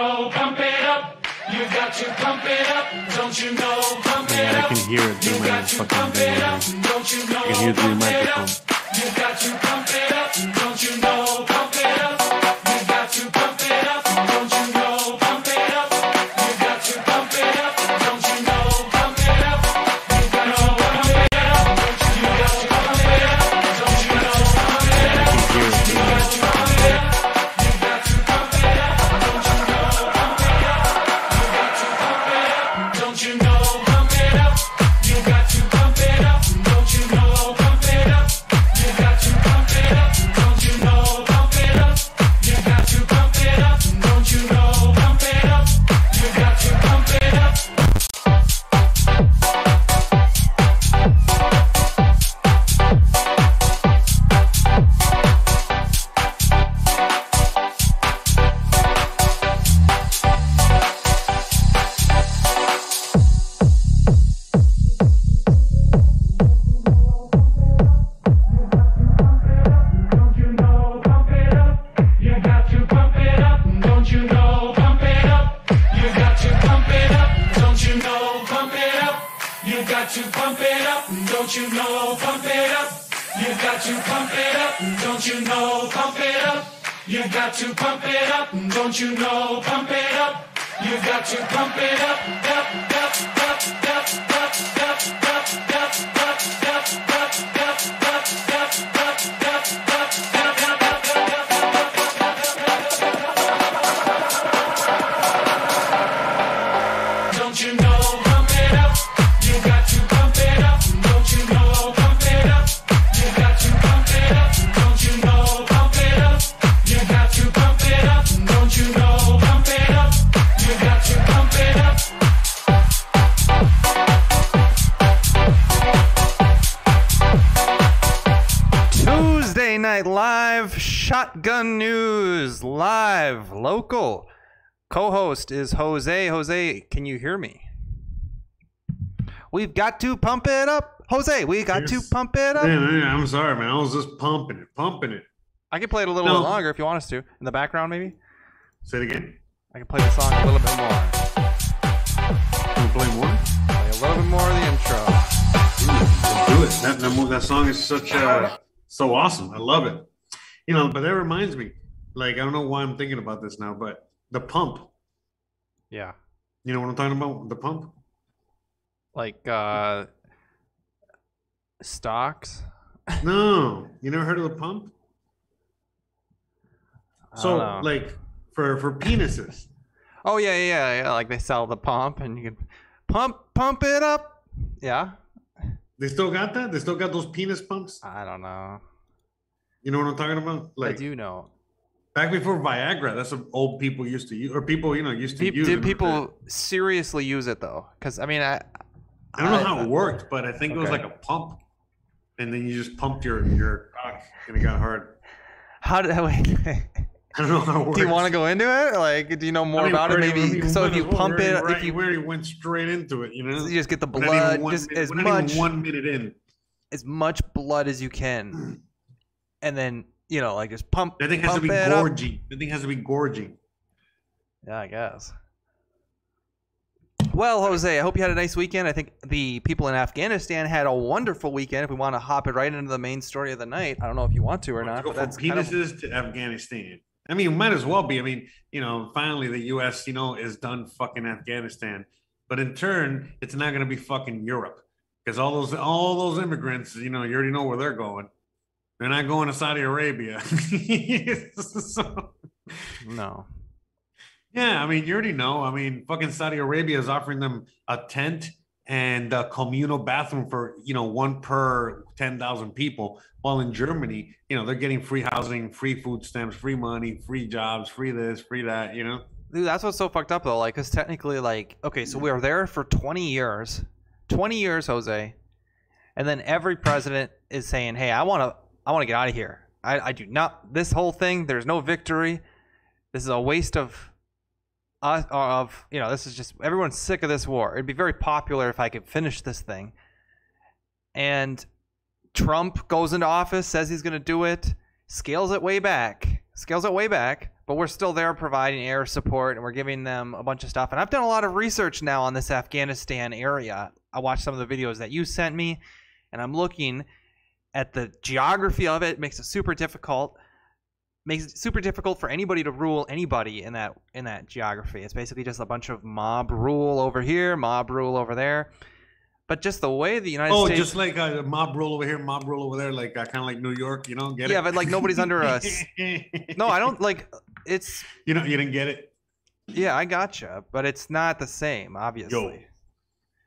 know, pump it up. You got to pump it up. Don't you know, pump it Yeah, I can hear it through You my got to fucking pump thing. it up. Don't you know, I can hear it through the pump it microphone. Co-host is Jose. Jose, can you hear me? We've got to pump it up. Jose, we got to pump it up. Man, man, I'm sorry, man. I was just pumping it, pumping it. I can play it a little No. bit longer if you want us to. In the background, maybe? Say it again. I can play the song a little bit more. Can we play more? Play a little bit more of the intro. Let's do it. That, that, that song is such uh, so awesome. I love it. You know, but that reminds me. Like I don't know why I'm thinking about this now, but the pump. Yeah. You know what I'm talking about? The pump. Like uh stocks. No, you never heard of the pump? So know. like for for penises. Oh yeah, yeah, yeah, yeah. Like they sell the pump and you can pump pump it up. Yeah. They still got that? They still got those penis pumps? I don't know. You know what I'm talking about? Like I do know. Back before Viagra, that's what old people used to use, or people you know used to Did, use. did it. people seriously use it though? Because I mean, I I don't know I- how it worked, but I think it was like a pump, and then you just pumped your your cock and it got hard. how did that wait? I don't know how it works. do you want to go into it? Like, do you know more I mean, about it? we already- Maybe we so. If you well. pump it, already- if you we already went straight into it, you know, you just get the We're not even blood, one just as we're not even much one minute in. as much blood as you can, and then you know, like just pump. That thing has to be it up. gorging. That thing has to be gorging. Yeah, I guess. Well, Jose, I hope you had a nice weekend. I think the people in Afghanistan had a wonderful weekend. If we want to hop it right into the main story of the night, I don't know if you want to or not. go But from that's kind of, penises to Afghanistan. I mean, might as well be. I mean, you know, finally the U.S. you know is done fucking Afghanistan, but in turn, it's not going to be fucking Europe because all those all those immigrants, you know, you already know where they're going. They're not going to Saudi Arabia. So- no. yeah, I mean, you already know. I mean, fucking Saudi Arabia is offering them a tent and a communal bathroom for you know one per ten thousand people. While in Germany, you know, they're getting free housing, free food stamps, free money, free jobs, free this, free that. You know, Dude, that's what's so fucked up though. Like, cause technically, like, okay, so we were there for 20 years, 20 years, Jose, and then every president is saying, "Hey, I want to, I want to get out of here. I, I do not. This whole thing, there's no victory. This is a waste of, us of, you know, this is just everyone's sick of this war. It'd be very popular if I could finish this thing." And Trump goes into office, says he's going to do it, scales it way back, scales it way back, but we're still there providing air support and we're giving them a bunch of stuff. And I've done a lot of research now on this Afghanistan area. I watched some of the videos that you sent me, and I'm looking at the geography of it. it makes it super difficult. Makes it super difficult for anybody to rule anybody in that in that geography. It's basically just a bunch of mob rule over here, mob rule over there. But just the way the United States Oh, States just like a mob rule over here, mob rule over there, like uh, kind of like New York, you know? Get it? Yeah, it? but, like, nobody's under us. No, I don't like it's You know, you didn't get it. yeah, I gotcha, but it's not the same, obviously.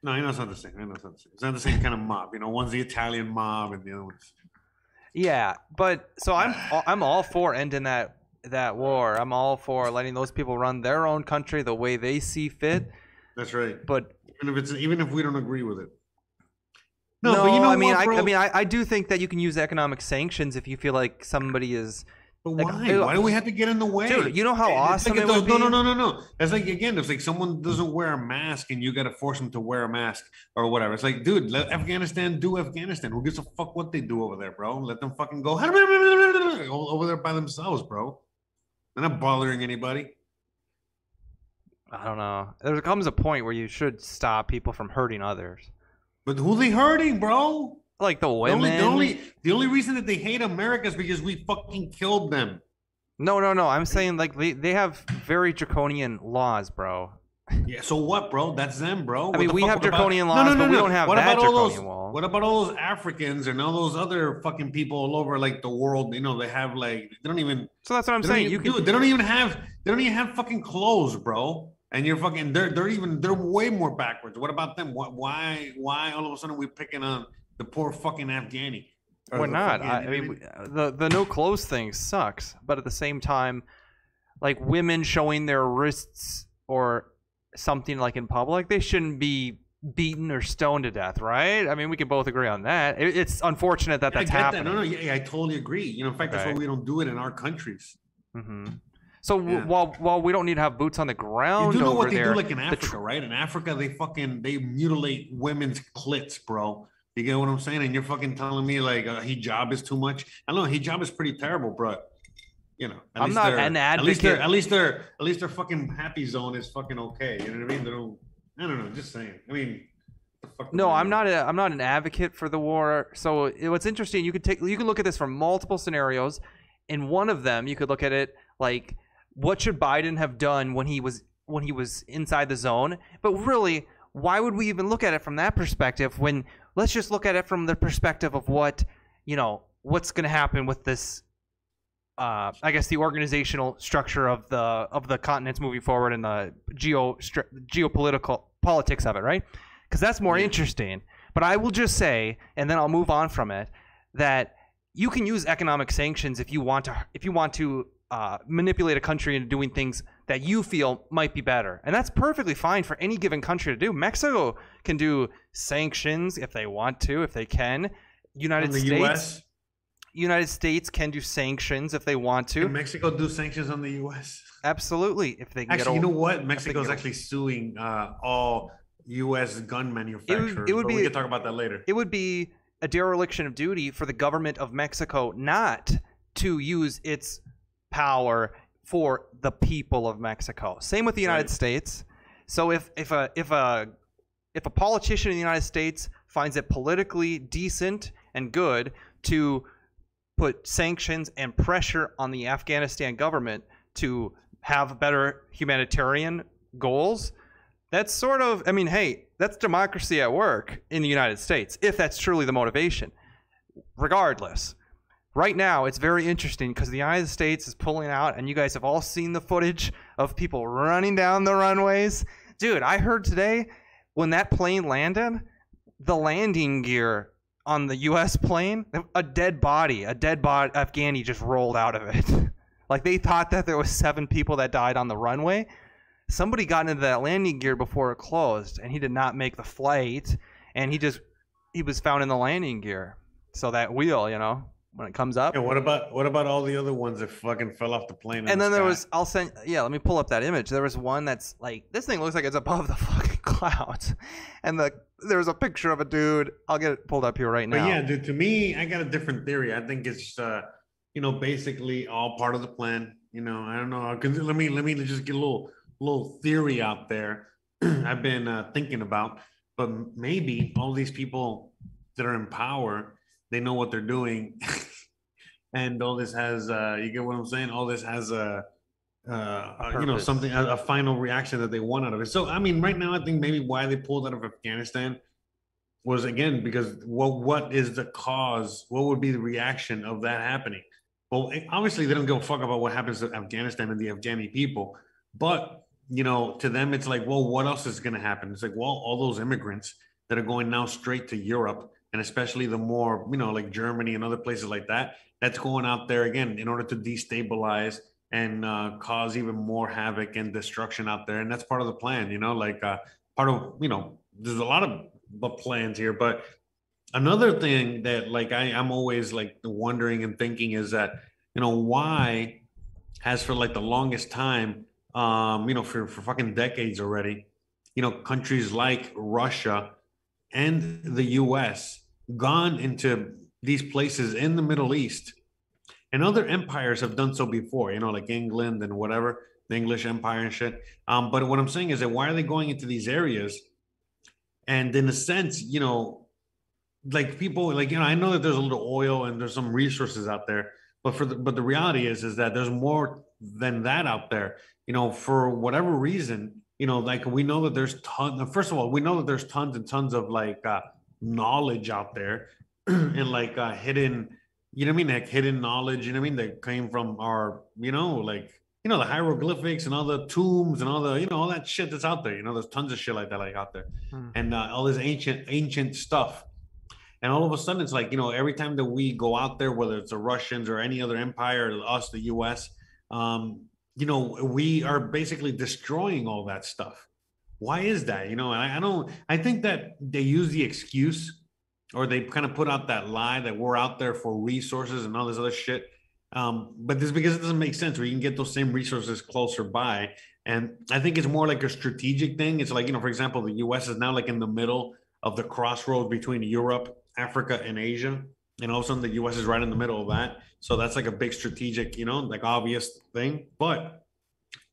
No, I know it's not the same. I know it's not the same. It's not the same kind of mob. You know, one's the Italian mob and the other one's. Yeah, but so I'm all- I'm all for ending that that war. I'm all for letting those people run their own country the way they see fit. That's right. But Even if it's even if we don't agree with it. no, but you know I mean, what, I, I mean, I, I do think that you can use economic sanctions if you feel like somebody is. But like, why? dude, why do we have to get in the way? Dude, you know how awesome like it the- no, no, no, no, no. It's like again, it's like someone doesn't wear a mask and you got to force them to wear a mask or whatever. It's like, dude, let Afghanistan do Afghanistan. Who gives a fuck what they do over there, bro? Let them fucking go all over there by themselves, bro. They're not bothering anybody. I don't know. There comes a point where you should stop people from hurting others, But who they hurting, bro? Like the The women. only, the only the only reason that they hate America is because we fucking killed them. No, no, no. I'm saying like they, they have very draconian laws, bro. Yeah, so what, bro? That's them, bro. What mean, we have about- draconian laws, but we don't have what that about all those, wall. What about all those Africans and all those other fucking people all over like the world? You know, they have like they don't even. So that's what I'm saying. You can dude, they don't even have they don't even have fucking clothes, bro. And you're fucking they're they're even they're way more backwards. What about them? What why why all of a sudden we're picking on the poor fucking Afghani? We're not. I, I mean, we- the the no clothes thing sucks, but at the same time, like women showing their wrists or something like in public, they shouldn't be beaten or stoned to death, right? I mean, we can both agree on that. It, it's unfortunate that that's get that. happening. No, no, yeah, I totally agree. You know, in fact, that's why we don't do it in our countries. hmm So w- Yeah. while while we don't need to have boots on the ground, You do know what they there, do, like in the Africa, tr- right? In Africa, they fucking they mutilate women's clits, bro. You get what I'm saying? And you're fucking telling me like uh, hijab is too much. I know hijab is pretty terrible, bro. you know, I'm not an At least they're at least they're at least their fucking happy zone is fucking okay. You know what I mean? They don't. I don't know. Just saying. I mean, fuck No, I'm not. A, I'm not an advocate for the war. So it- what's interesting, you could take, you can look at this from multiple scenarios. In one of them, you could look at it like, what should Biden have done when he was when he was inside the zone? But really, why would we even look at it from that perspective? When let's just look at it from the perspective of what you know, what's going to happen with this. Uh, I guess the organizational structure of the of the continents moving forward and the geo geopolitical politics of it, right? because that's more Yeah. interesting. But I will just say, and then I'll move on from it, that you can use economic sanctions if you want to. If you want to uh, manipulate a country into doing things that you feel might be better, and that's perfectly fine for any given country to do. Mexico can do sanctions if they want to, if they can. United the States, U.S. United States can do sanctions if they want to. Can Mexico do sanctions on the U.S.? Absolutely, if they can Actually, you know what? Mexico's get a- actually suing uh, all U.S. gun manufacturers. it would but we be- can talk about that later. it would be a dereliction of duty for the government of Mexico not to use its power for the people of Mexico. Same with the United Right. States. So if if a if a if a politician in the United States finds it politically decent and good to put sanctions and pressure on the Afghanistan government to have better humanitarian goals, that's sort of i mean hey that's democracy at work in the united states if that's truly the motivation regardless right now it's very interesting because the united states is pulling out and you guys have all seen the footage of people running down the runways. Dude i heard today when that plane landed the landing gear on the us plane a dead body a dead body afghani just rolled out of it. Like they thought that there was seven people that died on the runway. Somebody got into that landing gear before it closed and he did not make the flight and he just he was found in the landing gear. So that wheel you know when it comes up Yeah, what about what about all the other ones that fucking fell off the plane? and the then there was i'll send yeah let me pull up that image there was one that's like this thing looks like it's above the fucking clouds and the there's a picture of a dude i'll get it pulled up here right now. But yeah, dude, to me, I got a different theory. I think it's uh, you know, basically all part of the plan. You know, I don't know. 'cause Let me let me just get a little little theory out there. I've been uh, thinking about, but maybe all these people that are in power, they know what they're doing, and all this has uh, you get what I'm saying. All this has a uh, uh, you know something a, a final reaction that they want out of it. So I mean, right now I think maybe why they pulled out of Afghanistan was again because what what is the cause? What would be the reaction of that happening? Well, eh, obviously they don't give a fuck about what happens to Afghanistan and the Afghani people, but you know, to them it's like, well, what else is going to happen? It's like, well, all those immigrants that are going now straight to Europe, and especially the more, you know, like Germany and other places like that, that's going out there again in order to destabilize and uh, cause even more havoc and destruction out there. And that's part of the plan, you know, like uh, part of, you know, there's a lot of plans here, but another thing that like I, I'm always like wondering and thinking is that, you know, why has for like the longest time, um, you know, for, for fucking decades already, you know, countries like Russia and the US gone into these places in the Middle East. And other empires have done so before, you know, like England and whatever, the English Empire and shit. Um, but what I'm saying is that why are they going into these areas? And in a sense, you know, like people like you know, I know that there's a little oil and there's some resources out there, but for the but the reality is is that there's more than that out there. You know, for whatever reason, you know, like we know that there's tons. First of all, we know that there's tons and tons of like uh, knowledge out there, and like uh, hidden, you know what I mean, like hidden knowledge. You know what I mean, that came from our, you know, like you know the hieroglyphics and all the tombs and all the you know all that shit that's out there. You know, there's tons of shit like that like out there, Hmm. and uh, all this ancient ancient stuff. And all of a sudden, it's like you know, every time that we go out there, whether it's the Russians or any other empire, us, the U.S., um, you know, we are basically destroying all that stuff. Why is that? You know, and I, I don't. I think that they use the excuse, or they kind of put out that lie that we're out there for resources and all this other shit. Um, but this is because it doesn't make sense. Where you can get those same resources closer by, and I think it's more like a strategic thing. It's like you know, for example, the U.S. is now like in the middle of the crossroads between Europe, Africa, and Asia, and all of a sudden the U.S. is right in the middle of that. So that's like a big strategic, you know, like obvious thing. But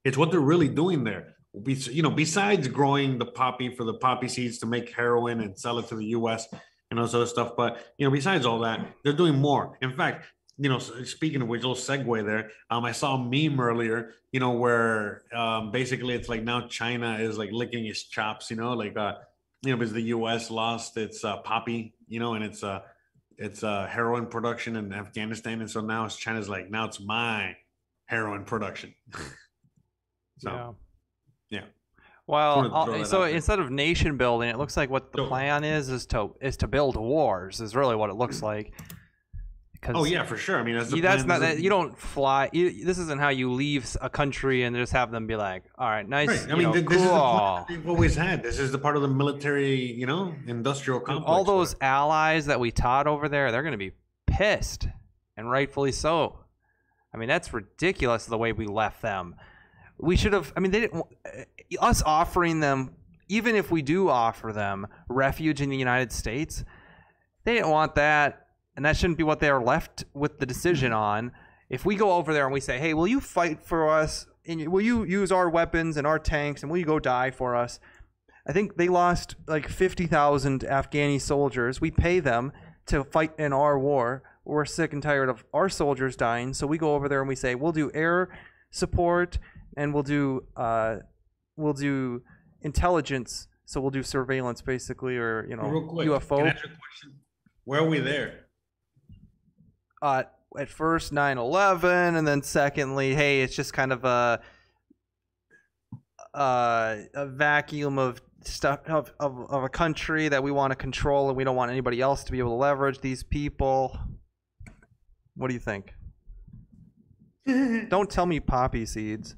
it's what they're really doing there. You know, besides growing the poppy for the poppy seeds to make heroin and sell it to the U.S. and all this other stuff, but you know, besides all that, they're doing more. In fact, you know, speaking of which, little segue there. Um, I saw a meme earlier, you know, where um, basically it's like now China is like licking its chops, you know, like uh, you know, because the U.S. lost its uh, poppy, you know, and it's uh, it's uh, heroin production in Afghanistan, and so now it's China's like now it's my heroin production. so yeah. Well, wanted uh, throw so instead of nation building, it looks like what the So- plan is is to is to build wars. Is really what it looks like. Because oh yeah, for sure. I mean, that's, the that's not that you don't fly. You, this isn't how you leave a country and just have them be like, "All right, nice, Right. I mean, know, th- this cool. is the plan they've always had. This is the part of the military, you know, industrial complex. All those where- allies that we taught over there, they're going to be pissed, and rightfully so. I mean, that's ridiculous the way we left them. We should have. I mean, they didn't. uh, Us offering them, even if we do offer them refuge in the United States, they didn't want that, and that shouldn't be what they are left with the decision on. If we go over there and we say, "Hey, will you fight for us? And will you use our weapons and our tanks? And will you go die for us?" I think they lost like 50,000 Afghani soldiers. We pay them to fight in our war. We're sick and tired of our soldiers dying. So we go over there and we say, we'll do air support and we'll do, uh, we'll do intelligence. So we'll do surveillance basically, or, you know, Real quick, can I UFO. ask a question? Where are we there? uh, at first 9-11 and then secondly hey it's just kind of a uh, a vacuum of stuff of, of, of a country that we want to control and we don't want anybody else to be able to leverage these people what do you think don't tell me poppy seeds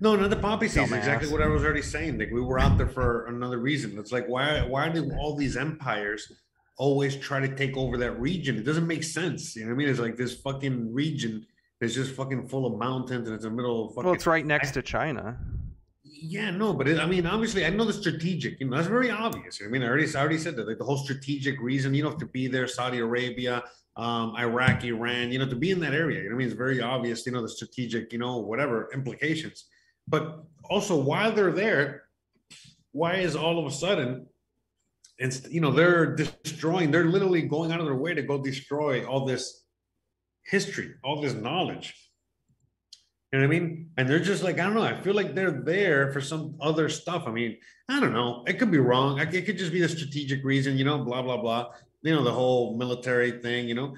No, not the poppy seeds. Exactly what I was already saying. Like we were out there for another reason. It's like why why do all these empires always try to take over that region? It doesn't make sense. You know what I mean? It's like this fucking region is just fucking full of mountains and it's in the middle of fucking well it's right next to china Yeah, no, but it, I mean, obviously, I know the strategic. You know, that's very obvious. I mean, I already, I already said that. Like the whole strategic reason, you don't to be there. Saudi Arabia, um, Iraq, Iran, you know, to be in that area. You know, what I mean, it's very obvious, you know, the strategic, you know, whatever implications. But also, while they're there, why is all of a sudden, it's you know, they're destroying, they're literally going out of their way to go destroy all this history, all this knowledge. You know what I mean? And they're just like, I don't know. I feel like they're there for some other stuff. I mean, I don't know. It could be wrong. It could just be a strategic reason, you know, blah, blah, blah. You know, the whole military thing, you know.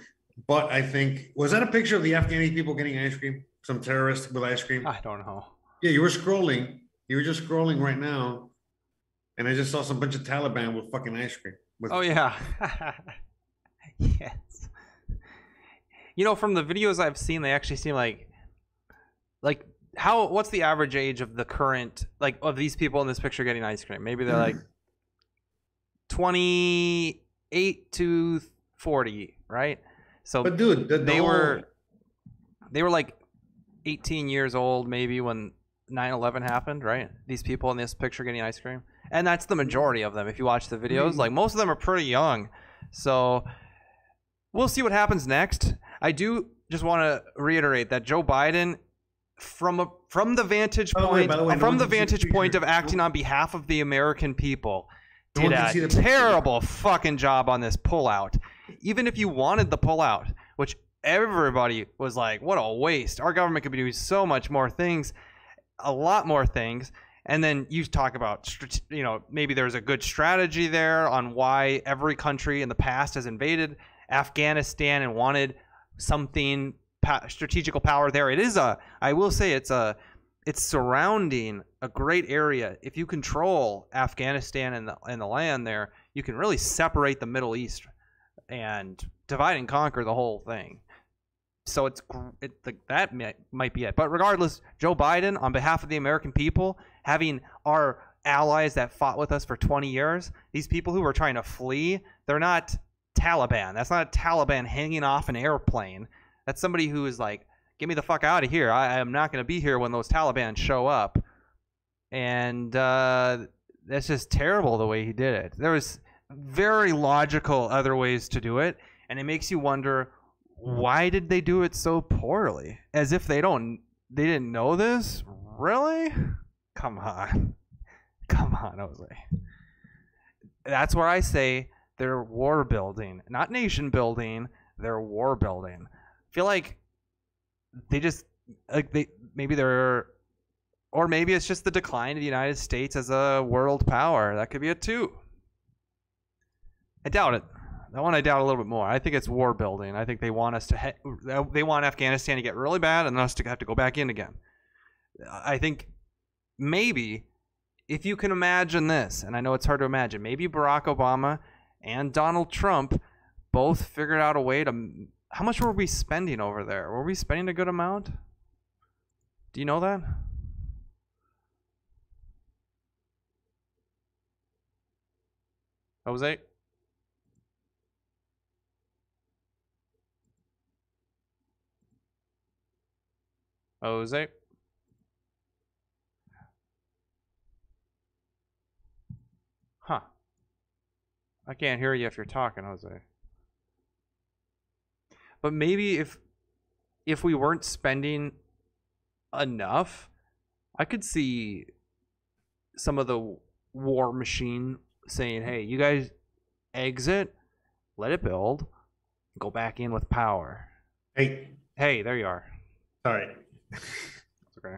But I think, was that a picture of the Afghani people getting ice cream? Some terrorists with ice cream? I don't know. Yeah, you were scrolling. You were just scrolling right now. And I just saw some bunch of Taliban with fucking ice cream. With, Oh yeah. yes. You know, from the videos I've seen, they actually seem like like how what's the average age of the current like of these people in this picture getting ice cream? Maybe they're like 28 to 40, right? So But dude, the, the they whole- were they were like 18 years old maybe when 9-11 happened right? These people in this picture getting ice cream. And that's the majority of them if you watch the videos. Mhm. like most of them are pretty young. So we'll see what happens next. I do just want to reiterate that joe biden from a from the vantage the point the way, no from the see the vantage point of acting on behalf of the american people No did a the terrible fucking job on this pullout. Even if you wanted the pullout, which everybody was like, "What a waste! Our government could be doing so much more things, a lot more things." And then you talk about, you know, maybe there's a good strategy there on why every country in the past has invaded Afghanistan and wanted something strategical power there. It is a, I will say, it's a it's surrounding a great area. If you control Afghanistan and the and the land there, you can really separate the Middle East and divide and conquer the whole thing. So it's it, that might, might be it. But regardless, Joe Biden, on behalf of the American people, having our allies that fought with us for 20 years, these people who were trying to flee, they're not Taliban. That's not a Taliban hanging off an airplane. That's somebody who is like, get me the fuck out of here. I, am not going to be here when those Taliban show up. And uh, that's just terrible the way he did it. There was very logical other ways to do it, and it makes you wonder why did they do it so poorly? As if they don't they didn't know this? Really? Come on. Come on, Jose. That's where I say they're war building, not nation building, they're war building. I feel like they just like they maybe they're or maybe it's just the decline of the United States as a world power. That could be a two. I doubt it. That one I doubt a little bit more. I think it's war building. I think they want us to he- they want Afghanistan to get really bad and then us to have to go back in again. I think maybe if you can imagine this, and I know it's hard to imagine, maybe Barack Obama and Donald Trump both figured out a way to how much were we spending over there? Were we spending a good amount? Do you know that? Jose? Oh, Jose? Huh. I can't hear you if you're talking, Jose. But maybe if if we weren't spending enough, I could see some of the war machine saying, "Hey, you guys exit, let it build, go back in with power." Hey, Hey, there you are. sorry. Okay.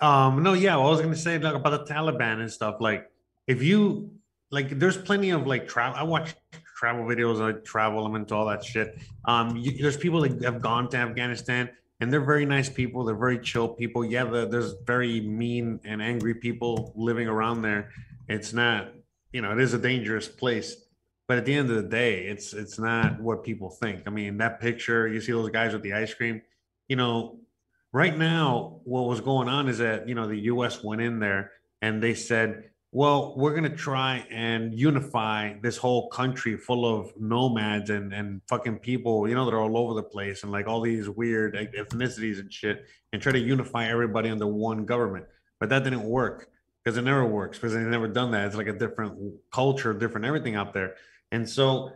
Um, no, yeah, well, I was gonna say like about the Taliban and stuff. Like, if you like, there's plenty of like travel. I watch travel videos. I travel. I'm into all that shit. Um, you, there's people that have gone to Afghanistan, and they're very nice people. They're very chill people. Yeah, the, there's very mean and angry people living around there. It's not, you know, it is a dangerous place. But at the end of the day, it's it's not what people think. I mean, that picture, you see those guys with the ice cream. You know, right now what was going on is that you know the us went in there and they said well we're going to try and unify this whole country full of nomads and and fucking people you know that are all over the place and like all these weird ethnicities and shit and try to unify everybody under one government. But that didn't work because it never works because they've never done that. It's like a different culture different everything out there. And so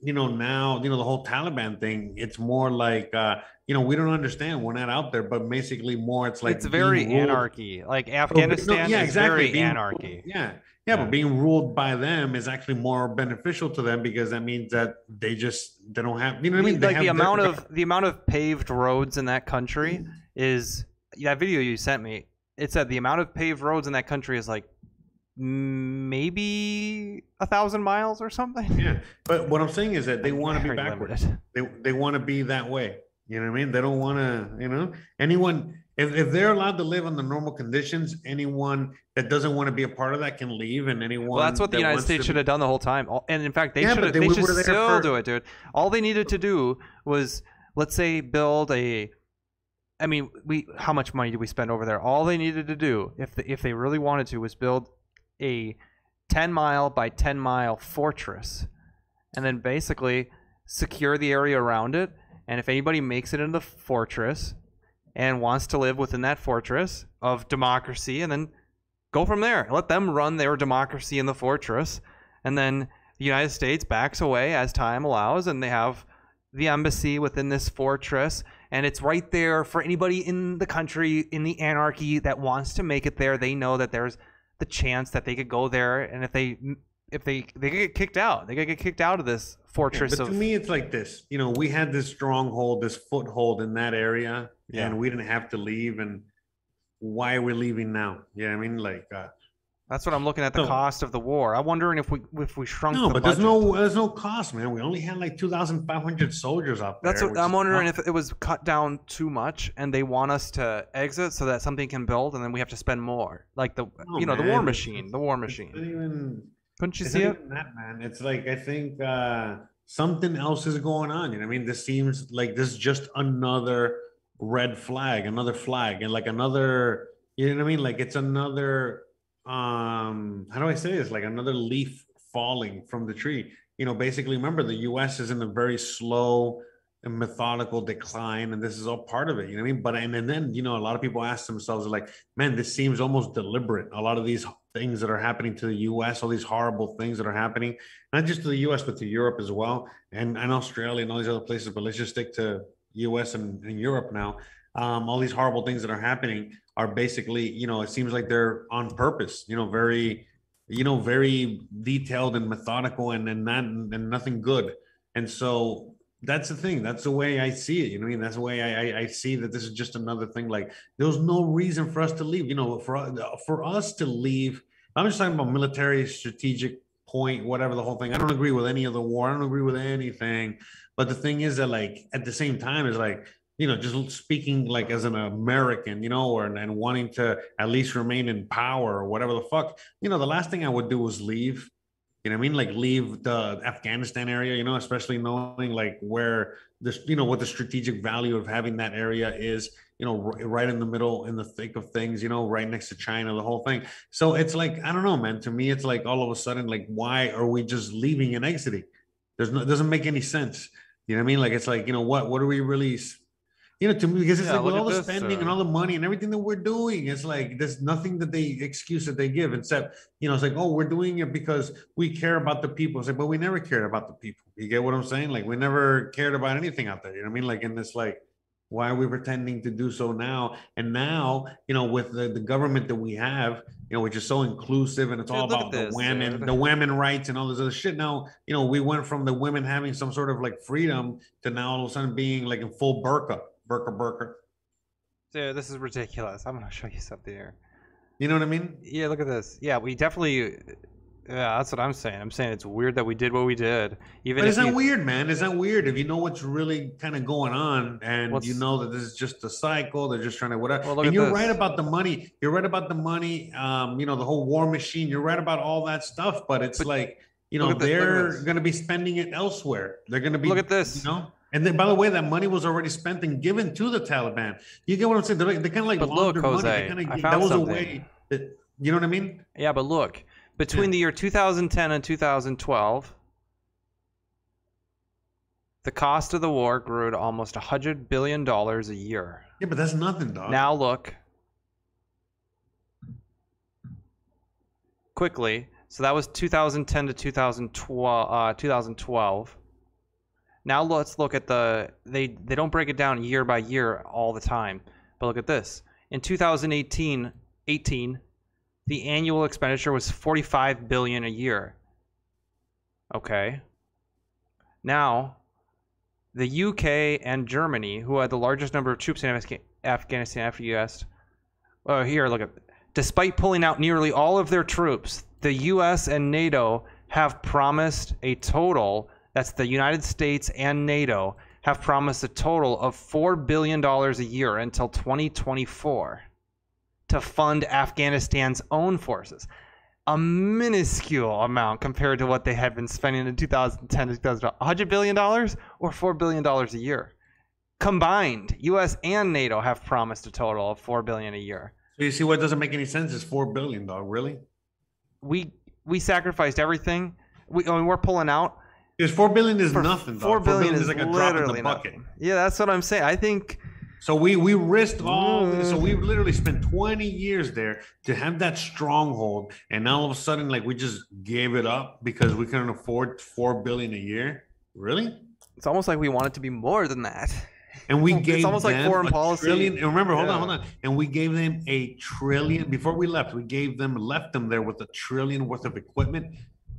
you know, now, you know, the whole Taliban thing, it's more like, uh, you know, we don't understand. We're not out there, but basically more, it's like it's very anarchy. Like Oh, no, Afghanistan yeah, is exactly. very being- anarchy. Yeah. Yeah, Yeah. but being ruled by them is actually more beneficial to them because that means that they just they don't have you know what I mean? Like the have their- amount of the amount of paved roads in that country is that video you sent me. It said the amount of paved roads in that country is like maybe a thousand miles or something. yeah. But what I'm saying is that they want to be backwards. limited. They they want to be that way. You know what I mean? They don't want to, you know, anyone if, if they're allowed to live under normal conditions, anyone that doesn't want to be a part of that can leave and anyone Well, that's what the that United States to should have done the whole time. And in fact, they Yeah, should have. they They, should still do it, dude. All they needed to do was, let's say, build a. I mean, we how much money did we spend over there? All they needed to do, if the, if they really wanted to, was build a ten mile by ten mile fortress, and then basically secure the area around it. And if anybody makes it into the fortress and wants to live within that fortress of democracy, and then go from there. Let them run their democracy in the fortress, and then the United States backs away as time allows, and they have the embassy within this fortress, and it's right there for anybody in the country in the anarchy that wants to make it there. They know that there's the chance that they could go there, and if they if they they could get kicked out, they could get kicked out of this Yeah, fortress but of to me, it's like this. You know, we had this stronghold, this foothold in that area, Yeah. and we didn't have to leave. And why are we leaving now? Yeah, I mean, like, uh, That's what I'm looking at the No. cost of the war. I'm wondering if we if we shrunk no, the but there's budget. no, there's no cost, man. We only had like two thousand five hundred soldiers out there. That's what I'm wondering not- if it was cut down too much and they want us to exit so that something can build and then we have to spend more. Like the No, you know, the war machine, the war machine. even. Couldn't you It's see it? that, man. It's like I think uh, something else is going on. You know, what I mean, this seems like this is just another red flag, another flag, and like another. You know what I mean? Like it's another. Um, how do I say this? Like another leaf falling from the tree. You know, basically, remember the U.S. is in a very slow and methodical decline, and this is all part of it. You know what I mean? But and, and then you know, a lot of people ask themselves like, man, this seems almost deliberate. A lot of these things that are happening to the U.S., all these horrible things that are happening, not just to the U.S. but to Europe as well, and and Australia and all these other places. But let's just stick to U.S. and, and Europe now. Um, all these horrible things that are happening are basically, you know, it seems like they're on purpose. You know, very, you know, very detailed and methodical, and and not and nothing good. And so that's the thing. That's the way I see it. You know I mean? That's the way I, I, I see that this is just another thing. Like there's no reason for us to leave. You know, for for us to leave. I'm just talking about military strategic point, whatever the whole thing. I don't agree with any of the war. I don't agree with anything. But the thing is that like at the same time is like you know just speaking like as an American, you know, or and wanting to at least remain in power or whatever the fuck. You know, the last thing I would do was leave. You know what I mean? Like leave the Afghanistan area, you know, especially knowing like where this, you know, what the strategic value of having that area is, you know, right in the middle, in the thick of things, you know, right next to China, the whole thing. So it's like, I don't know, man. To me, it's like all of a sudden, like, why are we just leaving and exiting? There's no, it doesn't make any sense. You know what I mean? Like, it's like, you know, what, what are we really, you know, to me, because it's Yeah, like with all the this, spending and uh, all the money and everything that we're doing, it's like there's nothing that they excuse that they give except, you know, it's like, oh, we're doing it because we care about the people. It's like, but we never cared about the people. You get what I'm saying? Like, we never cared about anything out there. You know what I mean? Like, in this, like, why are we pretending to do so now? And now, you know, with the, the government that we have, you know, which is so inclusive and it's Dude, all about the women, dude. the women rights and all this other shit. Now, you know, we went from the women having some sort of like freedom to now all of a sudden being like in full burqa, burqa, burqa. Dude, this is ridiculous. I'm gonna show you something here. You know what I mean? Yeah, look at this. Yeah, we definitely. Yeah, that's what I'm saying. I'm saying it's weird that we did what we did. Even But it's not you, weird, man. Isn't weird if you know what's really kind of going on and What's- you know that this is just a cycle. They're just trying to whatever. Well, and you're this. right about the money. You're right about the money. Um, you know, the whole war machine. You're right about all that stuff. But it's But like, you know, at this, look at they're going to be spending it elsewhere. They're going to be. Look at this. You know. And then, by the way, that money was already spent and given to the Taliban. You get what I'm saying? They're, like, they kind of like But look, money. Jose, They kinda, I that was something. a way that you know what I mean? yeah, but look, between the year 2010 and 2012, the cost of the war grew to almost 100 billion dollars a year. Yeah, but that's nothing, dog. Now look. Quickly. So that was 2010 to 2012. Uh, 2012. Now let's look at the they they don't break it down year by year all the time. But look at this. In 2018, 18, the annual expenditure was 45 billion a year. Okay. Now, the UK and Germany, who had the largest number of troops in Afghanistan after the US, oh here, look at despite pulling out nearly all of their troops, the US and NATO have promised a total that's the United States and NATO have promised a total of $4 billion a year until 2024 to fund Afghanistan's own forces. A minuscule amount compared to what they had been spending in 2010 to 2012. $100 billion or $4 billion a year. Combined, US and NATO have promised a total of 4 billion a year. So you see what doesn't make any sense is four billion, dog. Really? We we sacrificed everything. We I mean, we're pulling out. Because four billion is For nothing. Four billion is like a drop in the bucket. nothing. Yeah, that's what I'm saying. I think So we we risked all. Mm. So we literally spent twenty years there to have that stronghold, and now all of a sudden, like we just gave it up because we couldn't afford four billion a year. Really? it's almost like we want it to be more than that. And we gave It's almost like foreign a policy. trillion. And remember, hold Yeah. on, hold on. And we gave them a trillion before we left. We gave them left them there with a trillion worth of equipment.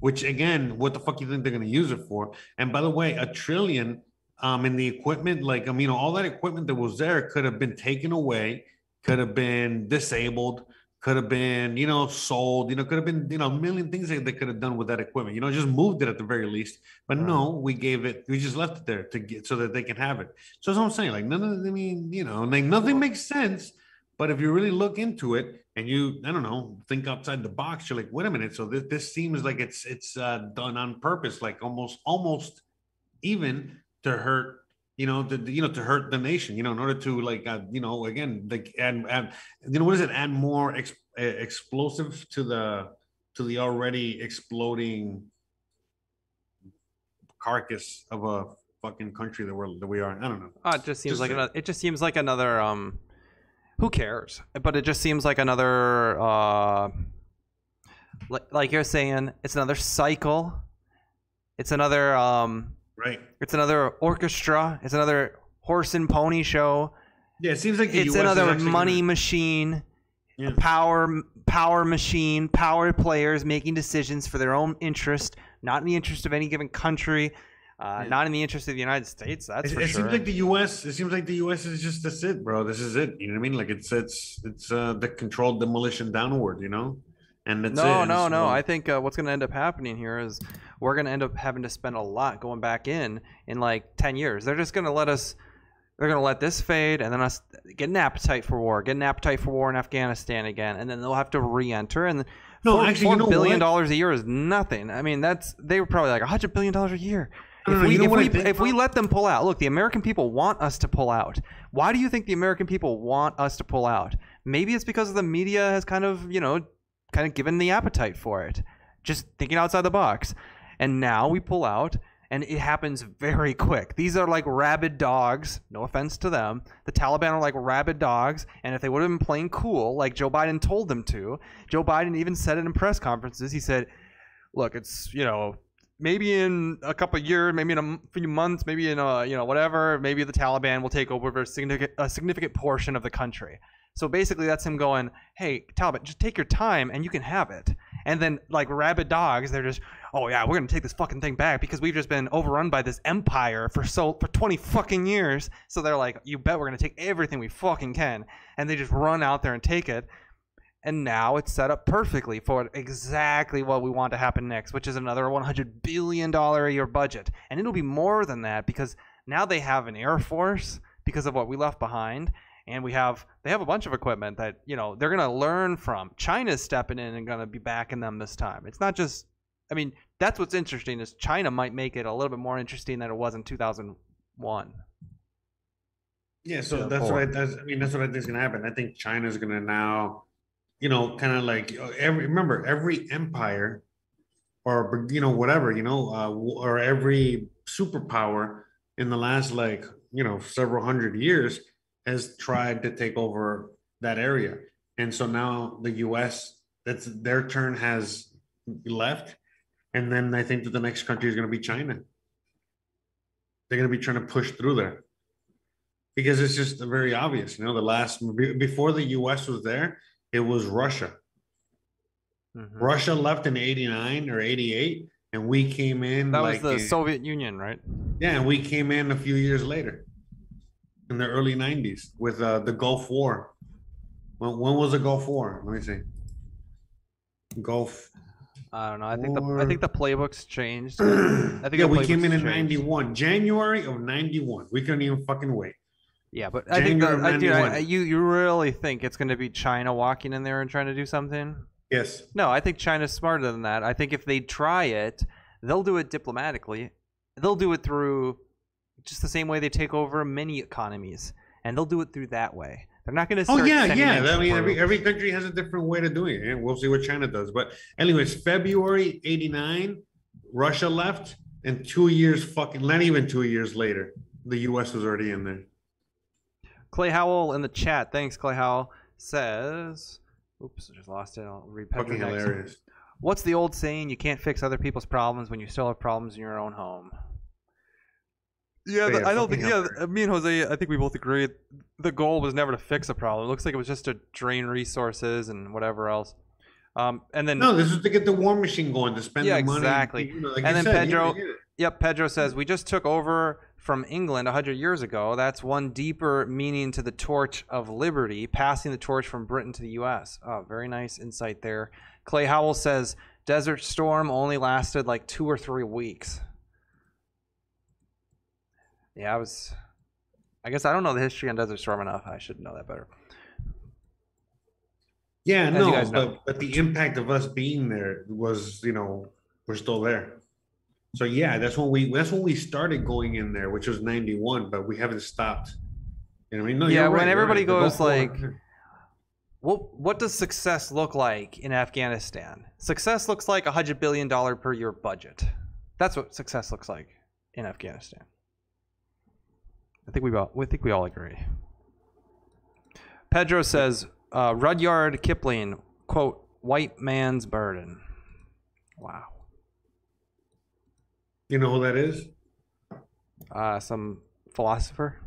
Which again, what the fuck you think they're going to use it for? And by the way, a trillion um in the equipment, like I mean, all that equipment that was there could have been taken away, could have been disabled, could have been you know sold, you know, could have been you know a million things that they could have done with that equipment. You know, just moved it at the very least. But Right. no, we gave it. We just left it there to get so that they can have it. So that's what I'm saying. Like none of, I mean, you know, like nothing makes sense. But if you really look into it and you, I don't know, think outside the box, you're like, wait a minute. So this, this seems like it's it's uh, done on purpose, like almost almost even to hurt, you know, the you know to hurt the nation, you know, in order to like, uh, you know, again, like and add, you know, what is it? Add more ex, explosive to the to the already exploding carcass of a fucking country that we're that we are. I don't know. Oh, it just seems Just like another. It just seems like another. Um, who cares? But it just seems like another. Uh, like, like you're saying, it's another cycle. It's another. Um, Right. it's another orchestra. It's another horse and pony show. Yeah, it seems like It's US another money gonna- machine. Yeah. Power power machine. Power players making decisions for their own interest, not in the interest of any given country. Uh. Not in the interest of the United States. That's It, for it sure. seems like the U.S. It seems like the U.S. is just that's it, bro. This is it. You know what I mean? Like it's it's it's uh, the controlled demolition downward. You know, and that's no, it. no, no. well, I think uh, what's going to end up happening here is we're going to end up having to spend a lot going back in in like 10 years. They're just going to let us, they're going to let this fade and then us get an appetite for war, get an appetite for war in Afghanistan again. And then they'll have to re enter. And No, four- actually, you 4 know billion dollars a year is nothing. I mean, that's, they were probably like a $100 billion a year. If no, we, if, we, if we let them pull out, look, the American people want us to pull out. Why do you think the American people want us to pull out? Maybe it's because the media has kind of, you know, kind of given the appetite for it. Just thinking outside the box. And now we pull out, and it happens very quick. These are like rabid dogs. No offense to them. The Taliban are like rabid dogs. And if they would have been playing cool, like Joe Biden told them to, Joe Biden even said it in press conferences. He said, look, it's, you know, maybe in a couple years, maybe in a few months, maybe in a you know whatever, maybe the Taliban will take over a significant a significant portion of the country. So basically, that's him going, "Hey, Taliban, just take your time and you can have it." And then, like rabid dogs, they're just, "Oh yeah, we're gonna take this fucking thing back because we've just been overrun by this empire for so for twenty fucking years." So they're like, "You bet we're gonna take everything we fucking can," and they just run out there and take it and now it's set up perfectly for exactly what we want to happen next, which is another 100 billion dollar a year budget, and it'll be more than that because now they have an air force because of what we left behind, and we have they have a bunch of equipment that you know they're gonna learn from. China's stepping in and gonna be backing them this time. It's not just, I mean, that's what's interesting is China might make it a little bit more interesting than it was in 2001. Yeah, so that's what I, that's, I mean. That's what I think is gonna happen. I think China's gonna now, you know, kind of like every remember every empire, or you know whatever you know, uh, or every superpower in the last like you know several hundred years has tried to take over that area, and so now the U.S. that's their turn has left, and then I think that the next country is gonna be China. they're going to be trying to push through there because it's just very obvious. You know, the last before the U.S. was there, it was Russia. Mhm. Russia left in '89 or '88, and we came in. That like was the in- Soviet Union, right? yeah, and we came in a few years later, in the early '90s, with uh, the Gulf War. When, when was the Gulf War? Let me see. Gulf. I don't know. I think the I think the playbooks changed. I I think yeah, we came in in '91, January of '91. We couldn't even fucking wait. Yeah, but I think January that, I, dude, I, 91. I- you you really think it's going to be China walking in there and trying to do something? Yes. No, I think China's smarter than that. I think if they try it, they'll do it diplomatically. They'll do it through just the same way they take over many economies, and they'll do it through that way. They're not going to. Oh yeah, yeah. I mean, every every country has a different way of doing it, and we'll see what China does. But anyways, February '89, Russia left, and two years fucking, not even two years later, the U.S. was already in there. Clay Howell in the chat. Thanks, Clay Howell says. Oops, I just lost it. I'll read Pedro Fucking hilarious. What's the old saying? You can't fix other people's problems when you still have problems in your own home. Yeah, Yeah, I don't fucking think. Yeah, me and Jose, I think we both agree. The goal was never to fix a problem. It looks like it was just to drain resources and whatever else. Um, and then No, this is to get the war machine going, to spend Yeah, the money. exactly. you know, like And then said, Pedro- Yep, Pedro says we just took over from England 100 years ago. That's one deeper meaning to the torch of liberty, passing the torch from Britain to the U.S. Oh, very nice insight there. Clay Howell says Desert Storm only lasted like two or three weeks. Yeah, I was. I guess I don't know the history on Desert Storm enough. I should know that better. Yeah, As no, but, but the impact of us being there was, you know, we're still there. So yeah, that's when we that's when we started going in there, which was ninety one, but we haven't stopped. You know I mean? No, Yeah, you're when right, everybody right. Goes, like, What what does success look like in Afghanistan? Success looks like a hundred billion dollar per year budget. That's what success looks like in Afghanistan. I think we all we think we all agree. Pedro says uh, Rudyard Kipling quote white man's burden. Wow. You know who that is? Uh, some philosopher.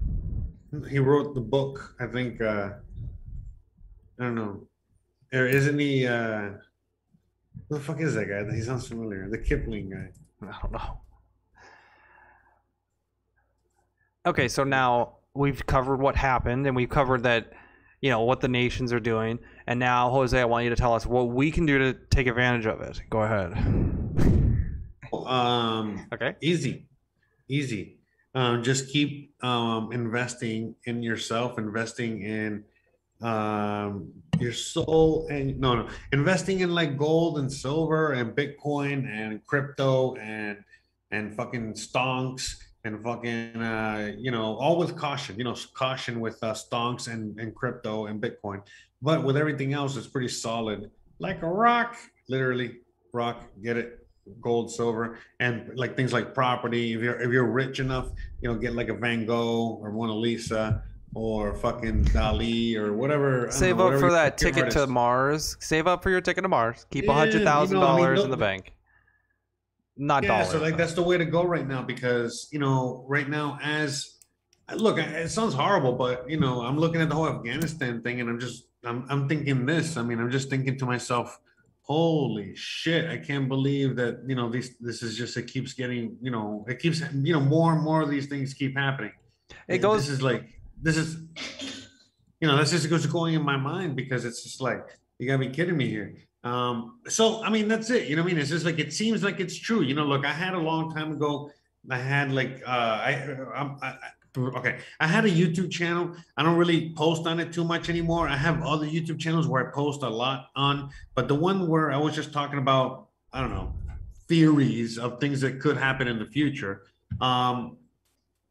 He wrote the book, I think uh I don't know. Or isn't he uh who the fuck is that guy? He sounds familiar. The Kipling guy. I don't know. Okay, so now we've covered what happened and we've covered that, you know, what the nations are doing. And now, Jose, I want you to tell us what we can do to take advantage of it. Go ahead. Um Okay. easy easy. Um, just keep um, investing in yourself investing in um, your soul and no no investing in like gold and silver and bitcoin and crypto and and fucking stonks and fucking uh, you know all with caution you know caution with uh, stonks and, and crypto and bitcoin. But with everything else it's pretty solid. Like a rock literally rock get it gold silver and like things like property if you're if you're rich enough you know get like a van gogh or mona lisa or fucking dali or whatever Save know, up for that ticket to. Mars. Save up for your ticket to Mars. Keep a Yeah, hundred you thousand know, I mean, dollars in the bank. Not yeah dollars. so like that's the way to go right now because you know right now as look it sounds horrible but you know i'm looking at the whole afghanistan thing and i'm just i'm, I'm thinking this i mean i'm just thinking to myself holy shit i can't believe that you know this this is just it keeps getting you know it keeps you know more and more of these things keep happening. It goes- this is like this is you know that's just what's going in my mind because it's just like you gotta be kidding me here. Um so i mean that's it you know what i mean? It's just like it seems like it's true you know look i had a long time ago i had like uh i i'm I, I, okay i had a youtube channel i don't really post on it too much anymore i have other youtube channels where i post a lot on but the one where i was just talking about i don't know theories of things that could happen in the future um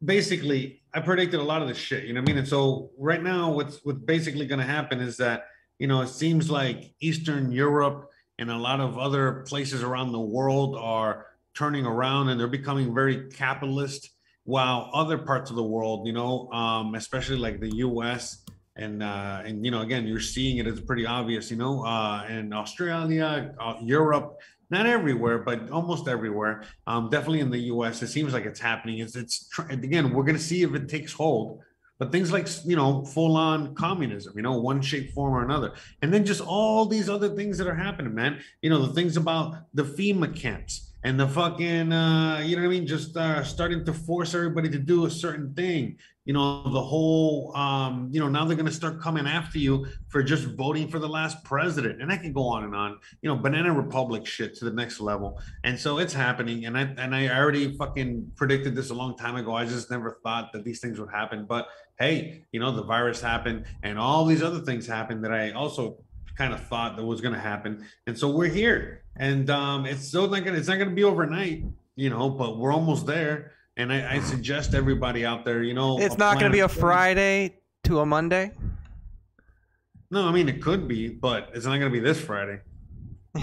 basically I predicted a lot of the shit, you know what I mean? And so right now what's what's basically gonna happen is that, you know, it seems like Eastern Europe and a lot of other places around the world are turning around and they're becoming very capitalist, while other parts of the world, you know, um, especially like the US and uh, and you know, again, you're seeing it. It's pretty obvious, you know, uh, in Australia, uh, Europe, not everywhere, but almost everywhere. Um, definitely in the U.S., it seems like it's happening. It's it's tr- again, we're to see if it takes hold. But things like you know, full on communism, you know, one shape, form, or another, and then just all these other things that are happening, man. You know, the things about the FEMA camps and the fucking, uh, you know what I mean, just uh, starting to force everybody to do a certain thing. You know the whole um you know now they're to start coming after you for just voting for the last president. And i can go on and on. You know banana republic shit to the next level. And so it's happening. And i and i already fucking predicted this a long time ago. I just never thought that these things would happen. But hey you know the virus happened and all these other things happened that i also kind of thought that was going to happen. And so we're here and um it's still not gonna it's not gonna be overnight you know but we're almost there and I, I suggest everybody out there, you know, It's not going to be a Friday to a Monday. No, I mean it could be, but it's not going to be this Friday.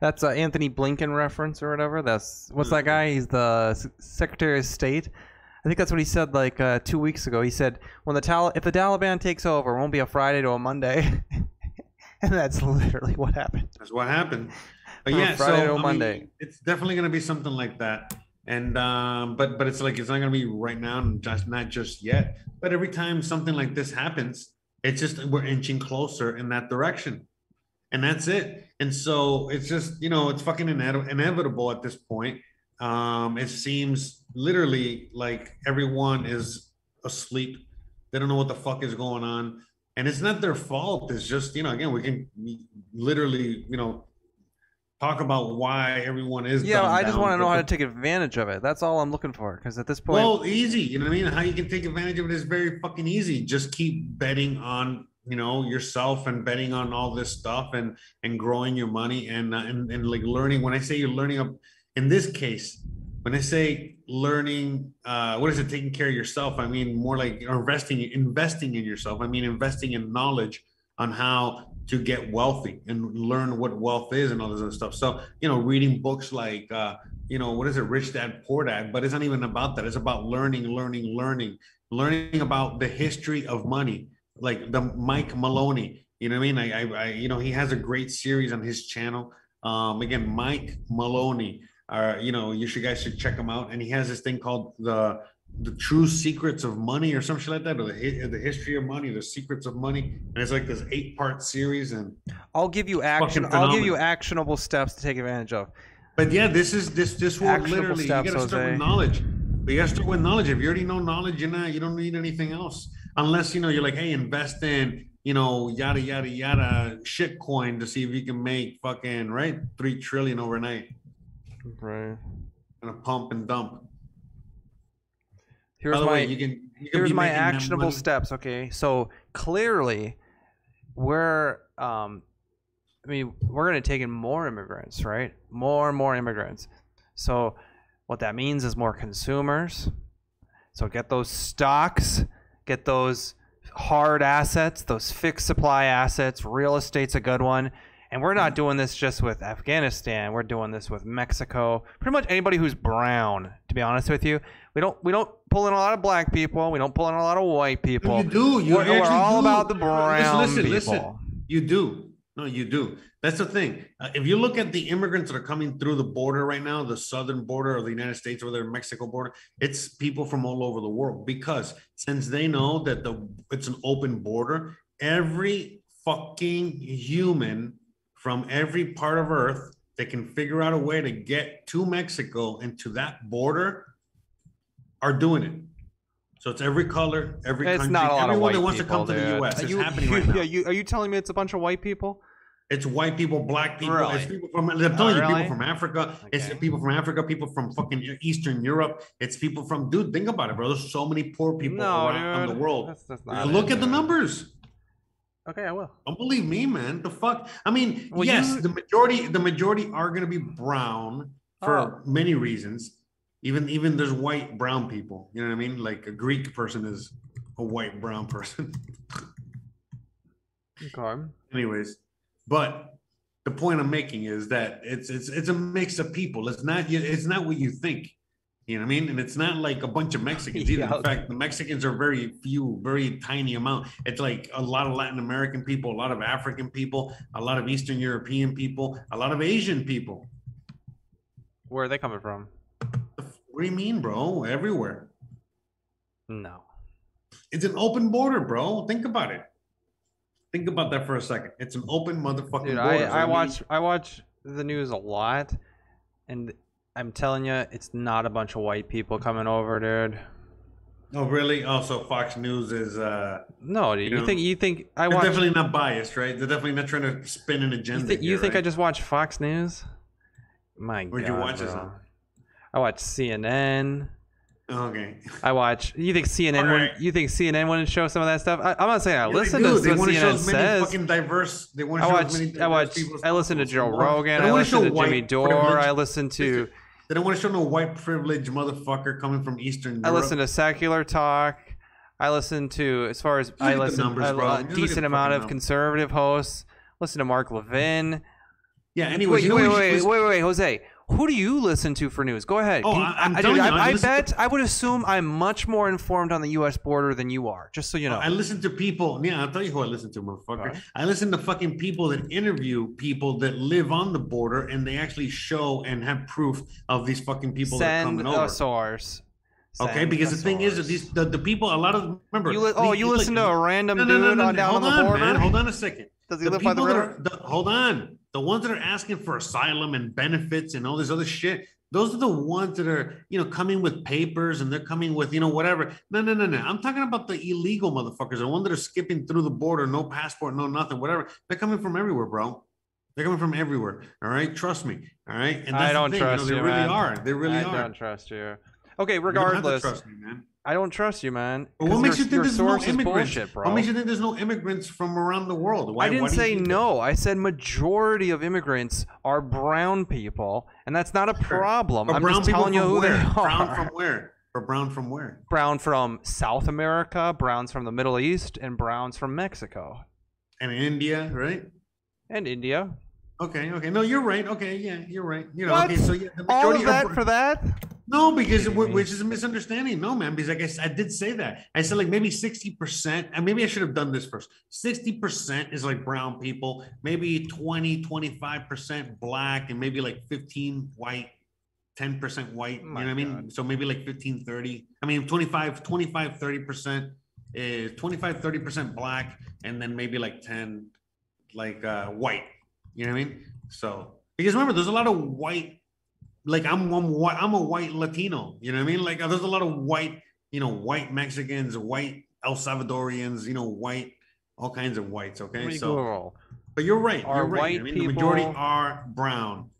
That's a Antony Blinken reference or whatever. That's what's that guy? He's the Secretary of State. I think that's what he said like uh, two weeks ago. He said when the Tal- if the Taliban takes over, it won't be a Friday to a Monday, and that's literally what happened. That's what happened. But yeah, Friday so to I mean, Monday. it's definitely going to be something like that. And um, but but it's like it's not going to be right now, and just not just yet. But every time something like this happens, it's just we're inching closer in that direction, and that's it. And so it's just you know it's fucking ine- inevitable at this point. Um, it seems literally like everyone is asleep. They don't know what the fuck is going on, and it's not their fault. It's just you know again we can literally you know talk about why everyone is. Yeah, I just down, want to know how to take advantage of it. That's all I'm looking for. Because at this point, Well, easy. You know what I mean? How you can take advantage of it is very fucking easy. Just keep betting on you know yourself and betting on all this stuff and and growing your money and uh, and and like learning. When I say you're learning up, in this case, when I say learning, uh, what is it? Taking care of yourself. I mean more like investing investing in yourself. I mean investing in knowledge on how to get wealthy and learn what wealth is and all this other stuff. So, you know, reading books like, uh, you know, what is it, Rich Dad, Poor Dad, but it's not even about that. It's about learning, learning, learning, learning about the history of money, like the Mike Maloney. You know what I mean? I, I, I you know, he has a great series on his channel. Um, again, Mike Maloney. Uh, you know, you should guys should check him out. And he has this thing called the the true secrets of money or some shit like that, or the, the history of money, the secrets of money. And it's like this eight part series. And I'll give you action. I'll give you actionable steps to take advantage of. but yeah, this is this this will literally steps, you gotta start Jose. with knowledge. But you gotta start with knowledge. If you already know knowledge, you're not you don't need anything else. Unless you know you're like, hey, invest in you know yada yada yada shit coin to see if you can make fucking right three trillion overnight Right. and a pump and dump. Here's my way, you can you here's my actionable steps. Okay, so clearly, we're um, I mean, we're gonna take in more immigrants, right? More and more immigrants. So, what that means is more consumers. So get those stocks, get those hard assets, those fixed supply assets. Real estate's a good one. And we're not doing this just with Afghanistan. We're doing this with Mexico. Pretty much anybody who's brown, to be honest with you. We don't we don't pull in a lot of black people. We don't pull in a lot of white people. You do. You we're, we're all do. about the brown listen, people. Listen, You do. No, you do. That's the thing. Uh, if you look at the immigrants that are coming through the border right now, the southern border of the United States or the Mexico border, it's people from all over the world because since they know that the it's an open border, every fucking human from every part of Earth that can figure out a way to get to Mexico and to that border are doing it. So it's every color, every It's country, not a lot everyone that wants people, to come to the. U.S. Are It's you, happening you, right now. yeah, you, are you telling me it's a bunch of white people? It's white people, black people. Really? It's people from. I'm telling you, oh, really? people from Africa. It's people from Africa. People from fucking Eastern Europe. It's people from. Dude, think about it, bro. There's so many poor people no, around dude. the world. That's, that's not Look it, at the numbers. Okay, I will. Don't believe me, man. The fuck. I mean, Well, yes, you- the majority. The majority are going to be brown for Oh. many reasons. Even even there's white brown people. You know what I mean? Like a Greek person is a white brown person. Okay. anyways but the point i'm making is that it's it's it's a mix of people it's not you it's not what you think You know what I mean? And it's not like a bunch of Mexicans either. Yeah. In fact, the Mexicans are very few, very tiny amount. It's like a lot of Latin American people, a lot of African people, a lot of Eastern European people, a lot of Asian people. Where are they coming from? What do you mean, bro? Everywhere. No. It's an open border, bro. Think about it. Think about that for a second. It's an open motherfucking Dude, border. I, I mean, watch I watch the news a lot, and I'm telling you, it's not a bunch of white people coming over, dude. Oh, really? Also, Fox News is uh No, dude. You You, know, think you think I they're watch? definitely not biased, right? They're definitely not trying to spin an You agenda. you here, think I just watch Fox News? My Where'd God, you watch this bro. on? I watch CNN. Okay. I watch. You think CNN? All Wouldn't, you think CNN wouldn't show some of that stuff? I, I'm not saying I Yeah, listen to They what wanna show says. Fucking diverse. They want to I show watch. as many I watch. I listen to. Joe Rogan. I listen to Jimmy Dore. privilege. I listen to. They don't want to show no white privilege motherfucker coming from Eastern Europe. I listen to secular talk. I listen to as far as at I listen numbers, a- bro. a Just decent amount of numbers. conservative hosts. Listen to Mark Levin. Yeah. Anyways, wait, you know wait, wait, wait, wait, wait, Jose. Who do you listen to for news? Go ahead. Oh, you- I- I'm I, telling dude, you, I I, I bet to- I would assume I'm much more informed on the U.S. border than you are. Just so you oh, know. I listen to people. Yeah, I'll tell you who I listen to, motherfucker. Alright. I listen to fucking people that interview people that live on the border, and they actually show and have proof of these fucking people that are Send coming over. source. Okay, because a the thing is that these the, the people, a lot of remember. You li- oh, these- you like- listen to a random no, dude no, no, no, on down hold on the border? man. Hold on a second. Does he the live by the river? are the, hold on the ones that are asking for asylum and benefits and all this other shit those are the ones that are you know coming with papers and they're coming with you know whatever. No no no no. I'm talking about the illegal motherfuckers the ones that are skipping through the border no passport no nothing whatever. They're coming from everywhere bro. They're coming from everywhere all right? Trust me all right? And I don't thing, trust you, know, you, they really man. are they really I are. don't trust you. Okay, You don't have to regardless, trust me man I don't trust you, man. what makes your- you think there's no immigrants bullshit, bro? what makes you think there's no immigrants from around the world Why, I didn't say think that? no. I said majority of immigrants are brown people, and that's not a problem. I'm just telling you who where? they are. Brown from where? Or brown from where? Brown from South America, browns from the Middle East, and browns from Mexico And India, right? and India. Okay, okay. No, you're right. Okay, yeah, you're right. You know, What? okay, so yeah, the All of that are, for that? No, because which is a misunderstanding. No, man, because like I did say that. I said like maybe 60%, and maybe I should have done this first. 60% is like brown people, maybe 20, 25% black, and maybe like 15 white, 10% white. You know what I mean? So maybe like 15, 30. I mean, 25, 25, 30% is 25, 30% black, and then maybe like 10 like uh white. You know what I mean? So because remember, there's a lot of white, like I'm one white, I'm a white Latino. You know what I mean? Like there's a lot of white, you know, white Mexicans, white El Salvadorians, you know, white, all kinds of whites. Okay, Pretty so but you're right. Are You're right. I mean, the majority are brown.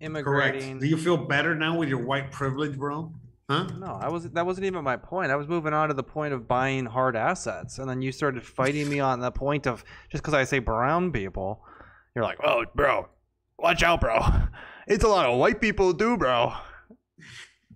Correct. Immigrating. Do you feel better now with your white privilege, bro? Huh? No, I was that wasn't even my point. I was moving on to the point of buying hard assets, and then you started fighting me on the point of just because I say brown people, you're like, "Oh, bro, watch out, bro. It's a lot of white people do, bro."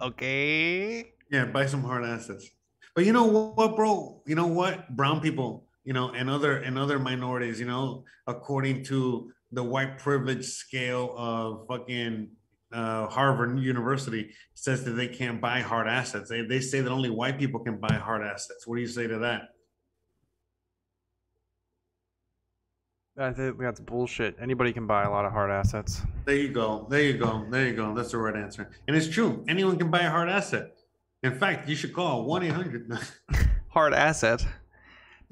Okay. Yeah, buy some hard assets. But you know what, bro? You know what? Brown people, you know, and other and other minorities, you know, according to the white privilege scale of fucking uh, Harvard University, says that they can't buy hard assets. They, they say that only white people can buy hard assets. What do you say to that? I think that's bullshit. Anybody can buy a lot of hard assets. There you go. There you go. There you go. That's the right answer. And it's true. Anyone can buy a hard asset. In fact, you should call 1 800. Hard asset.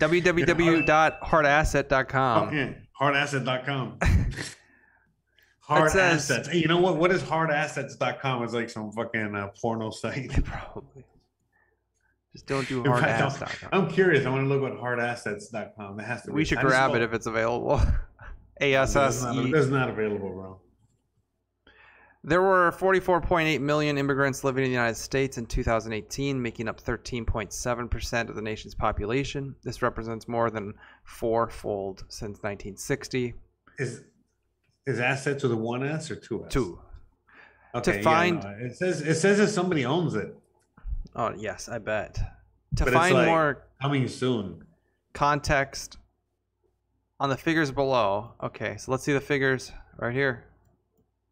www.hardasset.com. Okay, hardasset.com. Hard says- assets. Hey, you know what? What is hardassets.com? It's like some fucking uh, porno site. Probably. Just don't do In fact, I'm- I'm curious. I want to look at hardassets.com. It has to be. We should How do you grab it if it's available. ASS. That's not, that's not available, bro. There were 44.8 million immigrants living in the United States in 2018, making up 13.7% of the nation's population. This represents more than fourfold since 1960. Is is assets with a one S or two S? Two. Okay, yeah, find- no, it says it says that somebody owns it. Oh, yes, I bet. To But find like- more Coming soon. context on the figures below. Okay, so let's see the figures right here.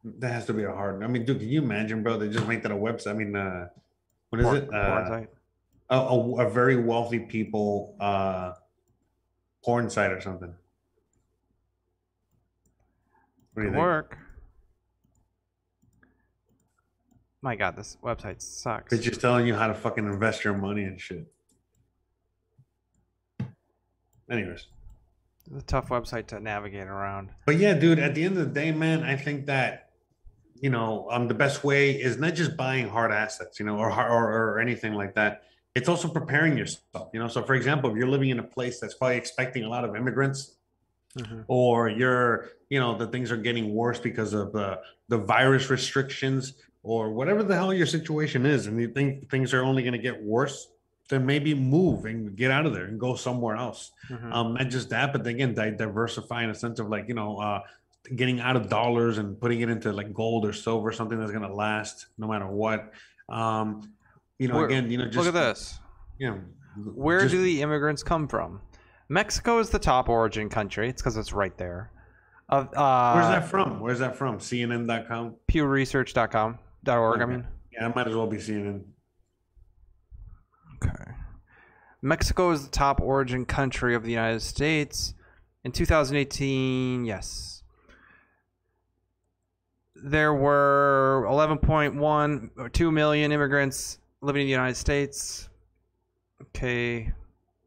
That has to be a hard. I mean, dude, can you imagine, bro? They just make that a website. I mean, uh, what is it? Uh, a, a, a very wealthy people uh porn site or something. What do you Could think? work. My God, this website sucks. It's just telling you how to fucking invest your money and shit. Anyways. It's a tough website to navigate around. But yeah, dude, at the end of the day, man, I think that you know, um, the best way is not just buying hard assets, you know, or or, or anything like that. It's also preparing yourself, you know. So, for example, if you're living in a place that's probably expecting a lot of immigrants, or you're, you know, the things are getting worse because of the the virus restrictions, or whatever the hell your situation is, and you think things are only going to get worse, then maybe move and get out of there and go somewhere else Mhm. um not just that but again di- diversify in a sense of like you know uh getting out of dollars and putting it into like gold or silver something that's going to last no matter what um you know again you know just Look at this. you know Where just- do the immigrants come from? Mexico is the top origin country. It's because it's right there. Of uh, where's that from where's that from cnn.com PewResearch.com. Dot .org. I mean. yeah it might as well be cnn Okay. Mexico is the top origin country of the United States. In 2018, yes. There were 11.1 or 2 million immigrants living in the United States. Okay.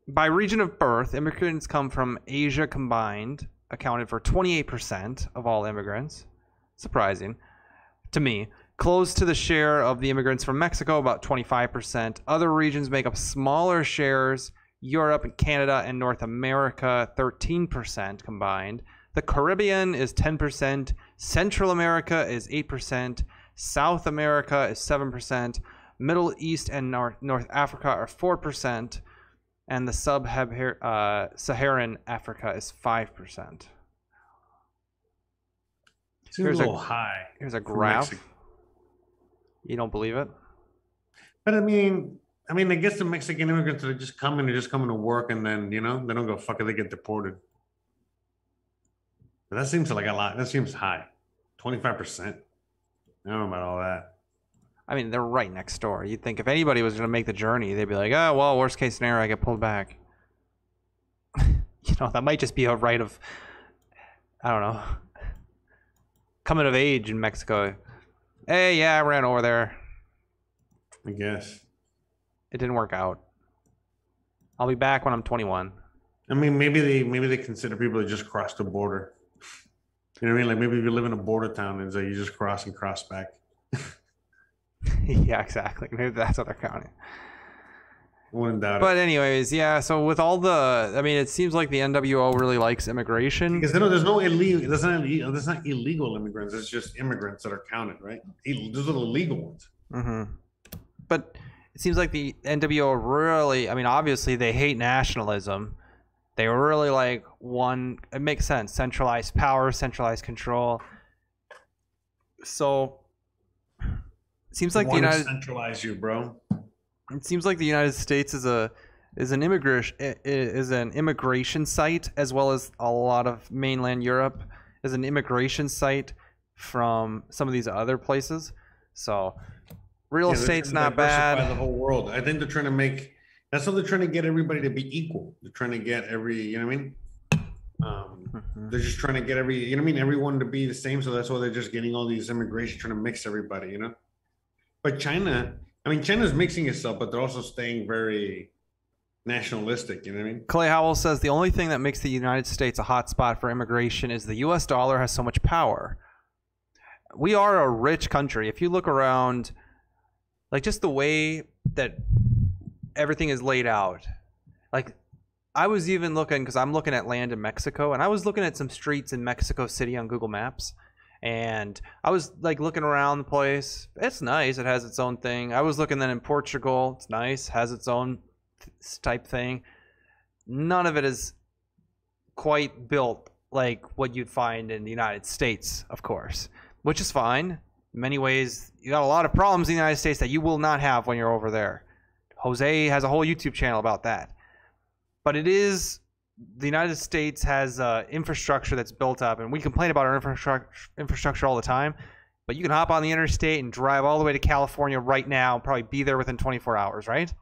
By region of birth, immigrants come from Asia combined, accounted for 28% of all immigrants. Surprising to me. Close to the share of the immigrants from Mexico, about 25%. Other regions make up smaller shares. Europe, and Canada, and North America, 13% combined. The Caribbean is 10%. Central America is 8%. South America is 7%. Middle East and North, North Africa are 4%. And the sub uh, Saharan Africa is 5%. seems Here's a a- little high Here's a graph. You don't believe it? but i mean i mean i guess the mexican immigrants are just coming they're just coming to work and then you know they don't go fuck it they get deported but that seems like a lot that seems high 25% i don't know about all that I mean, they're right next door. You'd think if anybody was going to make the journey, they'd be like, oh, well, worst case scenario, I get pulled back. you know, that might just be a right of, I don't know, coming of age in Mexico. Hey, yeah, I ran over there. i guess It didn't work out. I'll be back when I'm 21. I mean, maybe they maybe they consider people that just cross the border. You know what I mean? Like maybe if you live in a border town and so you just cross and cross back. yeah, exactly. Maybe that's what they're counting. Wouldn't doubt it. But, anyways, yeah, so with all the, I mean, it seems like the NWO really likes immigration. Because there's no illegal. There's not. ille- There's not illegal immigrants. It's just immigrants that are counted, right? Those are the legal ones. hmm But it seems like the NWO really, I mean, obviously they hate nationalism. They really like one, it makes sense. Centralized power, centralized control. So seems like the United, centralize you, bro. It seems like the United States is a is an immigration is an immigration site as well as a lot of mainland Europe is an immigration site from some of these other places. So real Yeah, estate's not bad. The whole world. I think they're trying to make. That's how they're trying to get everybody to be equal. They're trying to get every. You know what I mean? Um, Mhm. they're just trying to get every. You know what I mean? Everyone to be the same. So that's why they're just getting all these immigration, trying to mix everybody. You know. But China, I mean, China's mixing itself, but they're also staying very nationalistic. You know what I mean? Clay Howell says the only thing that makes the United States a hotspot for immigration is the U.S. dollar has so much power. We are a rich country. If you look around, like just the way that everything is laid out, like I was even looking because I'm looking at land in Mexico, and I was looking at some streets in Mexico City on Google Maps, and I was like looking around the place. It's nice. It has its own thing. I was looking then in Portugal. It's nice. Has its own th- type thing. None of it is quite built like what you'd find in the United States, of course, which is fine. In many ways, you got a lot of problems in the United States that you will not have when you're over there. Jose has a whole YouTube channel about that. But it is the United States has uh, infrastructure that's built up, and we complain about our infrastructure infrastructure all the time. but you can hop on the interstate and drive all the way to California right now, and probably be there within 24 hours, right?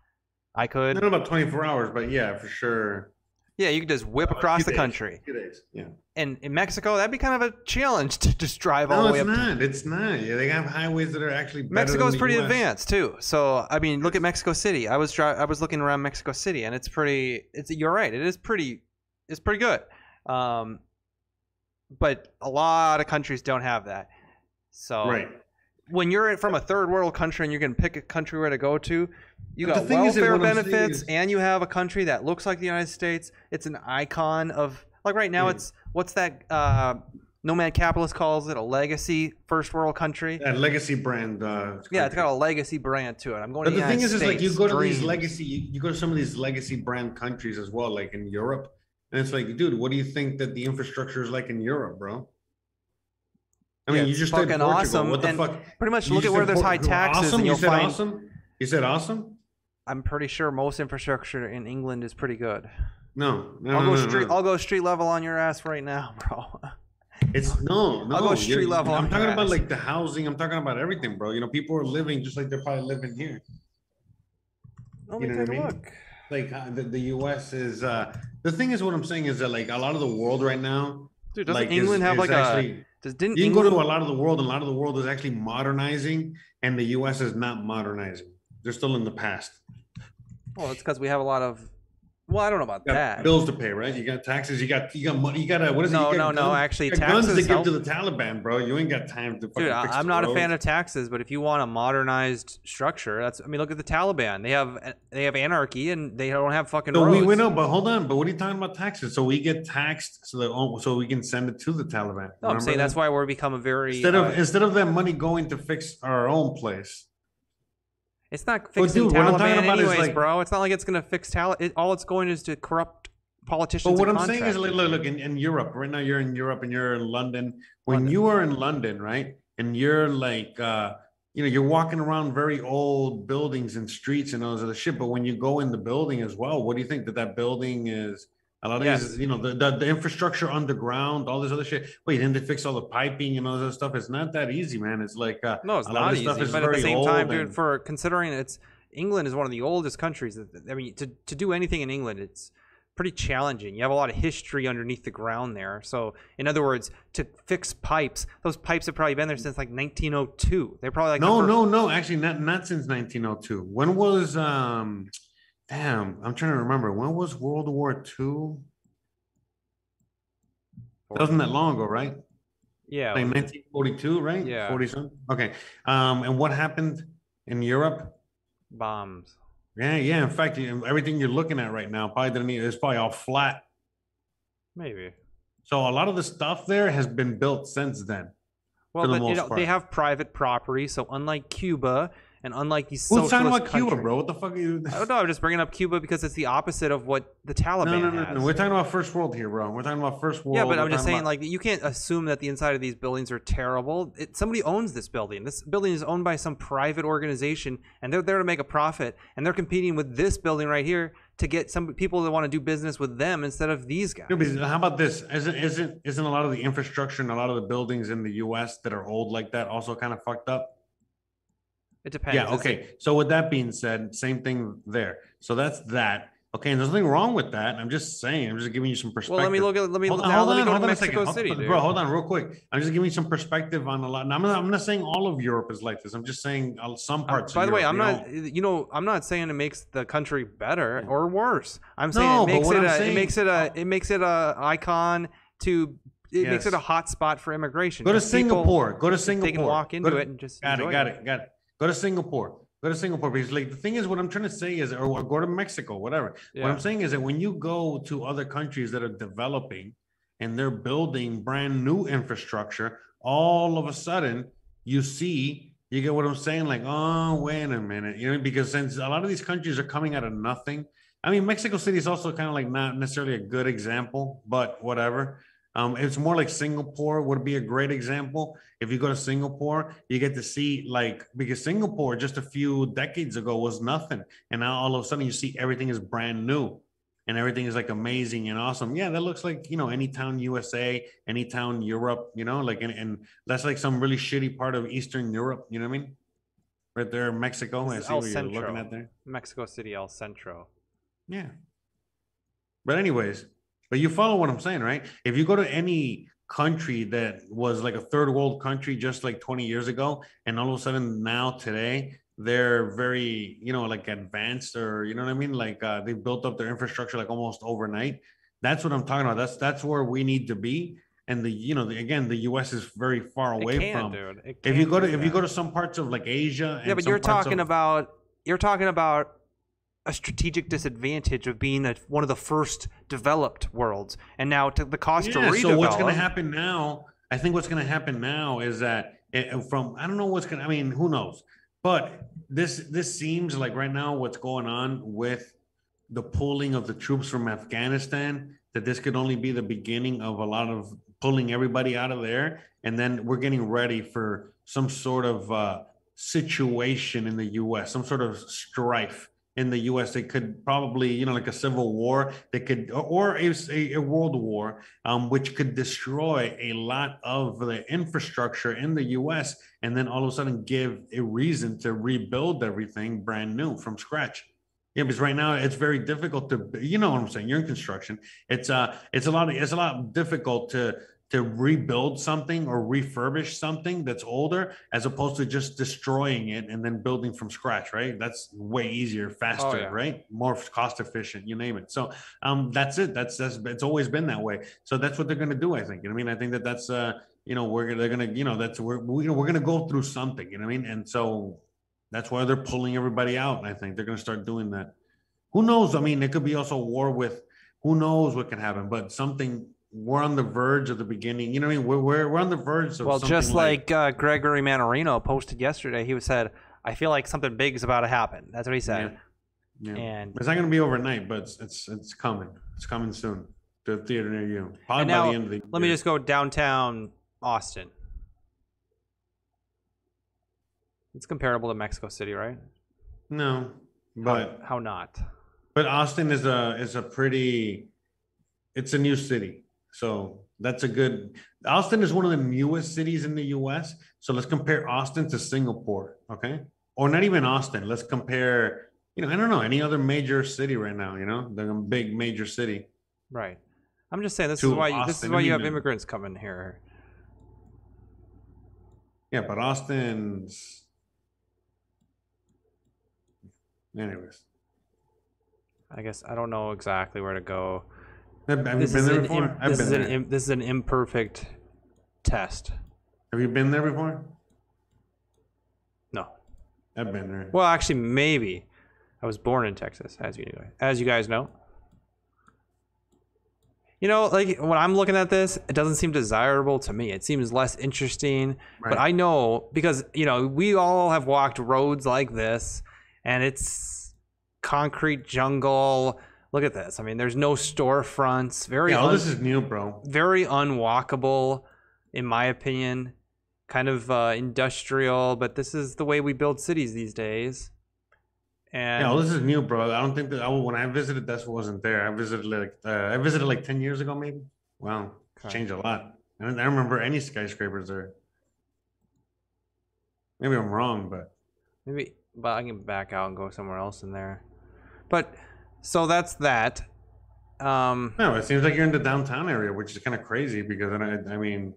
I could. don't about 24 hours, but yeah, for sure. Yeah, you could just whip Uh, across the days. country. Few days. Yeah. And in Mexico, that'd be kind of a challenge to just drive all No, the way it's up. to- not. It's not. Yeah, they have highways that are actually Mexico's pretty US. advanced too. So I mean, look at Mexico City. I was dri- I was looking around Mexico City, and it's pretty. It's you're right. It is pretty. It's pretty good. Um, but a lot of countries don't have that. So Right. when you're from a third world country and you're gonna pick a country where to go to, you But got is welfare what I'm saying benefits, is- and you have a country that looks like the United States. It's an icon of like right now. Yeah. It's what's that? Uh, Nomad Capitalist calls it a legacy first world country. That legacy brand. Uh, Yeah, it's got a legacy brand to it. I'm going But to the the thing United is, is like you States, go to these legacy, you, you go to some of these legacy brand countries as well, like in Europe, and it's like, dude, what do you think that the infrastructure is like in Europe, bro? I mean, Yeah, you just said Portugal. awesome, What the fuck? Pretty much You look at where there's high taxes, Awesome? and You said find. awesome. You said awesome. I'm pretty sure most infrastructure in England is pretty good. No, no, I'll go no, street. no. I'll go street level on your ass right now, bro. It's no, no. I'll go street level I'm on talking about ass. like the housing. I'm talking about everything, bro. You know, people are living just like they're probably living here. Let You me know what take I mean? look. Like uh, the, the U.S. is. uh The thing is, what I'm saying is that like a lot of the world right now, Dude, doesn't like is- England have is like actually, a? Does didn't You can go to a lot of the world, and a lot of the world is actually modernizing, and the U.S. is not modernizing. They're still in the past. Well, it's because we have a lot of. Well, I don't know about You got that. bills to pay, right? You got taxes. You got you got money. You got a what is it? No, You no, got no. Actually, you got guns to taxes give to the Taliban, bro. You ain't got time to. Dude, I- fix I'm the not a fan of taxes, but if you want a modernized structure, that's. I mean, look at the Taliban. They have they have anarchy, and they don't have fucking So roads. we, we know, but hold on. But what are you talking about taxes? So we get taxed so that oh, so we can send it to the Taliban. No, I'm saying that's why we're become a very. instead uh, of instead of that money going to fix our own place. It's not Well, fixing dude, I'm talking Taliban anyways, like- bro. It's not like it's gonna fix Tal. It, all it's going is to corrupt politicians. But what I'm saying is, look, look in, in Europe right now, you're in Europe and you're in London. When London. you are in London, right, and you're like, uh, you know, you're walking around very old buildings and streets and all this other shit. But when you go in the building as well, what do you think that that building is? A lot of Yes. these, you know, the, the the infrastructure underground, all this other shit. Wait, didn't they fix all the piping and all this stuff? It's not that easy, man. It's like, uh, no, it's a lot of not easy. But at the same time, dude, and- for considering it's England is one of the oldest countries. I mean, to to do anything in England, it's pretty challenging. You have a lot of history underneath the ground there. So, in other words, to fix pipes, those pipes have probably been there since like 1902. They're probably like no, first- no, no. Actually, not not since 1902. When was um? Damn, I'm trying to remember. When was World War II? That wasn't that long ago, right? Yeah, Like 1942, right? Yeah. 40 something. Okay. Um, and what happened in Europe? bombs. Yeah, yeah. In fact, everything you're looking at right now probably didn't. It's probably all flat. Maybe. So a lot of the stuff there has been built since then. Well, the but you know, they have private property, so unlike Cuba and unlike these Who's talking about Cuba, bro? What the fuck are you? I don't know. I'm just bringing up Cuba because it's the opposite of what the Taliban No, no, no, has. no. We're talking about first world here, bro. We're talking about first world. yeah, but We're I'm just saying, about- like, you can't assume that the inside of these buildings are terrible. It, somebody owns this building. This building is owned by some private organization, and they're there to make a profit. And they're competing with this building right here to get some people that want to do business with them instead of these guys. How about this? Isn't isn't isn't a lot of the infrastructure and a lot of the buildings in the U.S. that are old like that also kind of fucked up? It depends. Yeah. Okay. So with that being said, same thing there. So that's that. Okay, and there's nothing wrong with that. I'm just saying. I'm just giving you some perspective. Well, let me look at. Let me Hold on, now. hold let me on, go hold to on a second. Mexico Hold- City, dude. bro. Hold on, real quick. I'm just giving you some perspective on a lot. I'm not. I'm not saying all of Europe is like this. I'm just saying uh, some Um, parts. by of the way, I'm not. know. You know, I'm not saying it makes the country better Yeah. or worse. I'm saying No, it makes it I'm a. saying- it makes it a. It makes it a icon to. It makes it a hot spot for immigration. Go to Just people- Singapore. Go to Singapore. They can walk Go into to- it and just Got it, got it, got it. Go to Singapore. Go to Singapore because, like, the thing is, what I'm trying to say is, or, or go to Mexico, whatever. What I'm saying is that when you go to other countries that are developing and they're building brand new infrastructure, all of a sudden you see, you get what I'm saying? Like, oh, wait a minute, you know, because since a lot of these countries are coming out of nothing. I mean, Mexico City is also kind of like not necessarily a good example, but whatever. Um, it's more like Singapore would be a great example. If you go to Singapore, you get to see like because Singapore just a few decades ago was nothing, and now all of a sudden you see everything is brand new. and everything is like amazing and awesome. Yeah, that looks like you know any town USA, any town Europe, you know, like and, and that's like some really shitty part of Eastern Europe. You know what I mean? Right there, Mexico. I see El what you're looking at there. Mexico City, El Centro. Yeah. But anyways, but you follow what I'm saying, right? If you go to any country that was like a third world country just like 20 years ago, and all of a sudden now today they're very, you know, like advanced or you know what I mean? Like uh, they built up their infrastructure like almost overnight. That's what I'm talking about. That's that's where we need to be. And the you know the, again the U.S. is very far away can, from. dude. It If you go to if you go to some parts of like Asia, yeah, but you're talking of- about you're talking about a strategic disadvantage of being a, one of the first developed worlds, and now to the cost to Yeah, redevelop. so what's going to happen now? I think what's going to happen now is that it, from I don't know what's going. to I mean, who knows? But this this seems like right now what's going on with the pulling of the troops from Afghanistan. That this could only be the beginning of a lot of pulling everybody out of there, and then we're getting ready for some sort of uh, situation in the U.S., some sort of strife in the U.S. They could probably, you know, like a civil war. They could, or a, a, world war, um, which could destroy a lot of the infrastructure in the U.S. and then all of a sudden give a reason to rebuild everything brand new from scratch. Yeah, because right now it's very difficult to, you know what I'm saying. You're in construction. It's uh, it's a lot. It's a lot difficult to to rebuild something or refurbish something that's older as opposed to just destroying it and then building from scratch right? That's way easier faster yeah. right? More cost efficient you name it. So um that's it. That's that's it's always been that way. So that's what they're going to do i think. You know what i mean? I think that that's uh you know we're they're going to you know that's we're we, we're going to go through something you know what i mean? And so that's why they're pulling everybody out i think. They're going to start doing that. Who knows? I mean it could be also war with who knows what can happen but something we're on the verge of the beginning you know what i mean we're we're, we're on the verge of well, just like, uh, Gregory Mannarino posted yesterday, he said, "I feel like something big is about to happen." That's what he said. yeah. And It's not going to be overnight, but it's, it's it's coming. It's coming soon to a theater near you. Probably And by the end of the let me just go downtown Austin. It's comparable to Mexico City, right? no, but how not? but Austin is a is a pretty. It's a new city, so that's a good. Austin is one of the newest cities in the U.S. So let's compare Austin to Singapore, okay? Or not even Austin. Let's compare. You know, I don't know any other major city right now. You know, the big major city. Right. I'm just saying this is why you, this is why you have immigrants coming here. Yeah, but Austin's. Anyways, I guess I don't know exactly where to go. Have, have This you is been there an before? im- I've this been is an im- this is an imperfect test. Have you been there before? No. I've been there. Well, actually, maybe. I was born in Texas, as you as you guys know. You know, like when I'm looking at this, it doesn't seem desirable to me. It seems less interesting. But I know because you know we all have walked roads like this, and it's concrete jungle. Look at this. I mean, there's no storefronts. Very Yeah, all un- this is new, bro. very unwalkable, in my opinion. Kind of uh, industrial, but this is the way we build cities these days. And Yeah, all this is new, bro. I don't think that I, when I visited, that's wasn't there. I visited like uh, I visited like ten years ago, maybe. Wow, Okay. changed a lot. I don't, I don't remember any skyscrapers there. Maybe I'm wrong, but maybe, but I can back out and go somewhere else in there. But so that's that. Um, no, it seems like you're in the downtown area, which is kind of crazy because I, I mean,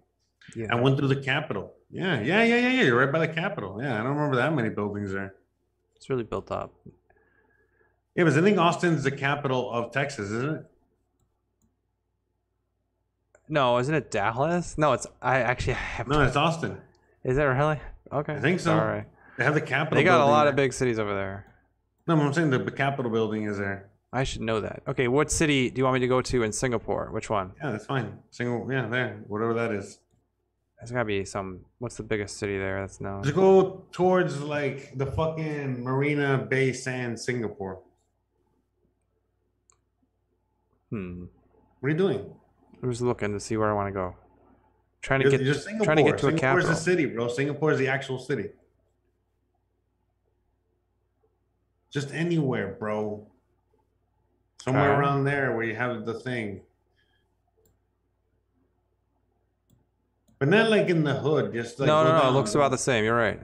yeah. I went through the Capitol. Yeah, yeah, yeah, yeah, yeah. You're right by the Capitol. Yeah, I don't remember that many buildings there. it's really built up. Yeah, but I think Austin's the capital of Texas, isn't it? No, isn't it Dallas? No, it's. I actually have. No, it's Austin. Is it really? Okay. I think so. All right, They have the Capitol. They got a lot there. of big cities over there. No, I'm saying the Capitol building is there. I should know that. Okay, what city do you want me to go to in Singapore? Which one? Yeah, that's fine. Single, yeah, there, whatever that is. There's gotta be some. What's the biggest city there? That's known. Just go towards like the fucking Marina Bay Sands, Singapore. Hmm. What are you doing? I'm just looking to see where I want to go. Trying to Just, get just Singapore. trying to get to a capital. Singapore's the city, bro. Singapore is the actual city. Just anywhere, bro. Somewhere Alright. around there where you have the thing. But not like in the hood, just like no, no, no. It looks about the same. You're right.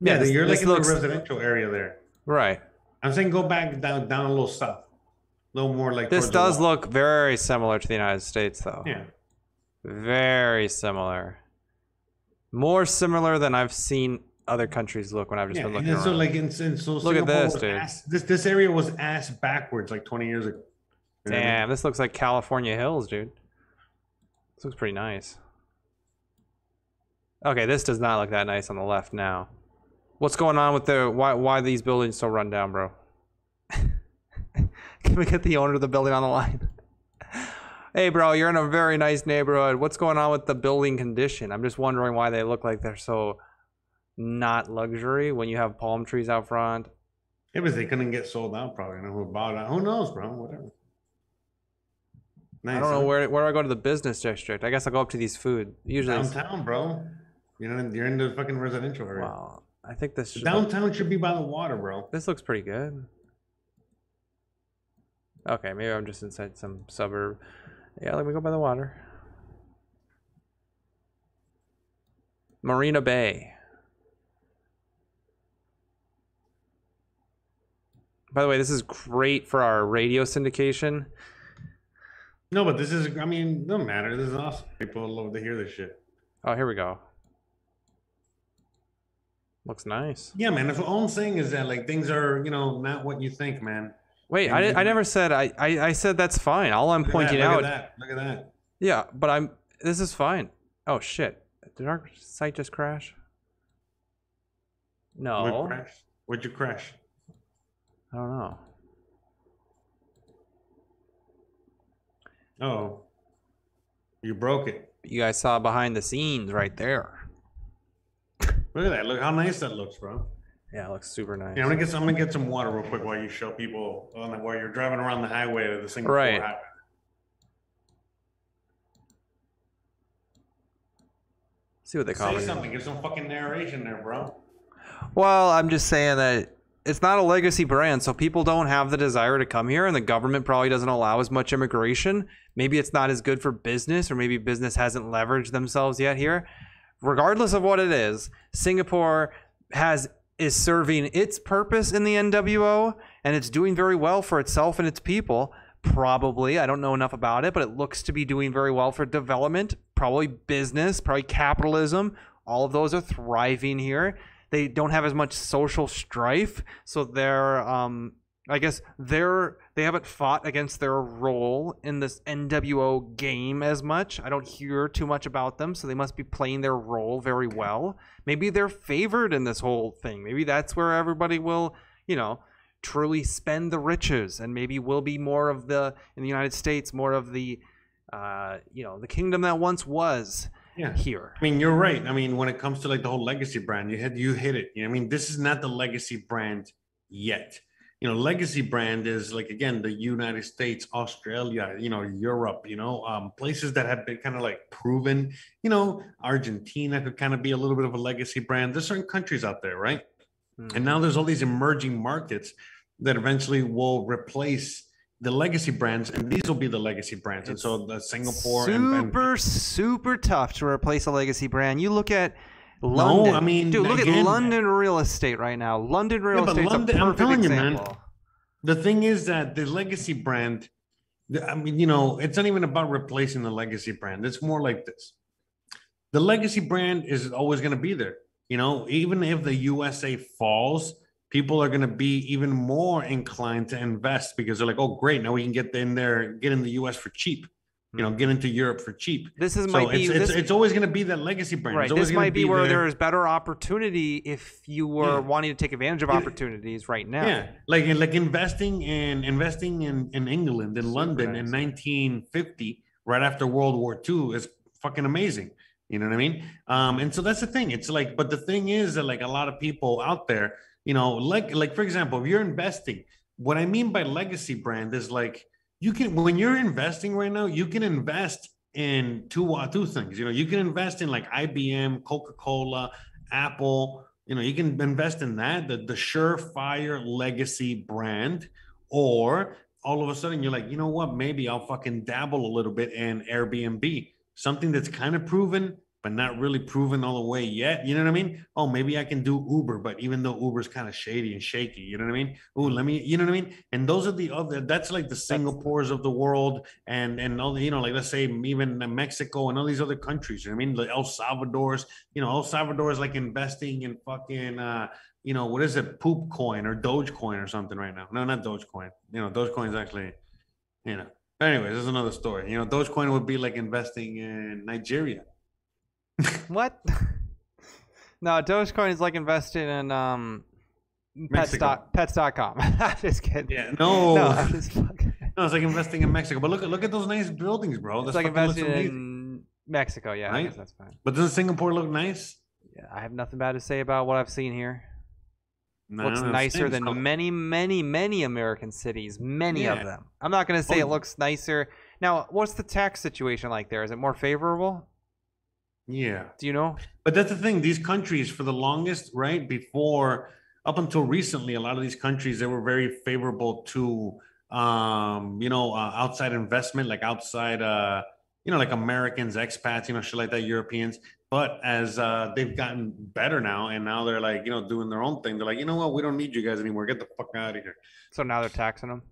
Yeah, this- you're like in looks- the residential area there. Right. I'm saying go back down down a little south. A little more like This does look very similar to the United States, though. Yeah. Very similar. More similar than I've seen other countries look when I've just Yeah, been and looking then so like in, in so Look at this, dude. ass- this this area was ass backwards like 20 years ago. You know what I mean? Damn, this looks like California hills, dude. This looks pretty nice. Okay, this does not look that nice on the left now. What's going on with the why why are these buildings so run down, bro? Can we get the owner of the building on the line? Hey, bro, you're in a very nice neighborhood. What's going on with the building condition? I'm just wondering why they look like they're so not luxury when you have palm trees out front. It was they couldn't get sold out probably. I know who bought it. Who knows, bro? Whatever. Nice, I don't know huh? where where I go to the business district. I guess I'll go up to these food. Usually, downtown, bro. You know, you're in the fucking residential area. Wow, I think this should Downtown should be by the water, bro. this looks pretty good. Okay, maybe I'm just inside some suburb. Yeah, let me go by the water. Marina Bay. By the way, this is great for our radio syndication. No, but this is. I mean, no matter. This is awesome. People love to hear this shit. Oh, here we go. Looks nice. Yeah, man. That's what all I'm saying is that like things are, you know, not what you think, man. Wait, I, I never said I, I I said that's fine. All I'm pointing that, out Look at that. Look at that. Yeah, but I'm. This is fine. Oh shit! Did our site just crash? What No, crash? What'd you crash? I don't know. Oh, you broke it. You guys saw behind the scenes right there. Look at that. Look how nice that looks, bro. Yeah, it looks super nice. Yeah, I'm gonna get some, I'm gonna get some water real quick while you show people on the, while you're driving around the highway to the Singapore Right. highway. See what they call Say me. something. Give some fucking narration there, bro. Well, I'm just saying that it's not a legacy brand, so people don't have the desire to come here, and the government probably doesn't allow as much immigration. Maybe it's not as good for business, or maybe business hasn't leveraged themselves yet here. Regardless of what it is, Singapore has is serving its purpose in the NWO, and it's doing very well for itself and its people. Probably, I don't know enough about it, but it looks to be doing very well for development, probably business, probably capitalism. All of those are thriving here they don't have as much social strife so they're um i guess they're they haven't fought against their role in this nwo game as much i don't hear too much about them so they must be playing their role very well maybe they're favored in this whole thing maybe that's where everybody will you know truly spend the riches and maybe will be more of the in the united states more of the uh you know the kingdom that once was Yeah. here I mean, you're right. I mean, when it comes to like the whole legacy brand, you hit you hit it. You know, I mean, this is not the legacy brand yet. You know, legacy brand is like again the United States, Australia, you know, Europe, you know, um, places that have been kind of like proven. You know, Argentina could kind of be a little bit of a legacy brand. There's certain countries out there, right? Mm. And now there's all these emerging markets that eventually will replace the legacy brands, and these will be the legacy brands. and so the Singapore and, and super super tough to replace a legacy brand. You look at London. I mean, dude, look at London real estate right now. London real Yeah, but estate's London- a I'm telling you, man. example. the thing is that the legacy brand i mean you know it's not even about replacing the legacy brand it's more like this the legacy brand is always going to be there you know even if the usa falls people are going to be even more inclined to invest because they're like oh great now we can get in there get in the us for cheap you know get into europe for cheap This is so might be it's, it's, this, it's always going to be that legacy brand right. This might be, where there. there is better opportunity if you were Yeah. wanting to take advantage of opportunities right now. Yeah, like like investing in investing in in England in Super London in 1950, right after World War II, is fucking amazing. You know what I mean? Um, and so that's the thing. It's like, but the thing is that like a lot of people out there, you know, like like for example, if you're investing, what I mean by legacy brand is like you can when you're investing right now, you can invest in two uh, two things. You know, you can invest in like IBM, Coca Cola, Apple. You know, you can invest in that, the the surefire legacy brand, or all of a sudden you're like, you know what? Maybe I'll fucking dabble a little bit in Airbnb, something that's kind of proven, but not really proven all the way yet. You know what I mean? Oh, maybe I can do Uber, but even though Uber's kind of shady and shaky, you know what I mean? Oh, let me, you know what I mean? And those are the other. That's like the Singapores of the world, and and all the, you know, like let's say even Mexico and all these other countries. You know what I mean? Like El Salvador's, you know, El Salvador is like investing in fucking. uh you know, what is it, poop coin or Dogecoin or something right now? No, not Dogecoin. You know, Dogecoin is actually, you know. Anyways, this is another story. You know, Dogecoin would be like investing in Nigeria. What? no, Dogecoin is like investing in um pets dot, pets.com. just kidding. Yeah, no, No, no, I'm just fucking, it's like investing in Mexico. But look at look at those nice buildings, bro. it's That's like investing amazing. in Mexico. Yeah, I Right? guess that's fine. But doesn't Singapore look nice? Yeah, I have nothing bad to say about what I've seen here. No, looks no, no, nicer than many, many, many American cities. Many of them. I'm not gonna say Oh, it looks nicer. Now, what's the tax situation like there? Is it more favorable? Yeah. Do you know? But that's the thing. These countries, for the longest, right before, up until recently, a lot of these countries they were very favorable to, um, you know, uh, outside investment, like outside, uh, you know, like Americans, expats, you know, shit like that, Europeans. But as uh, they've gotten better now, and now they're like, you know, doing their own thing. They're like, you know what, we don't need you guys anymore. Get the fuck out of here. So now they're taxing them.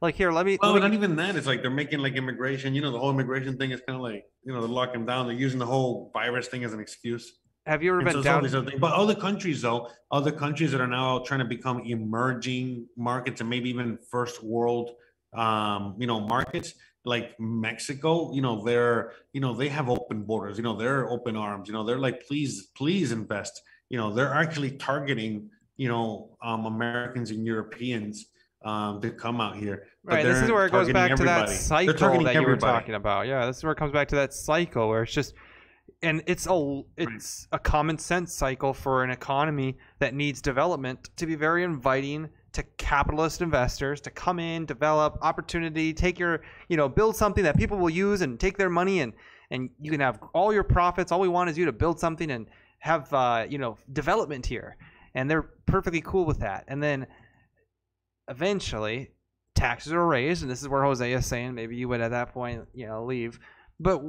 Like here, let me. Well, let me not even that. It's like they're making like immigration. You know, the whole immigration thing is kind of like, you know, they're locking down. They're using the whole virus thing as an excuse. have you ever And been so down? But other countries, though, other countries that are now trying to become emerging markets and maybe even first world, um, you know, markets like Mexico, you know, they're, you know, they have open borders, you know, they're open arms, you know, they're like, please, please invest. You know, they're actually targeting, you know, um, Americans and Europeans um, to come out here. But Right, this is where it goes back to that cycle that you were talking about. Yeah, this is where it comes back to that cycle where it's just, and it's a it's a common sense cycle for an economy that needs development to be very inviting to capitalist investors to come in, develop opportunity, take your you know build something that people will use and take their money and and you can have all your profits. All we want is you to build something and have uh, you know development here, and they're perfectly cool with that. And then eventually taxes are raised, and this is where Jose is saying maybe you would at that point, you know, leave. But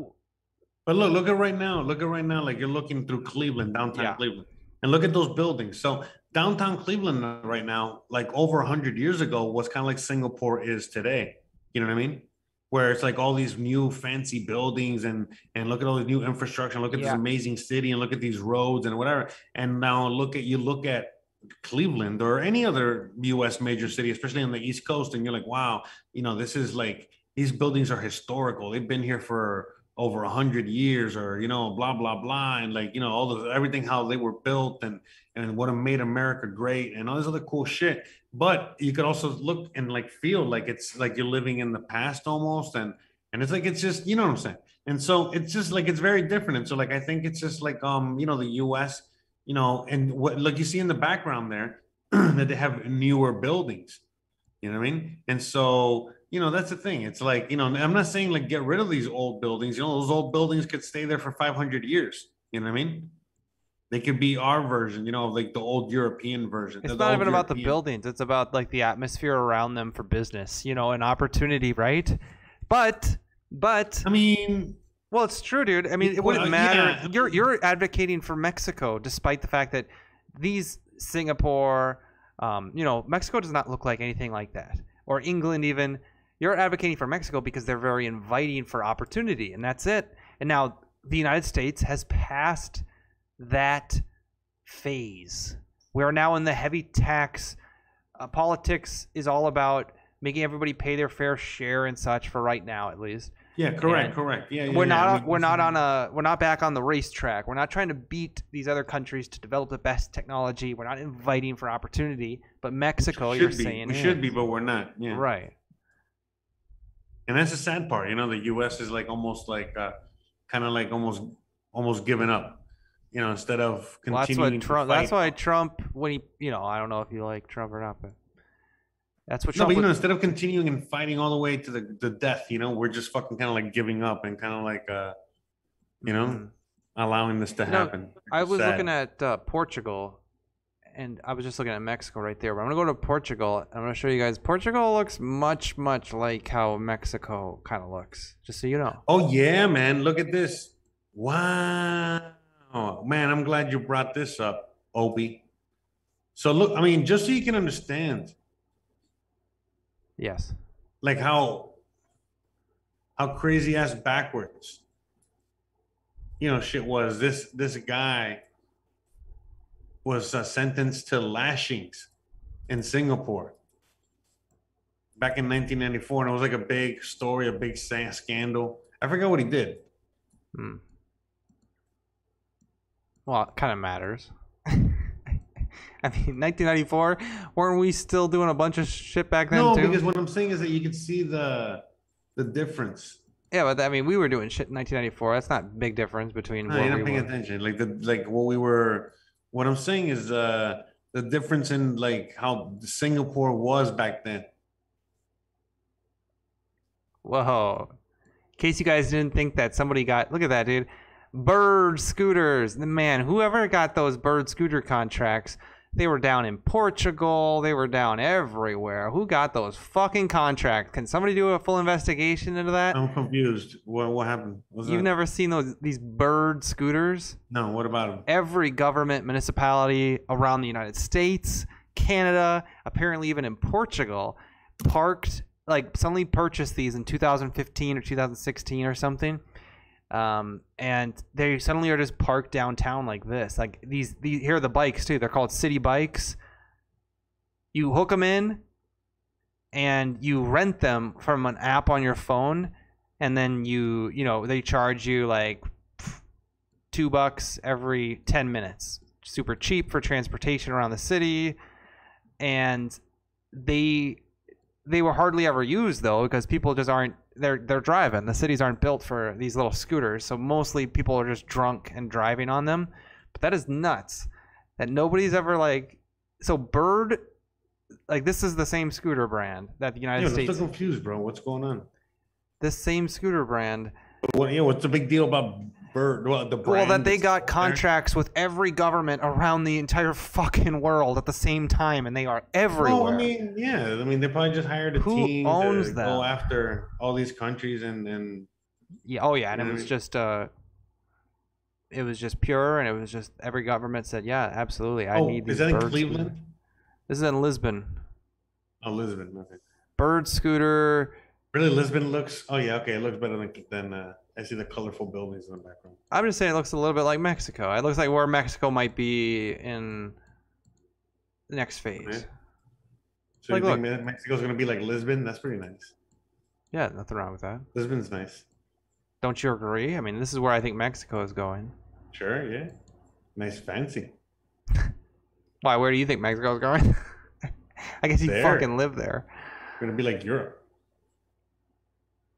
But look, look at right now. Look at right now. Like you're looking through Cleveland, downtown Yeah. Cleveland, and look at those buildings. So downtown Cleveland right now, like over hundred years ago, was kind of like Singapore is today. You know what I mean? Where it's like all these new fancy buildings and and look at all this new infrastructure. Look at this amazing city and look at these roads and whatever. And now look at you look at Cleveland or any other U.S. major city, especially on the East Coast, and you're like, wow, you know, this is like these buildings are historical. They've been here for over a hundred years, or you know, blah blah blah, and like you know, all the everything how they were built and and what made America great and all this other cool shit. But you could also look and like feel like it's like you're living in the past almost, and and it's like it's just you know what I'm saying. And so it's just like it's very different. And so like I think it's just like um you know the U.S. you know and what like you see in the background there that they have newer buildings. You know what I mean? And so, you know, that's the thing. It's like, you know, I'm not saying like get rid of these old buildings. You know, those old buildings could stay there for 500 years. You know what I mean? They could be our version, you know, of like the old European version. it's the not even about the buildings; it's about like the atmosphere around them for business. You know, an opportunity, right? But but I mean, Well, it's true, dude. I mean, it wouldn't yeah, matter. I mean- You're you're advocating for Mexico, despite the fact that these Singapore, um, you know, Mexico does not look like anything like that, or England even. You're advocating for Mexico because they're very inviting for opportunity, and that's it. And now the United States has passed that phase. We are now in the heavy tax. Uh, politics is all about making everybody pay their fair share and such for right now, at least yeah, correct, And correct. Yeah, yeah we're yeah. not I we're not on a we're not back on the racetrack. We're not trying to beat these other countries to develop the best technology. We're not inviting for opportunity. But Mexico, you're be. saying we should be, but we're not. Yeah. right. And that's the sad part. You know, the US is like almost like uh kind of like almost almost giving up. You know, instead of Well, that's what to Trump. That's why Trump, when he, you know, I don't know if you like Trump or not, but that's what No, Trump. but you know, instead of continuing and fighting all the way to the, the death, you know, we're just fucking kind of like giving up and kind of like, uh, you know, Mhm. allowing this to know, happen. I was Sad. looking at uh, Portugal, and I was just looking at Mexico right there. But I'm gonna go to Portugal. I'm gonna show you guys. Portugal looks much, much like how Mexico kind of looks. Just so you know. Oh yeah, man! Look at this. Wow, man! I'm glad you brought this up, Opie. So look, I mean, just so you can understand, Yes. like how how crazy ass backwards, you know, shit was. This this guy was uh, sentenced to lashings in Singapore back in 1994, and it was like a big story, a big scandal. I forget what he did. Hmm. Well, it kind of matters. I mean, 1994, weren't we still doing a bunch of shit back then No, too? because what I'm saying is that you can see the the difference. Yeah, but I mean, we were doing shit in 1994. That's not big difference between No, what you're we not paying were. attention. Like the like what we were. What I'm saying is uh the difference in like how Singapore was back then. Whoa. In case you guys didn't think that somebody got, look at that, dude. Bird scooters. The Man, whoever got those bird scooter contracts, they were down in Portugal. They were down everywhere. Who got those fucking contracts? Can somebody do a full investigation into that? I'm confused. What what happened? What's You've that? never seen those these bird scooters? No. What about them? Every government municipality around the United States, Canada, apparently even in Portugal, parked like suddenly purchased these in 2015 or 2016 or something. Um, and they suddenly are just parked downtown like this. Like these, these here are the bikes too. They're called city bikes. You hook them in, and you rent them from an app on your phone, and then you, you know, they charge you like two bucks every 10 minutes. Super cheap for transportation around the city. And they they were hardly ever used though because people just aren't they're they're driving. The cities aren't built for these little scooters. So mostly people are just drunk and driving on them. But that is nuts. That nobody's ever like so Bird like this is the same scooter brand that the United Yeah, I'm States still confused, bro. What's going on? this same scooter brand What? Yeah. What's the big deal about Bird? Well, the Well, that they got contracts with every government around the entire fucking world at the same time, and they are everywhere. Well, I mean, yeah. I mean, they probably just hired a Who team owns to them? go after all these countries and and yeah, oh yeah, and it was just uh, it was just pure, and it was just every government said, yeah, absolutely, I oh, need these. is that in Cleveland? scooters." This is in Lisbon. Oh, Lisbon. Okay. Bird scooter. Really, Lisbon looks. Oh yeah, okay. It looks better than than. Uh, I see the colorful buildings in the background. I'm just saying, it looks a little bit like Mexico. It looks like where Mexico might be in the next phase. Right. So Like, you think Me- Mexico's gonna be like Lisbon? That's pretty nice. Yeah, nothing wrong with that. Lisbon's nice. Don't you agree? I mean, this is where I think Mexico is going. Sure, yeah. Nice, fancy. Why? Where do you think Mexico's going? I guess you There. fucking live there. Gonna be like Europe.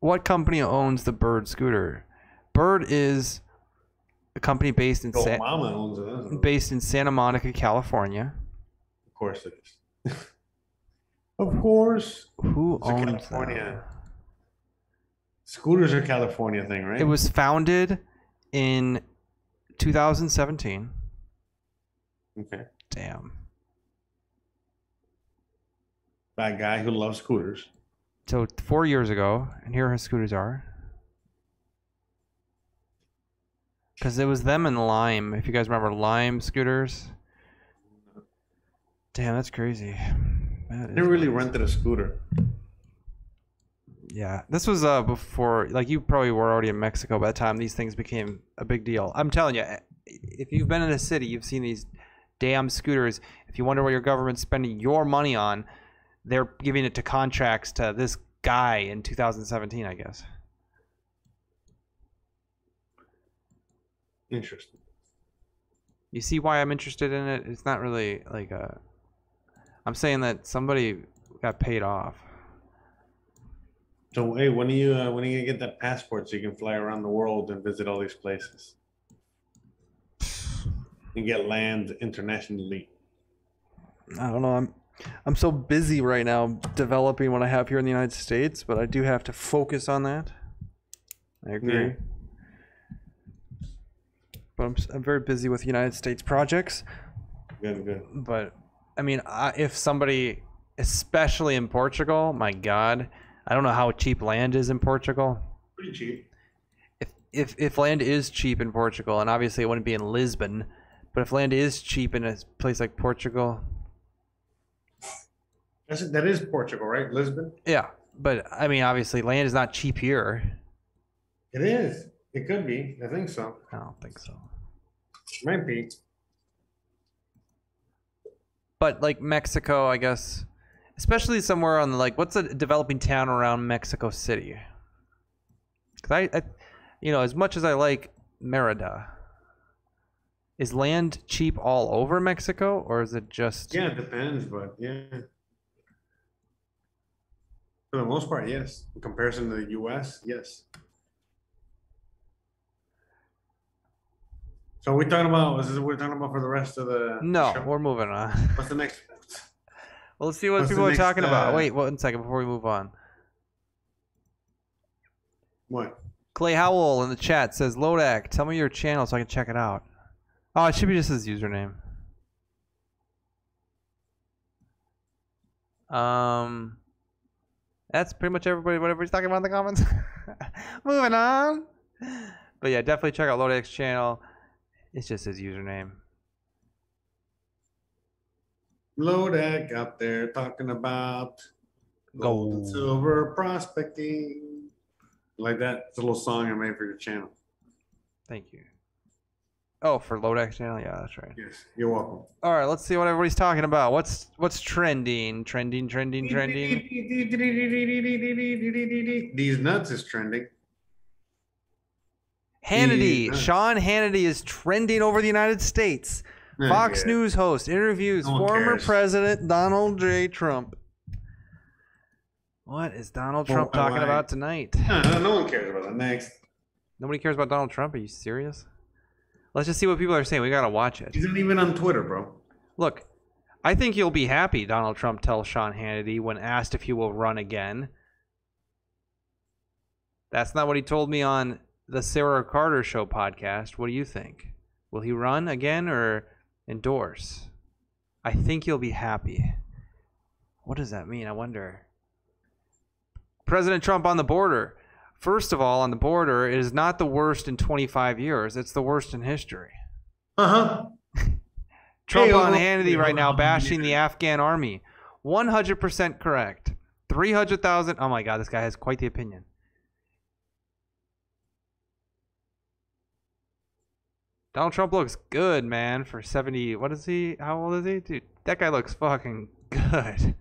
What company owns the Bird scooter? Bird is a company based in oh, Sa- Obama owns it. based in Santa Monica, California. Of course it is. of course. Who It's owns California them? Scooters are California thing, right? It was founded in 2017. okay. Damn. By a guy who loves scooters. So four years ago, and here his scooters are. Because it was them and Lime. If you guys remember Lime scooters. Damn, that's crazy. That They really nuts. rented a scooter. Yeah, this was uh before like you probably were already in Mexico by the time these things became a big deal. I'm telling you, if you've been in a city, you've seen these damn scooters. If you wonder what your government's spending your money on, they're giving it to contracts to this guy in 2017, I guess. Interesting. You see why I'm interested in it? It's not really like a. I'm saying that somebody got paid off. So hey, when are you uh, when are you gonna get that passport so you can fly around the world and visit all these places? And get land internationally. I don't know. I'm I'm so busy right now developing what I have here in the United States, but I do have to focus on that. I agree. Yeah. but I'm, I'm very busy with United States projects. Good, good. But I mean, I, if somebody, especially in Portugal, my God, I don't know how cheap land is in Portugal. Pretty cheap. If if if land is cheap in Portugal, and obviously it wouldn't be in Lisbon, but if land is cheap in a place like Portugal, That's, that is Portugal, right? Lisbon? yeah. But I mean, obviously, land is not cheap here. It is. It could be. I think so. I don't think so. It Might be. But like Mexico, I guess, especially somewhere on the like, what's a developing town around Mexico City? Because I, I, you know, as much as I like Merida, is land cheap all over Mexico, or is it just? Yeah, it depends, but yeah. For the most part, yes. In comparison to the US, yes. So we're talking about, is this what we're talking about for the rest of the? No, show? we're moving on. What's the next? Well, let's see what What's people are next, talking about. uh, Wait, one second before we move on. What? Clay Howell in the chat says, Lodak, tell me your channel so I can check it out. Oh, it should be just his username. Um, that's pretty much everybody, whatever he's talking about in the comments. Moving on. But yeah, definitely check out Lodak's channel. It's just his username. Lodak out there talking about gold and Gold. silver prospecting. Like that. It's a little song I made for your channel. Thank you. Oh, for Lodak's channel? Yeah, that's right. Yes, you're welcome. All right, let's see what everybody's talking about. What's what's trending? Trending, trending, trending. These nuts is trending. Hannity, Sean Hannity is trending over the United States. Fox. News host interviews No former cares. President Donald J. Trump. What is Donald Oh, Trump I talking lied. about tonight? No, no, no one cares about that. Next. Nobody cares about Donald Trump. Are you serious? Let's just see what people are saying. We gotta watch it. He's not even on Twitter, bro. Look, I think you'll be happy. Donald Trump tells Sean Hannity when asked if he will run again. That's not what he told me on the Sarah Carter Show podcast. What do you think? Will he run again or endorse? I think you'll be happy. What does that mean? I wonder. President Trump on the border. First of all, on the border, it is not the worst in 25 years. It's the worst in history. Uh huh. Trump Hey, on. Hannity right now bashing the Afghan army. 100% correct. 300,000. Oh my God, this guy has quite the opinion. Donald Trump looks good, man, for 70. What is he? How old is he? Dude, that guy looks fucking good.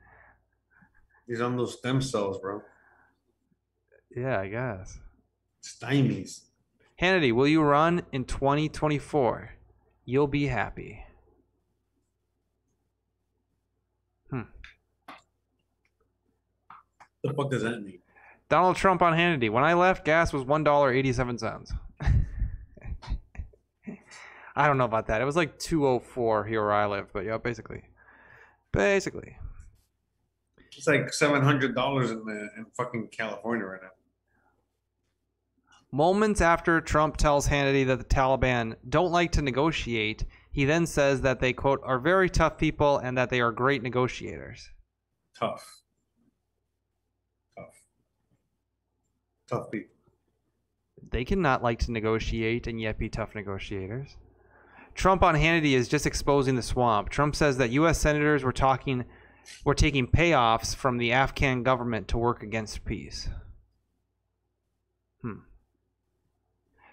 He's on those stem cells, bro. Yeah, I guess. Stymies. Hannity, will you run in 2024? You'll be happy. Hmm. The fuck does that mean? Donald Trump on Hannity. When I left, gas was one dollar eighty-seven cents. I don't know about that. It was like two oh four here where I live, but yeah, basically, basically. It's like seven hundred dollars in the in fucking California right now. Moments after Trump tells Hannity that the Taliban don't like to negotiate, he then says that they quote are very tough people and that they are great negotiators. Tough. Tough. Tough people. They cannot like to negotiate and yet be tough negotiators. Trump on Hannity is just exposing the swamp. Trump says that U.S. senators were talking, were taking payoffs from the Afghan government to work against peace. Hmm.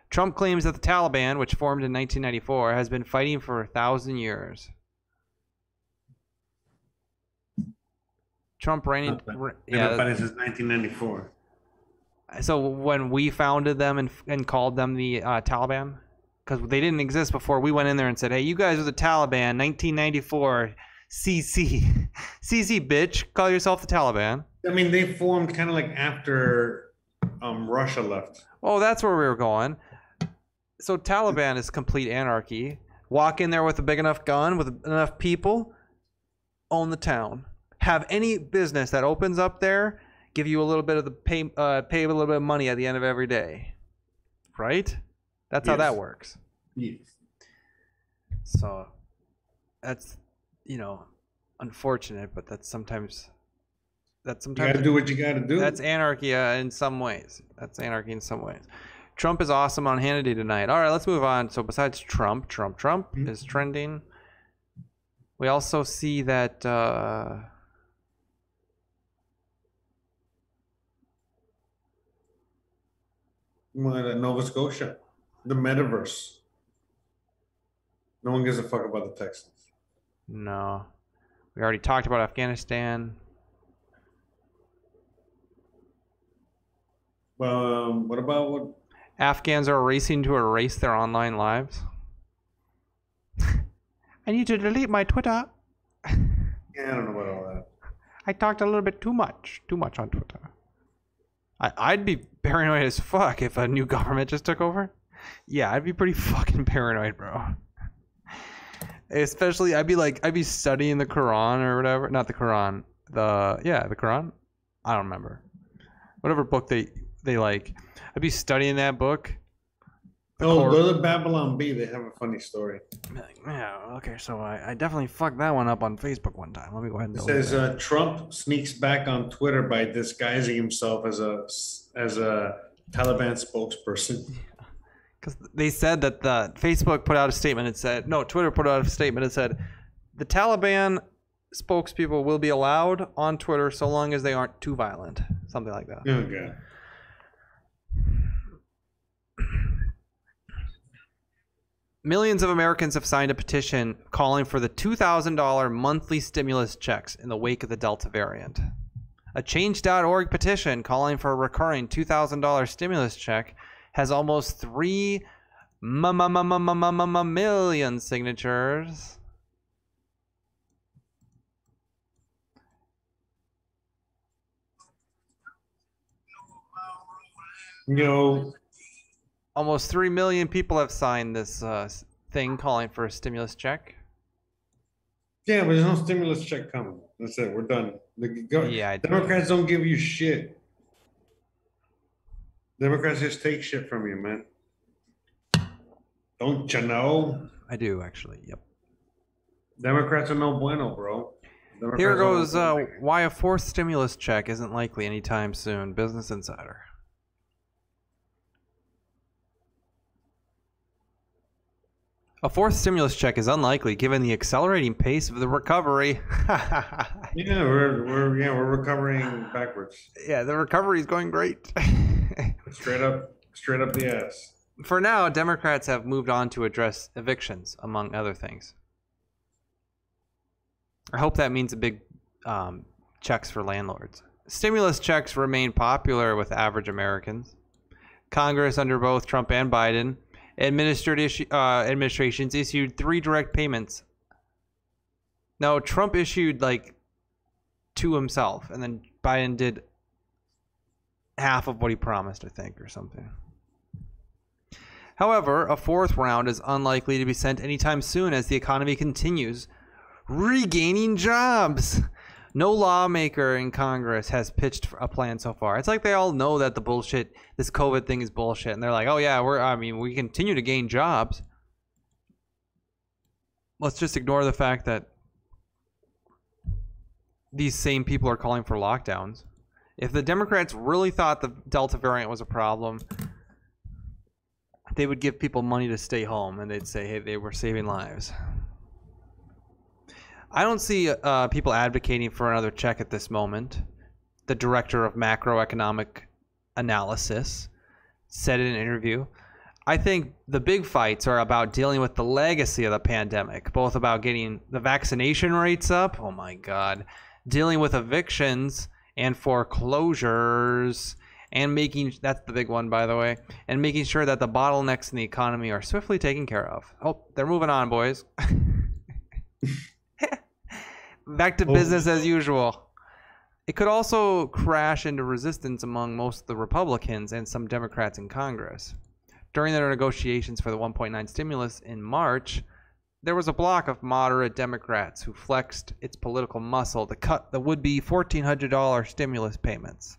Trump claims that the Taliban, which formed in 1994, has been fighting for a thousand years. Trump ran Not in, bad. They've yeah, been since nineteen ninety four. so when we founded them and, and called them the uh, Taliban, because they didn't exist before, we went in there and said, "Hey, you guys are the Taliban, 1994, CC, CC, bitch, call yourself the Taliban." I mean, they formed kind of like after um, Russia left. Oh, that's where we were going. So Taliban is complete anarchy. Walk in there with a big enough gun, with enough people, own the town. Have any business that opens up there, give you a little bit of the pay, uh, pay a little bit of money at the end of every day. Right? That's how that works. Yes. So that's you know unfortunate, but that's sometimes that's sometimes You gotta do what you gotta do. That's anarchy uh, in some ways. That's anarchy in some ways. Trump is awesome on Hannity tonight. All right, let's move on. So besides Trump, Trump, Trump Mhm. is trending. We also see that uh, uh, Nova Scotia, the metaverse. No one gives a fuck about the Texans. no, we already talked about Afghanistan. Well, um, what about what? Afghans are racing to erase their online lives. I need to delete my Twitter. Yeah, I don't know about all that. I talked a little bit too much, too much on Twitter. I, I'd be paranoid as fuck if a new government just took over. Yeah, I'd be pretty fucking paranoid, bro. Especially, I'd be like, I'd be studying the Quran or whatever. Not the Quran. The yeah, the Quran. I don't remember. Whatever book they they like. I'd be studying that book. Oh, go to Babylon Bee. They have a funny story. Like, yeah, okay, so I, I definitely fucked that one up on Facebook one time. Let me go ahead and It says uh, Trump sneaks back on Twitter by disguising himself as a as a Taliban spokesperson. Because they said that the Facebook put out a statement. It said no, Twitter put out a statement. It said the Taliban spokespeople will be allowed on Twitter so long as they aren't too violent, something like that. Oh millions of Americans have signed a petition calling for the $2,000 monthly stimulus checks in the wake of the Delta variant. A change.org petition calling for a recurring $2,000 stimulus check has almost 3 million signatures. You Almost 3 million people have signed this uh, thing calling for a stimulus check. yeah, but there's no stimulus check coming. That's it. We're done. The go- Yeah, Democrats don't give you shit. Democrats just take shit from you, man. Don't you know? I do, actually. Yep. Democrats are no bueno, bro. Democrats Here goes uh, why a fourth stimulus check isn't likely anytime soon. Business Insider. A fourth stimulus check is unlikely given the accelerating pace of the recovery. Yeah, we're we're yeah we're recovering backwards, yeah, the recovery is going great. straight up, straight up the ass. For now, Democrats have moved on to address evictions, among other things. I hope that means a big um, checks for landlords. Stimulus checks remain popular with average Americans. Congress, under both Trump and Biden, administered issue, uh, administrations issued three direct payments. No, Trump issued like two himself, and then Biden did half of what he promised, I think, or something. However, a fourth round is unlikely to be sent anytime soon as the economy continues regaining jobs. No lawmaker in Congress has pitched a plan so far. It's like they all know that the bullshit, this COVID thing is bullshit, and they're like, "Oh yeah, we're. I mean, we continue to gain jobs. Let's just ignore the fact that these same people are calling for lockdowns. If the Democrats really thought the Delta variant was a problem, they would give people money to stay home and they'd say, hey, they were saving lives. I don't see uh, people advocating for another check at this moment. The director of macroeconomic analysis said in an interview. I think the big fights are about dealing with the legacy of the pandemic, both about getting the vaccination rates up. Oh my God. Dealing with evictions and foreclosures and making that's the big one by the way and making sure that the bottlenecks in the economy are swiftly taken care of oh they're moving on boys back to Oh. business as usual. It could also crash into resistance among most of the republicans and some democrats in congress. During their negotiations for the 1.9 stimulus in march there was a block of moderate democrats who flexed its political muscle to cut the would-be $1400 stimulus payments.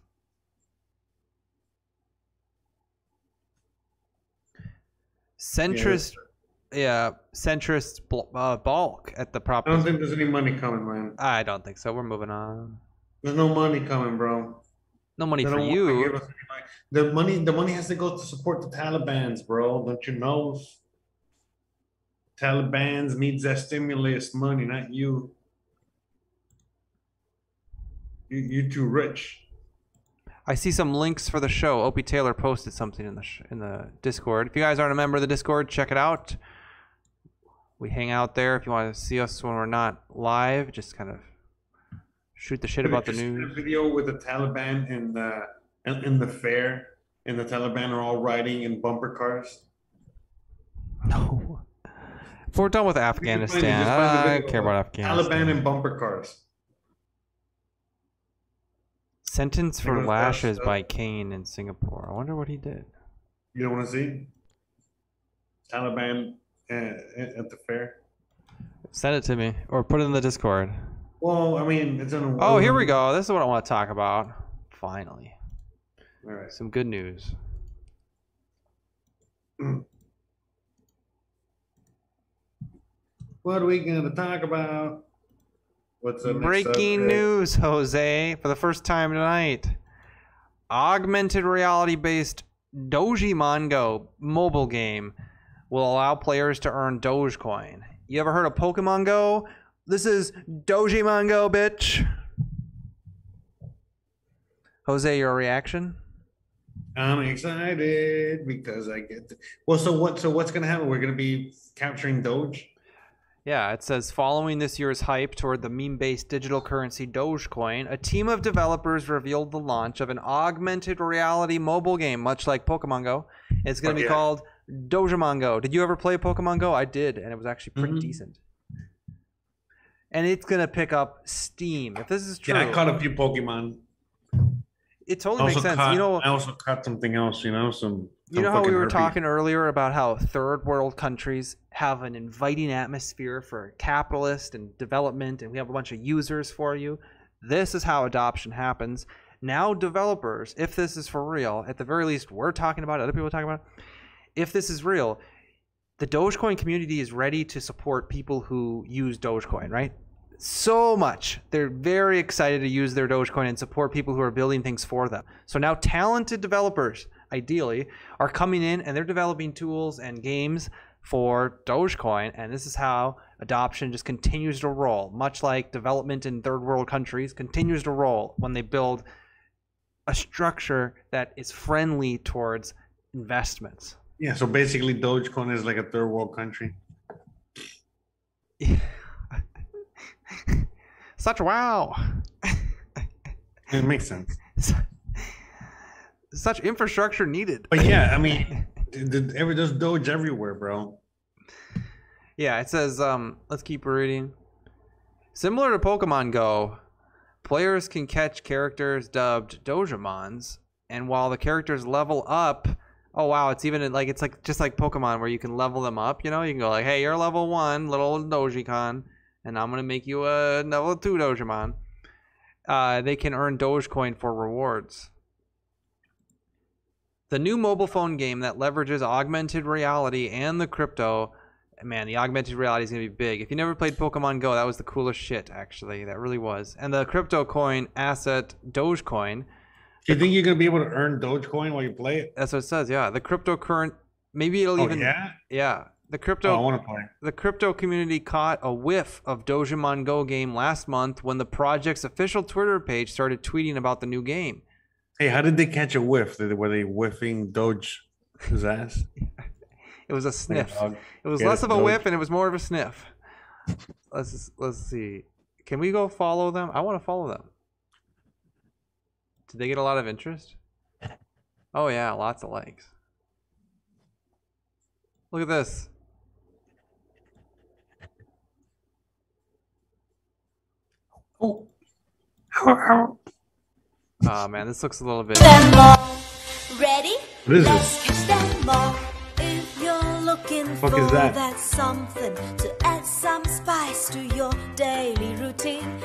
Centrist yeah centrist bl- uh, bulk at the prop. I don't think there's any money coming, man. I don't think so. We're moving on. There's no money coming, bro. No money They for don't wanna give you. us any money. The money, the money has to go to support the Taliban's, bro. Don't you know? Taliban's needs that stimulus money, not you. You, you too rich. I see some links for the show. Opie Taylor posted something in the sh- in the Discord. If you guys aren't a member of the Discord, check it out. We hang out there. If you want to see us when we're not live, just kind of shoot the shit about the news. A video with the Taliban in the in, in the fair, and the Taliban are all riding in bumper cars. No. If we're done with Afghanistan, just find the I don't care about Afghanistan. Taliban in bumper cars. Sentence for lashes uh, by cane in Singapore. I wonder what he did. You don't want to see Taliban uh, at the fair. Send it to me or put it in the Discord. Well, I mean, it's in a. Oh, here we go. This is what I want to talk about. Finally, All right. some good news. What are we gonna talk about? What's next Breaking news, Jose, for the first time tonight. Augmented reality based Dogemon Go mobile game will allow players to earn Dogecoin. You ever heard of Pokemon Go? This is Dogemon Go, bitch. Jose, your reaction? I'm excited because I get. To... Well, so what? So what's gonna happen? We're gonna be capturing Doge. Yeah, it says following this year's hype toward the meme based digital currency Dogecoin, a team of developers revealed the launch of an augmented reality mobile game, much like Pokemon Go. It's going Oh, to be yeah. called Dogemon Go. Did you ever play Pokemon Go? I did, and it was actually pretty Mhm. decent. And it's going to pick up steam. If this is true, Yeah, I caught a few Pokemon. it totally makes sense. caught. you know, I also caught something else. You know, some. You know how we were herpes. talking earlier about how third world countries have an inviting atmosphere for capitalist and development, and we have a bunch of users for you? This is how adoption happens. Now, developers, if this is for real, at the very least, we're talking about it, other people are talking about it. If this is real, the Dogecoin community is ready to support people who use Dogecoin, right? So much. They're very excited to use their Dogecoin and support people who are building things for them. So now, talented developers, ideally, are coming in and they're developing tools and games for Dogecoin. And this is how adoption just continues to roll, much like development in third world countries continues to roll when they build a structure that is friendly towards investments. Yeah, so basically, Dogecoin is like a third world country. Such wow. It makes sense. Such infrastructure needed. But yeah, I mean, th- th- every there's Doge everywhere, bro. Yeah, it says, um, let's keep reading. Similar to Pokemon Go, players can catch characters dubbed Dogemons, and while the characters level up, oh wow, it's even like it's like just like Pokemon where you can level them up, you know? You can go like, hey, you're level one, little Dojicon, and I'm gonna make you a level two Dogemon. Uh, they can earn Dogecoin for rewards. The new mobile phone game that leverages augmented reality and the crypto man, the augmented reality is gonna be big. If you never played Pokemon Go, that was the coolest shit. Actually, that really was. And the crypto coin asset Dogecoin, Do you think you're gonna be able to earn Dogecoin while you play it? that's what it says. Yeah, the cryptocurrency. Maybe it'll Oh even. yeah. yeah. The Oh, crypto. I want to play. the crypto community caught a whiff of Dogemon Go game last month when the project's official Twitter page started tweeting about the new game. Hey, how did they catch a whiff? Were they whiffing Doge his ass? It was a Like a sniff. It was Get less it, of a Doge? whiff and it was more of a sniff. Let's let's see. Can we go follow them? I want to follow them. Did they get a lot of interest? Oh yeah, lots of likes. Look at this. Oh, Oh man, this looks a little bit. them all. Ready? What is Let's catch. If you're looking fuck for is that? something to add some spice to your daily routine,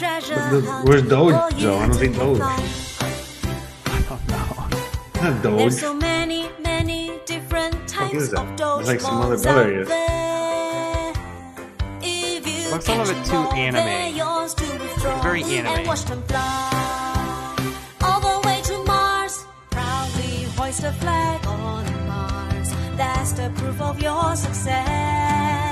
the- hunt where's Doge, for you though? I don't to see Doge. I don't know. not There's Doge. so many, many different types fuck is that? of It's like some other Dogecoins brother out is. there. If you Looks a little bit too all, anime. they're yours to withdraw very anime. Watch them fly all the way to Mars. Proudly hoist a flag on Mars. That's the proof of your success.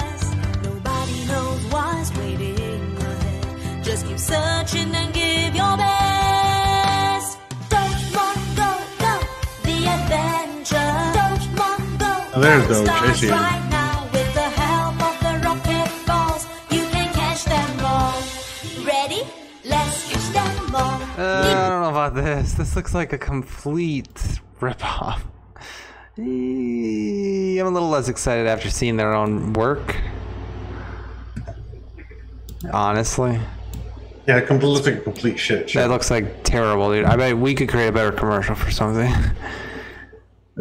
Keep searching and give your best. Dogemon, go, go, the adventure. Dogemon, go, Oh, there's go, Doge. I see right now with the help of the rocket balls. You can catch them all. Ready? Let's catch them all. Uh, I don't know about this. This looks like a complete ripoff. I'm a little less excited after seeing their own work. Honestly, Yeah, it looks like a complete shit show. that looks like terrible, dude. I bet we could create a better commercial for something.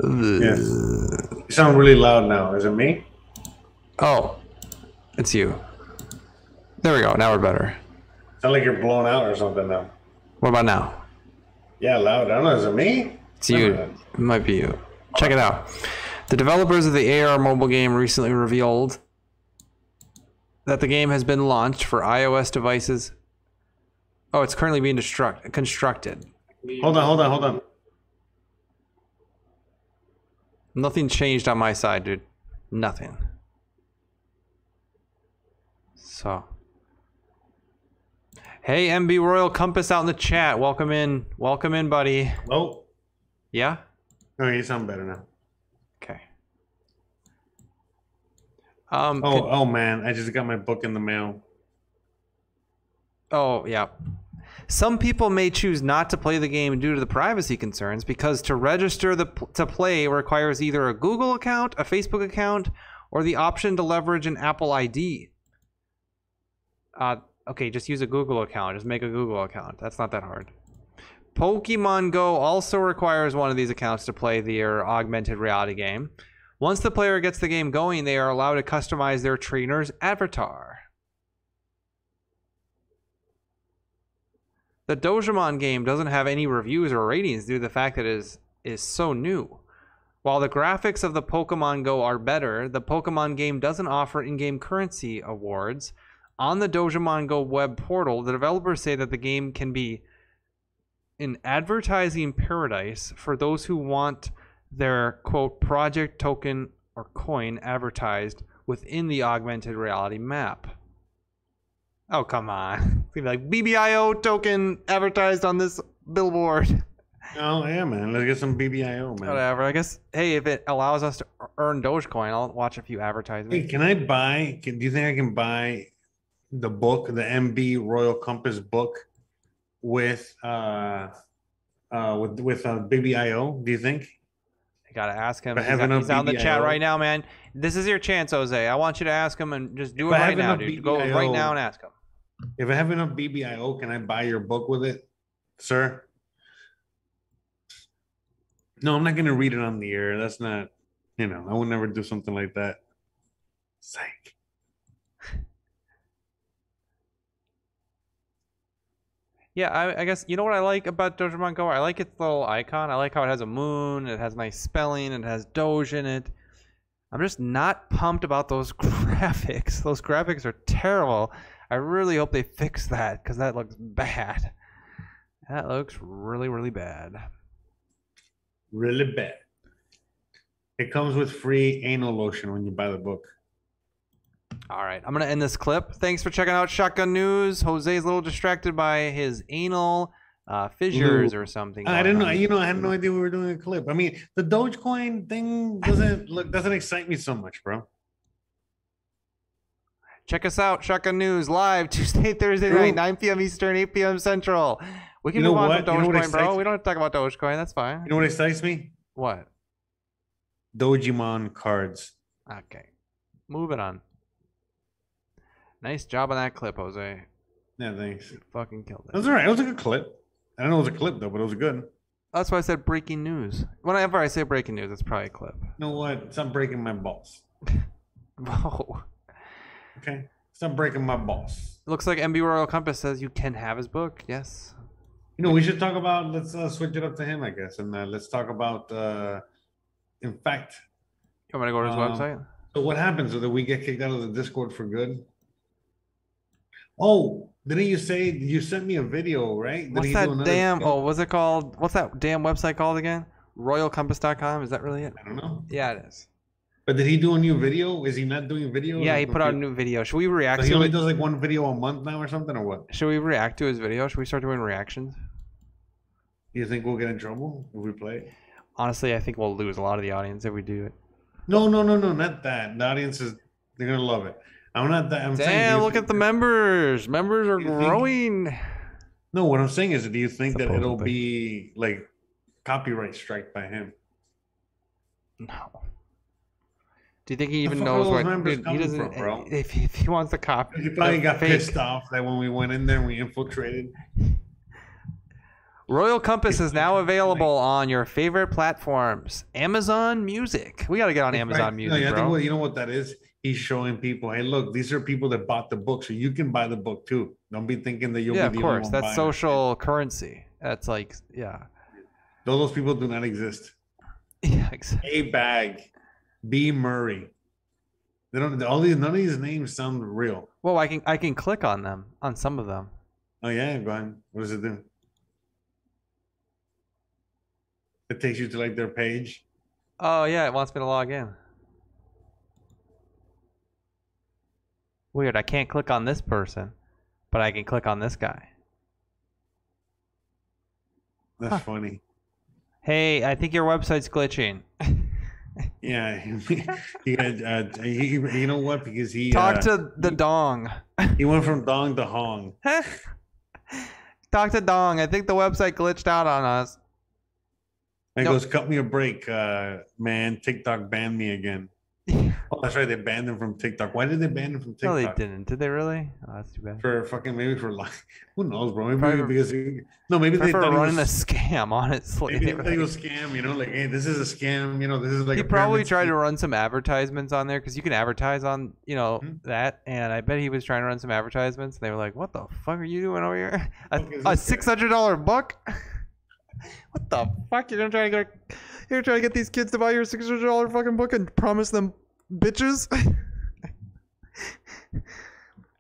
Yes. You sound really loud now. Is it me? Oh, it's you. There we go. Now we're better. Sound like you're blown out or something now. What about now? Yeah, loud. I don't know. Is it me? It's you. It might be you. Check it out. The developers of the AR mobile game recently revealed that the game has been launched for iOS devices. Oh, it's currently being destruct- constructed. Hold on, hold on, hold on. Nothing changed on my side, dude. Nothing. So. Hey, MB Royal Compass out in the chat. Welcome in. Welcome in, buddy. Oh, Yeah? no, you sound better now. Okay. Um, Oh, oh man, I just got my book in the mail. Oh, yeah. Some people may choose not to play the game due to the privacy concerns because to register the to play requires either a Google account, a Facebook account, or the option to leverage an Apple ID. Uh, okay, just use a Google account. Just make a Google account. That's not that hard. Pokemon Go also requires one of these accounts to play their augmented reality game. Once the player gets the game going, they are allowed to customize their trainer's avatar. The Dogemon game doesn't have any reviews or ratings due to the fact that it is, is so new. While the graphics of the Pokemon Go are better, the Pokemon game doesn't offer in game currency awards. On the Dogemon Go web portal, the developers say that the game can be an advertising paradise for those who want their quote project token or coin advertised within the augmented reality map. Oh come on. It's gonna be like BBIO token advertised on this billboard. Oh yeah, man. Let's get some BBIO, man. Whatever. I guess hey, if it allows us to earn Dogecoin, I'll watch a few advertisements. Hey, can I buy? Can, do you think I can buy the book, the MB Royal Compass book, with uh, uh, with with uh, BBIO? Do you think? I gotta ask him. He's, have out, enough he's out in the chat right now, man. This is your chance, Jose. I want you to ask him and just do If it right now, dude. Go right now and ask him. If I have enough BBIO, can I buy your book with it, sir? No, I'm not gonna read it on the air. That's not, you know, I would never do something like that. Psych. Yeah, I, I guess you know what I like about Dogemon Go. I like its little icon. I like how it has a moon. It has nice spelling. It has Doge in it. I'm just not pumped about those graphics. Those graphics are terrible. I really hope they fix that because that looks bad. That looks really, really bad. Really bad. It comes with free anal lotion when you buy the book. All right, I'm gonna end this clip. Thanks for checking out Shotgun News. Jose's a little distracted by his anal uh, fissures or something. I didn't know. on. You know, I had no idea we were doing a clip. I mean, the Dogecoin thing doesn't look doesn't excite me so much, bro. Check us out, Shotgun News live Tuesday, Thursday night, 9 p.m. Eastern, 8 p.m. Central. We can You know move on what? from You know bro. We don't have to talk about Dogecoin. That's fine. You know what excites me? What? Dogemon cards. Okay, moving on. Nice job on that clip, Jose. Yeah, thanks. You fucking killed It it. was all right. It was a good clip. I don't know it was a clip though, but it was good. That's why I said breaking news. Whenever I say breaking news, it's probably a clip. You know what? Stop breaking my balls. Whoa. Okay? Stop breaking my balls. Looks like MB Royal Compass says you can have his book. Yes. You know, we should talk about. Let's uh, switch it up to him, I guess, and uh, let's talk about. Uh, in fact, You want me to go to his Um, website? So what happens? is that we get kicked out of the Discord for good? Oh, didn't you say you sent me a video, right? What's that damn? video? Oh, what's it called? What's that damn website called again? RoyalCompass.com. Is that really it? I don't know. Yeah, it is. But did he do a new video? Is he not doing video? Yeah, he put out a new video. Should we react So he only does like one video a month now or something, or what? Should we react to his video? Should we start doing reactions? Do you think we'll get in trouble if we play? it? Honestly, I think we'll lose a lot of the audience if we do it. No, no, no, no, not that. The audience is they're gonna love it. I'm not that. I'm saying, Damn, you look at the members. Members are You think- growing. No, what I'm saying is, do you think that it'll Supposedly. be like copyright strike by him? No. Do you think he even knows members Dude, he doesn't. from, bro? If, if he wants to copy, He probably got fake- pissed off that when we went in there and we infiltrated. Royal Compass is now available on your favorite platforms. Amazon Music. We got to get on Amazon Music, no, yeah, I think bro. what, you know what that is? He's showing people, hey, look, these are people that bought the book, so you can buy the book too. Don't be thinking that you'll yeah, be of the only course. That's buying it. social currency. That's like, yeah, those people do not exist. yeah, exactly. A bag, B Murray. They don't. All these none of these names sound real. Well, I can I can click on them on some of them. Oh yeah, go ahead. What does it do? It takes you to like their page. Oh yeah, it wants me to log in. Weird. I can't click on this person, but I can click on this guy. That's Huh. funny. Hey, I think your website's glitching. Yeah, he uh, he, you know what? Because he Talk uh, to the dong. he went from dong to hong. Talk to dong. I think the website glitched out on us. And he Nope. goes, "Cut me a break, uh, man. TikTok banned me again." Oh, that's right. They banned him from TikTok. Why did they ban him from TikTok? No, they didn't. Did they really? Oh, that's too bad. For fucking maybe for like who knows, bro? Maybe Probably because he, no, maybe they thought running was, a scam, honestly. maybe They he like- was scam. You know, like hey, this is a scam. You know, this is like he probably tried to run some advertisements on there because you can advertise on you know Mhm. that and i bet he was trying to run some advertisements and they were like what the fuck are you doing over here a, a $600 book what the fuck you're gonna try to get you're gonna try to get these kids to buy your $600 fucking book and promise them bitches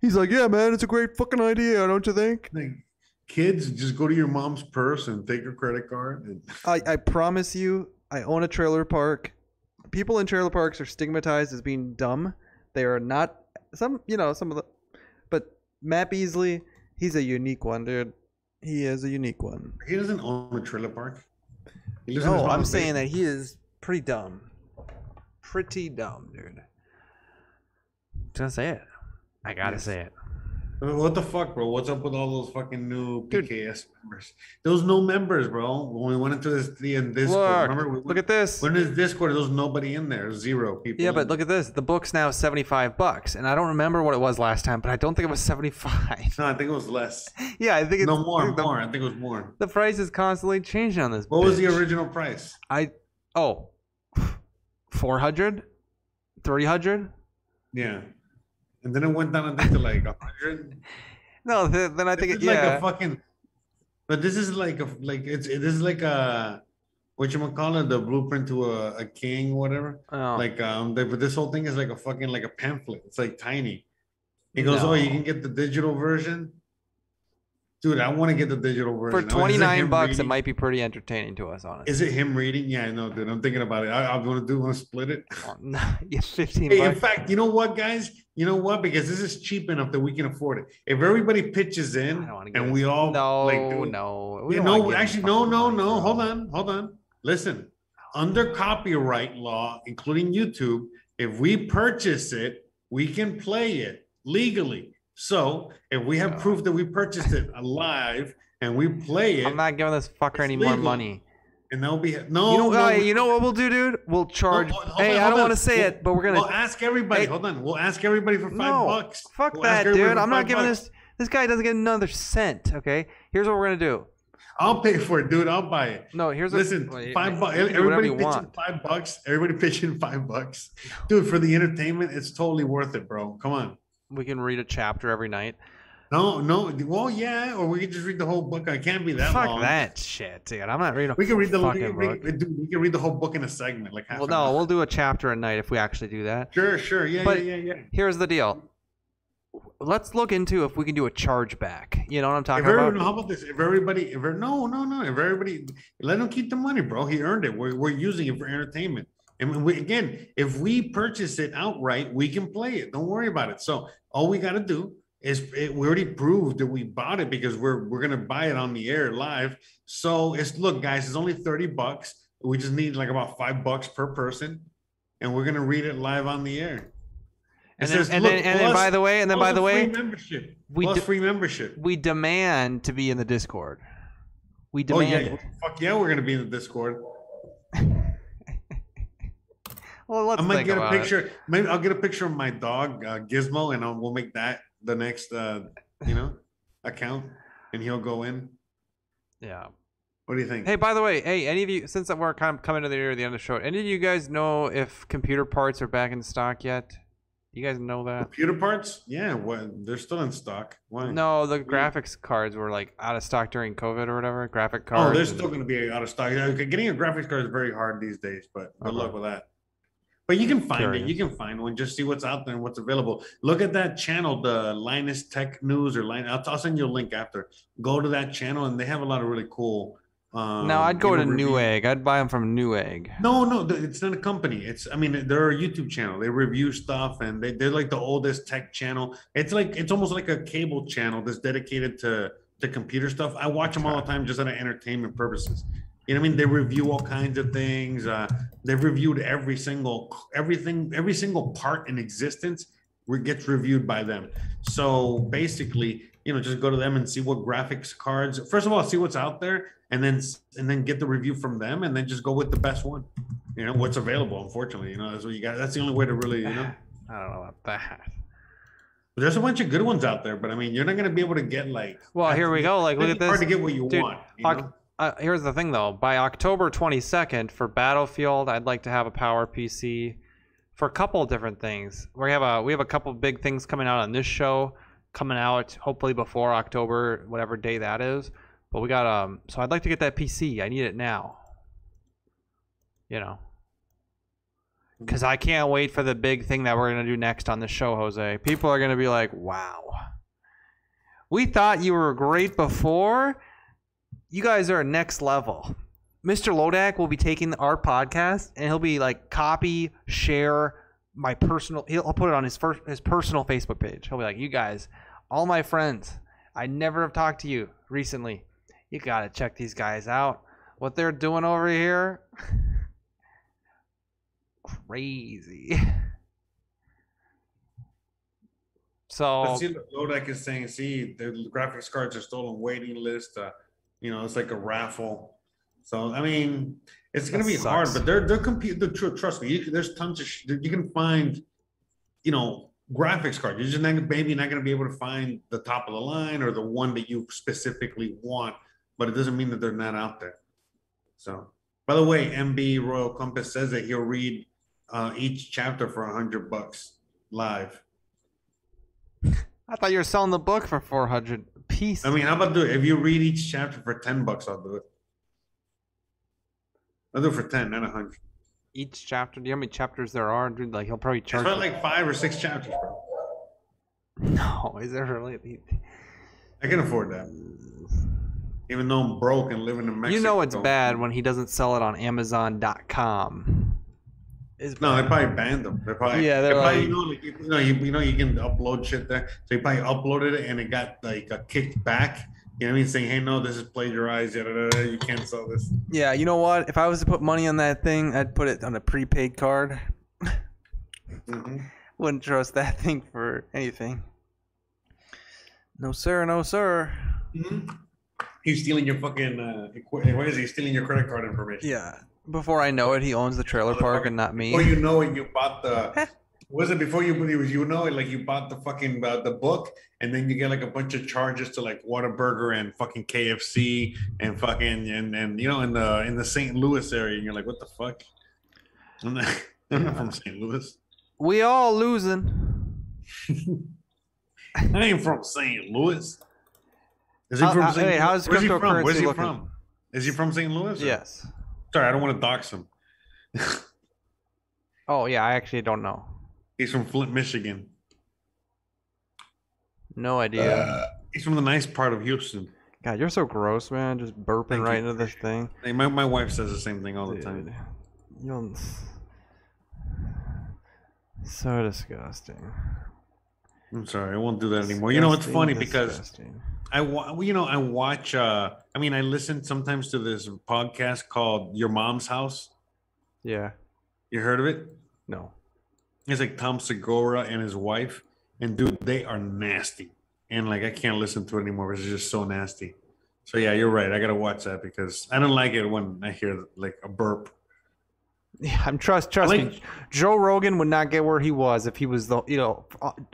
he's like yeah man it's a great fucking idea don't you think Like, kids, just go to your mom's purse and take her credit card. And, I, I promise you, I own a trailer park. People in trailer parks are stigmatized as being dumb. They are not some, you know, some of the, but Matt Beasley, he's a unique one, dude. He is a unique one. he doesn't own a trailer park. He lives in No, I'm saying that he is pretty dumb. Pretty dumb, dude. Just gonna say it. I gotta Yes. say it. What the fuck, bro? What's up with all those fucking new Dude. PKS members? There was no members, bro. When we went into this the in Discord, Look, remember? We look at this. when this Discord, there was nobody in there. Zero people. Yeah, but look at this. The book's now 75 bucks, and I don't remember what it was last time, but I don't think it was 75. No, I think it was less. yeah, I think it's No more, the, more. I think it was more. The price is constantly changing on this. What was the original price? I oh, 400, 300. Yeah, and then it went down I think to like a hundred. No, th- then I think it's it, like a fucking. But this is like a like it's this is like a what you call it the blueprint to a, a king whatever. oh. Like um, they, but this whole thing is like a fucking like a pamphlet. It's like tiny. He goes, oh, you can get the digital version. Dude, I want to get the digital version. for 29 him bucks, it might be pretty entertaining to us, honestly. Is it him reading? Yeah, I know, dude. I'm thinking about it. I, I'm gonna do. Want to split it? No, yeah, 15 Hey, in fact, you know what, guys? You know what? Because this is cheap enough that we can afford it. If everybody pitches in don't wanna give and we all no, like, do- no. we don't no, actually, no, no, money, no. bro. Hold on, hold on. Listen, under copyright law, including YouTube, if we purchase it, we can play it legally. So if we have proof that we purchased it alive and we play it, I'm not giving this fucker any more legal. money. and they'll be no. you know, no, we- you know what we'll do, dude? We'll charge. hold- hold hey, on, I don't on. want to say We'll- it, but we're gonna. We'll ask everybody. Hey. hold on. We'll ask everybody for five no, bucks. fuck We'll ask that, everybody dude. for I'm not five giving bucks. this. This guy doesn't get another cent. Okay. Here's what we're gonna do. I'll pay for it, dude. I'll buy it. No, here's a, Listen, you- five bucks. you can do whatever Everybody pitching five bucks. Everybody pitching five bucks, dude. For the entertainment, it's totally worth it, bro. Come on. We can read a chapter every night. No, no. Well, yeah, or we could just read the whole book. I can't be that Fuck long. that shit, dude. I'm not reading. We can read the we can, book. we can read the whole book in a segment, like Well, no, we'll do a chapter a night if we actually do that. Sure, sure, yeah, But- yeah, yeah, yeah. Here's the deal. Let's look into if we can do a chargeback. You know what I'm talking about? how about this? If everybody, if no, no, no, if everybody, let him keep the money, bro. He earned it. We're, we're using it for entertainment. And we, again, if we purchase it outright, we can play it. Don't worry about it. So all we got to do is it, we already proved that we bought it because we're we're gonna buy it on the air live. So it's look, guys, it's only thirty bucks. We just need like about five bucks per person, and we're gonna read it live on the air. And then, says, and, "Look, then, and then, by the way, and then by the way, membership. we plus d- free membership. we demand to be in the Discord. We demand. Oh yeah, fuck yeah, we're gonna be in the Discord. Well, let's I might get a about it. picture. Maybe I'll get a picture of my dog uh, Gizmo, and I'll, we'll make that the next, uh, you know, account, and he'll go in. Yeah. What do you think? Hey, by the way, hey, any of you, since we're kind of coming to the near the end of the show, any of you guys know if computer parts are back in stock yet? You guys know that? Computer parts? Yeah, well, they're still in stock. Why? No, the graphics cards were like out of stock during COVID or whatever. Graphic cards. Oh, they're still going to be out of stock. Getting a graphics card is very hard these days, but good Okay. luck with that. But you can find it. You can find one. Just see what's out there and what's available. Look at that channel, the Linus Tech News or Line. I'll, I'll send you a link after. Go to that channel, and they have a lot of really cool. Um, No, I'd go to. Newegg. I'd buy them from Newegg. No, no, it's not a company. It's, I mean, they're a YouTube channel. They review stuff and they, they're like the oldest tech channel. It's like, it's almost like a cable channel that's dedicated to, to computer stuff. I watch them all the time just out of entertainment purposes. You know what I mean? They review all kinds of things. Uh, they've reviewed every single, everything, every single part in existence gets reviewed by them. So basically, you know, just go to them and see what graphics cards. First of all, see what's out there, and then and then get the review from them, and then just go with the best one. You know what's available. Unfortunately, you know that's what you got. That's the only way to really, you know. I don't know about that. But there's a bunch of good ones out there, but I mean, you're not gonna be able to get like. Well, here we go. Like, look It's at hard to get what you Dude, want. You know? Uh, here's the thing, though. By October 22nd for Battlefield, I'd like to have a power PC for a couple of different things. We have a we have a couple of big things coming out on this show, coming out hopefully before October, whatever day that is. But we got um. So I'd like to get that PC. I need it now. You know. Because I can't wait for the big thing that we're gonna do next on the show, Jose. People are gonna be like, "Wow, we thought you were great before. You guys are next level." Mr. Lodak will be taking our podcast and he'll be like, copy, share my personal. He'll put it on his first his personal Facebook page. He'll be like, "You guys, all my friends, I never have talked to you recently. You gotta check these guys out. What they're doing over here." crazy. So see, Lodak is saying, see, the graphics cards are still on waiting list. Uh, you know, it's like a raffle. So I mean, it's gonna That be hard, but they're they're compete. The tr- trust me, you, there's tons of sh- you can find, you know, graphics cards. You're just not maybe not gonna be able to find the top of the line or the one that you specifically want, but it doesn't mean that they're not out there. So, by the way, MB Royal Compass says that he'll read uh, each chapter for a hundred bucks live. I thought you were selling the book for four hundred piece. I mean, how about do it? If you read each chapter for ten bucks, I'll do it. I'll do it for ten, not a hundred. each chapter. Do you know how many chapters there are? Dude, like he'll probably It's charge. about you- like five or six chapters, bro. No, is there really? I can afford that, even though I'm broke and living in Mexico. You know it's bad when he doesn't sell it on Amazon.com. It's No, they probably banned them. They probably Yeah, They they're probably like- you know, like, you know, you, you know, you can upload shit there. So you probably uploaded it and it got like uh, kicked back. You know what I mean? Saying, "Hey, no, this is plagiarized. Yada, yada, yada, you can't sell this." Yeah, you know what? If I was to put money on that thing, I'd put it on a prepaid card. Mhm. Wouldn't trust that thing for anything. No sir, no sir. Mhm. He's stealing your fucking. Uh, what is he? Stealing your credit card information. Yeah. Before I know it, he owns the trailer park and not me. Before you know it, you bought the. Was it before you it was you know it like you bought the fucking uh, the book and then you get like a bunch of charges to like Whataburger and fucking KFC and fucking and and you know in the in the St. Louis area and you're like what the fuck? I'm not, I'm not from St. Louis. We all losing. I ain't from St. Louis. Is he How- from how- St. hey, Louis? how's Where's he from? Where's he looking? from? Is he from St. Louis? or- Yes. Sorry, I don't want to dox him. Oh yeah, I actually don't know. He's from Flint, Michigan. No idea. Uh, He's from the nice part of Houston. God, you're so gross, man. Just burping Thank right you. into this thing. Hey, my, my wife says the same thing all the time. you don't. So disgusting. I'm sorry, I won't do that anymore. You know, it's funny Disgusting, because disgusting. I, you know, I watch. uh I mean, I listen sometimes to this podcast called Your Mom's House. Yeah. You heard of it? No. It's like Tom Segura and his wife, and dude, they are nasty. And like, I can't listen to it anymore. It's just so nasty. So yeah, you're right. I gotta watch that because I don't like it when I hear like a burp. Yeah, I'm trust trust like- me. Joe Rogan would not get where he was if he was the you know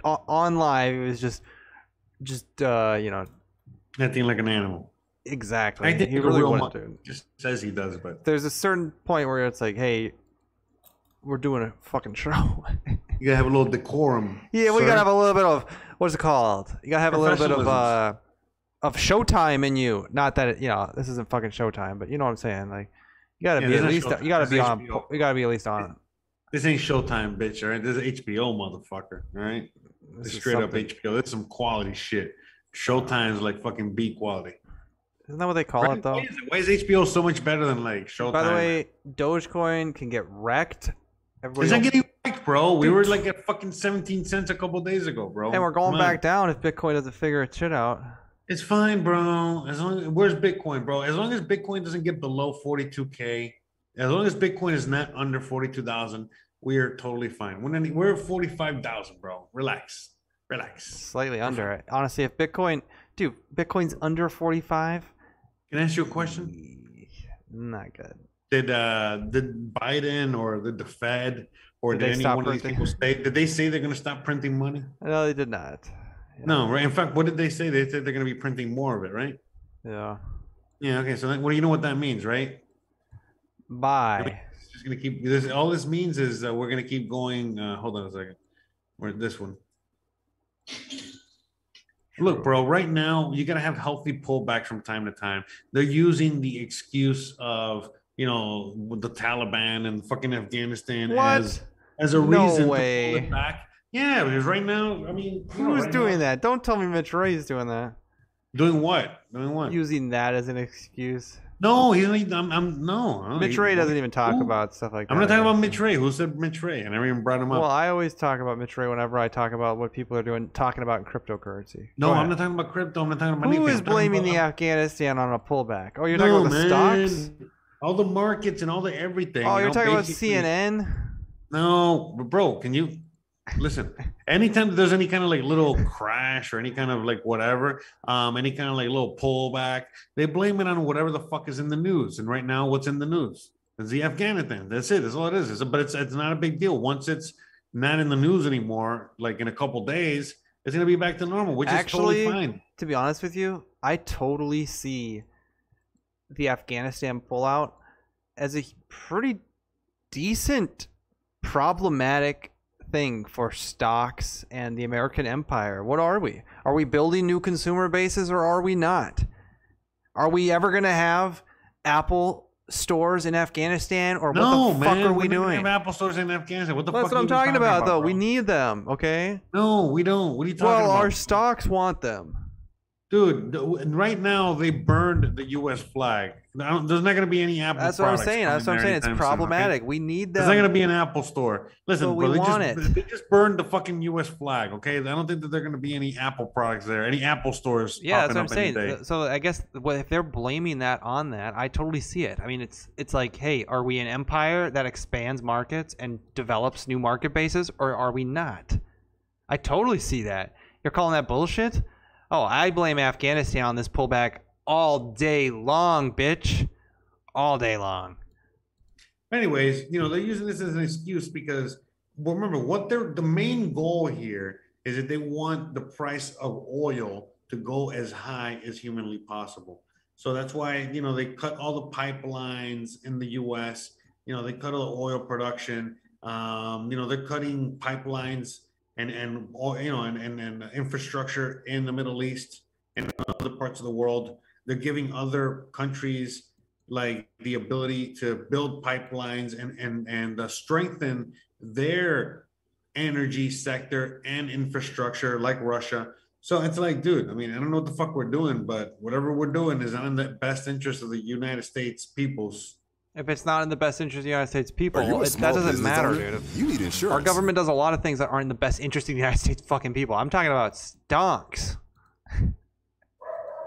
on live. It was just just uh you know Acting like an animal. exactly. I think he really mo- dude. Just says he does, but There's a certain point where it's like, hey, we're doing a fucking show. you gotta have a little decorum. yeah, we sir. gotta have a little bit of what's it called? You gotta have a little bit of uh of showtime in you. Not that it, you know this isn't fucking showtime, but you know what I'm saying. Like you gotta Yeah, be at least Showtime. you gotta This be on HBO. you gotta be at least on. This ain't Showtime, bitch. All right, this is HBO, motherfucker. All right, This this is straight up. HBO. This is some quality shit. Showtime's like fucking B quality. Isn't that what they call Right? it though? Why is, it- why is HBO so much better than like Showtime? By the way, Dogecoin can get wrecked. Everybody Is that getting wrecked, bro? We were like at fucking 17 cents a couple days ago, bro. and we're going Come on. back down if Bitcoin doesn't figure its shit out. It's fine, bro. As long as where's Bitcoin, bro? As long as Bitcoin doesn't get below 42k, as long as Bitcoin is not under 42,000, we are totally fine. When any, we're at 45,000, bro. Relax, relax. Slightly under it. Honestly, if Bitcoin, dude, Bitcoin's under 45, Can I ask you a question? not good. Did uh did Biden or did the Fed or Did did, any one of these people say did they say they're gonna stop printing money? No, they did not. No, right. In fact, what did they say? They said they're gonna be printing more of it, right? Yeah. Yeah. Okay. So what do you know what that means, right? Bye. It's just gonna keep this. All this means is that we're gonna keep going. Uh, hold on a second. Where this one? Look, bro. Right now, you gotta have healthy pullbacks from time to time. They're using the excuse of you know the Taliban and fucking Afghanistan as What? as a No reason way. to pull it back. Yeah, because right now, I mean, Who's right doing now- that? Don't tell me Mitch is doing that. Doing what? Doing what? Using that as an excuse. No, he's not. I'm, I'm no. Mitch Ray doesn't even talk about stuff like that. I'm not talking about. Mitch Ray. Who said Mitch Ray? I never even brought him up. Well, I always talk about Mitch Ray whenever I talk about what people are doing, talking about cryptocurrency. No, Go I'm ahead. not talking about crypto. I'm not talking about Who anything. is blaming the about- Afghanistan on a pullback? Oh, you're No, talking about the man. stocks? All the markets and all the everything. Oh, you you're know, talking about CNN? No, bro, can you listen? Anytime there's any kind of like little crash or any kind of like whatever, um, any kind of like little pullback, they blame it on whatever the fuck is in the news. And right now, what's in the news? is the Afghanistan. That's it. That's all it is. It's, but it's it's not a big deal. Once it's not in the news anymore, like in a couple days, it's gonna be back to normal, which Actually, is totally fine. To be honest with you, I totally see the Afghanistan pullout as a pretty decent, problematic thing for stocks and the American empire. What are we? Are we building new consumer bases or are we not? Are we ever going to have Apple stores in Afghanistan or No, what the fuck man, are we doing? Have Apple stores in Afghanistan. What the That's fuck? what I'm talking talking about, though. We need them, okay? No, we don't. What are you talking Well, about? Well, our stocks want them. Dude, right now they burned the U.S. flag. There's not going to be any Apple. That's what I'm saying. That's what I'm saying. It's anytime soon, okay? problematic. We need that. There's not going to be an Apple store. Listen, But we they, want just, it. they just burned the fucking U.S. flag. Okay, I don't think that there are going to be any Apple products there, any Apple stores. Yeah, that's what I'm saying. So I guess well, if they're blaming that on that, I totally see it. I mean, it's it's like, hey, are we an empire that expands markets and develops new market bases, or are we not? I totally see that. You're calling that bullshit? Oh, I blame Afghanistan on this pullback all day long, bitch, all day long. Anyways, you know, they're using this as an excuse because well, remember what their the main goal here is that they want the price of oil to go as high as humanly possible. So that's why, you know, they cut all the pipelines in the US, you know, they cut all the oil production. Um, you know, they're cutting pipelines and and you know and, and and infrastructure in the Middle East and other parts of the world. They're giving other countries like the ability to build pipelines and and and uh, strengthen their energy sector and infrastructure like Russia. So it's like, dude, I mean, I don't know what the fuck we're doing, but whatever we're doing is not in the best interest of the United States peoples. If it's not in the best interest of the United States people, Are you a it, that doesn't matter, owner? dude. You need insurance. Our government does a lot of things that aren't in the best interest of the United States fucking people. I'm talking about stonks.